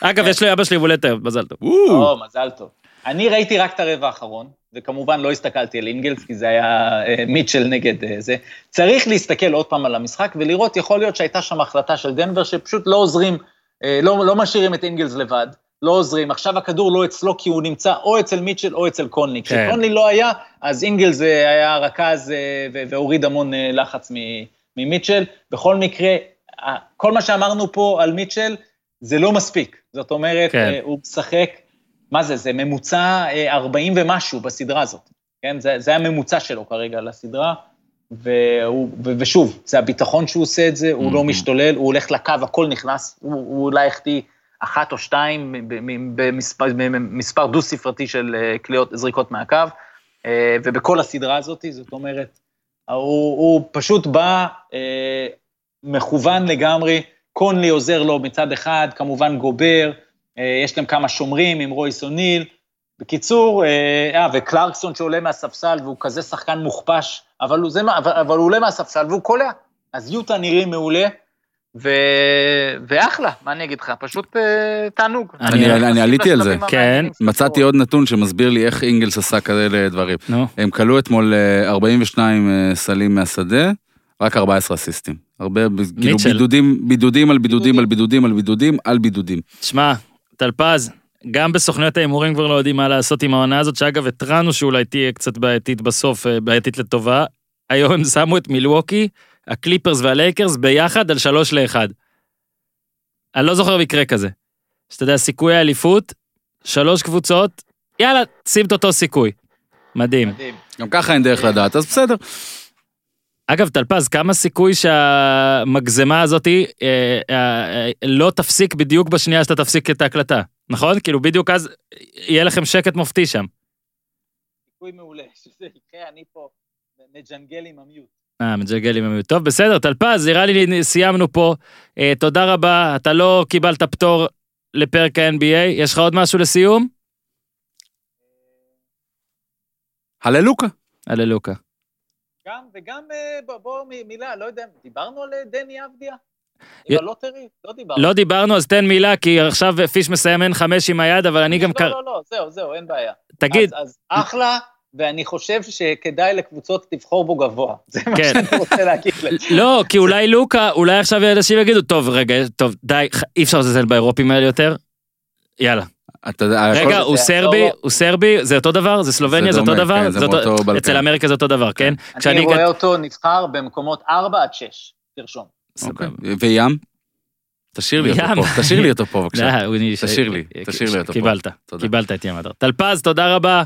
אגב, יש לי אבא שלי הולדת היום, מזל טוב. או, מזל טוב. אני ראיתי רק את הרבע האחרון, וכמובן לא הסתכלתי על אינגלס, כי זה היה אה, מיטשל נגד אה, זה. צריך להסתכל עוד פעם על המשחק ולראות, יכול להיות שהייתה שם החלטה של דנבר שפשוט לא עוזרים, אה, לא, לא משאירים את אינגלס לבד, לא עוזרים. עכשיו הכדור לא אצלו כי הוא נמצא או אצל מיטשל או אצל קונלי. כן. כשקונלי לא היה, אז אינגלס היה רכז והוריד המון לחץ ממיטשל. בכל מקרה, כל מה שאמרנו פה על מיטשל, זה לא מספיק. זאת אומרת, כן. הוא משחק, מה זה, זה ממוצע אה, 40 ומשהו בסדרה הזאת. כן, זה, זה הממוצע שלו כרגע לסדרה, והוא, ו- ושוב, זה הביטחון שהוא עושה את זה, הוא לא משתולל, הוא הולך לקו, הכל נכנס, הוא, הוא אולי החטיא אחת או שתיים במספר, במספר דו-ספרתי של אה, קליעות, זריקות מהקו, אה, ובכל הסדרה הזאת, זאת אומרת, הוא, הוא פשוט בא אה, מכוון לגמרי, קונלי עוזר לו מצד אחד, כמובן גובר, אה, יש להם כמה שומרים עם רויס אוניל. בקיצור, אה, אה, וקלרקסון שעולה מהספסל והוא כזה שחקן מוכפש, אבל הוא, זה, אבל, אבל הוא עולה מהספסל והוא קולע. אז יוטה נראים מעולה, ו... ואחלה, מה אני אגיד לך? פשוט אה, תענוג. אני- אני עליתי על זה. כן, מצאתי. עוד נתון שמסביר לי איך אינגלס עשה כאלה דברים. נו, הם כלו אתמול אה, 42 אה, סלים מהשדה, רק 14 אסיסטים. הרבה, ב- כאילו. בידודים, בידודים על בידודים על בידודים על בידודים על בידודים. תשמע, טלפז, גם בסוכניות ההימורים כבר לא יודעים מה לעשות עם העונה הזאת, שאגב, התרענו שאולי תהיה קצת בעייתית בסוף, אה, בעייתית לטובה. היום הם שמו את מילווקי, הקליפרס והלייקרס ביחד על שלוש לאחד. אני לא זוכר מקרה כזה. שאתה יודע, סיכוי האליפות, שלוש קבוצות, יאללה, שים את אותו סיכוי. מדהים. מדהים. גם ככה אין דרך לדעת, אז בסדר. אגב, טלפז, כמה סיכוי שהמגזמה הזאת אה, אה, אה, לא תפסיק בדיוק בשנייה שאתה תפסיק את ההקלטה, נכון? כאילו בדיוק אז יהיה לכם שקט מופתי שם. סיכוי מעולה, שזה יקרה, אני פה מג'נגל עם המיוט. אה, מג'גל עם המיוט. טוב, בסדר, טלפז, נראה לי סיימנו פה. אה, תודה רבה, אתה לא קיבלת פטור לפרק ה-NBA, יש לך עוד משהו לסיום? הללוקה. הללוקה. גם, וגם, אה, בוא, בוא מילה, לא יודע, דיברנו על אה, דני אבדיה? י- עם הלוטרי? לא דיברנו. לא דיברנו, אז תן מילה, כי עכשיו פיש מסיים N5 עם היד, אבל אני גם... לא. לא, לא, זהו, זהו, אין בעיה. תגיד, אז, אז אחלה, ואני חושב שכדאי לקבוצות לבחור בו גבוה. זה מה כן. שאני רוצה להגיד לך. לא, כי אולי לוקה, אולי עכשיו אנשים יגידו, טוב, רגע, טוב, די, אי אפשר לזלזל באירופים האלה יותר. יאללה. אתה רגע, הוא סרבי, יעזור הוא סרבי, זה אותו דבר? זה סלובניה, זה זה אותו דבר? כן, זה אותו- מאותו בלקן. אצל אמריקה זה אותו דבר, כן? אני רואה אותו נבחר במקומות 4 עד 6, תרשום. אוקיי. וים? תשאיר לי אותו. פה, תשאיר לי אותו פה בבקשה. לא, תשאיר לי, תשאיר לי אותו פה. קיבלת. קיבלת את ים הדר. טלפז, תודה רבה.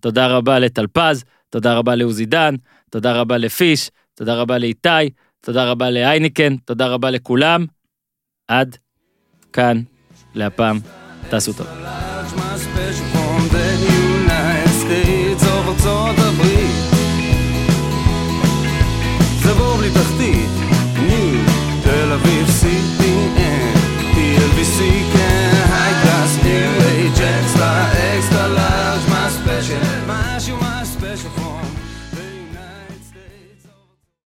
תודה רבה לטלפז, תודה רבה לעוזי דן, תודה רבה לפיש, תודה רבה לאיתי, תודה רבה להייניקן, תודה רבה לכולם. עד כאן, להפעם, תעשו טוב. זה בור בלי תחתית, ניו, תל אביב סי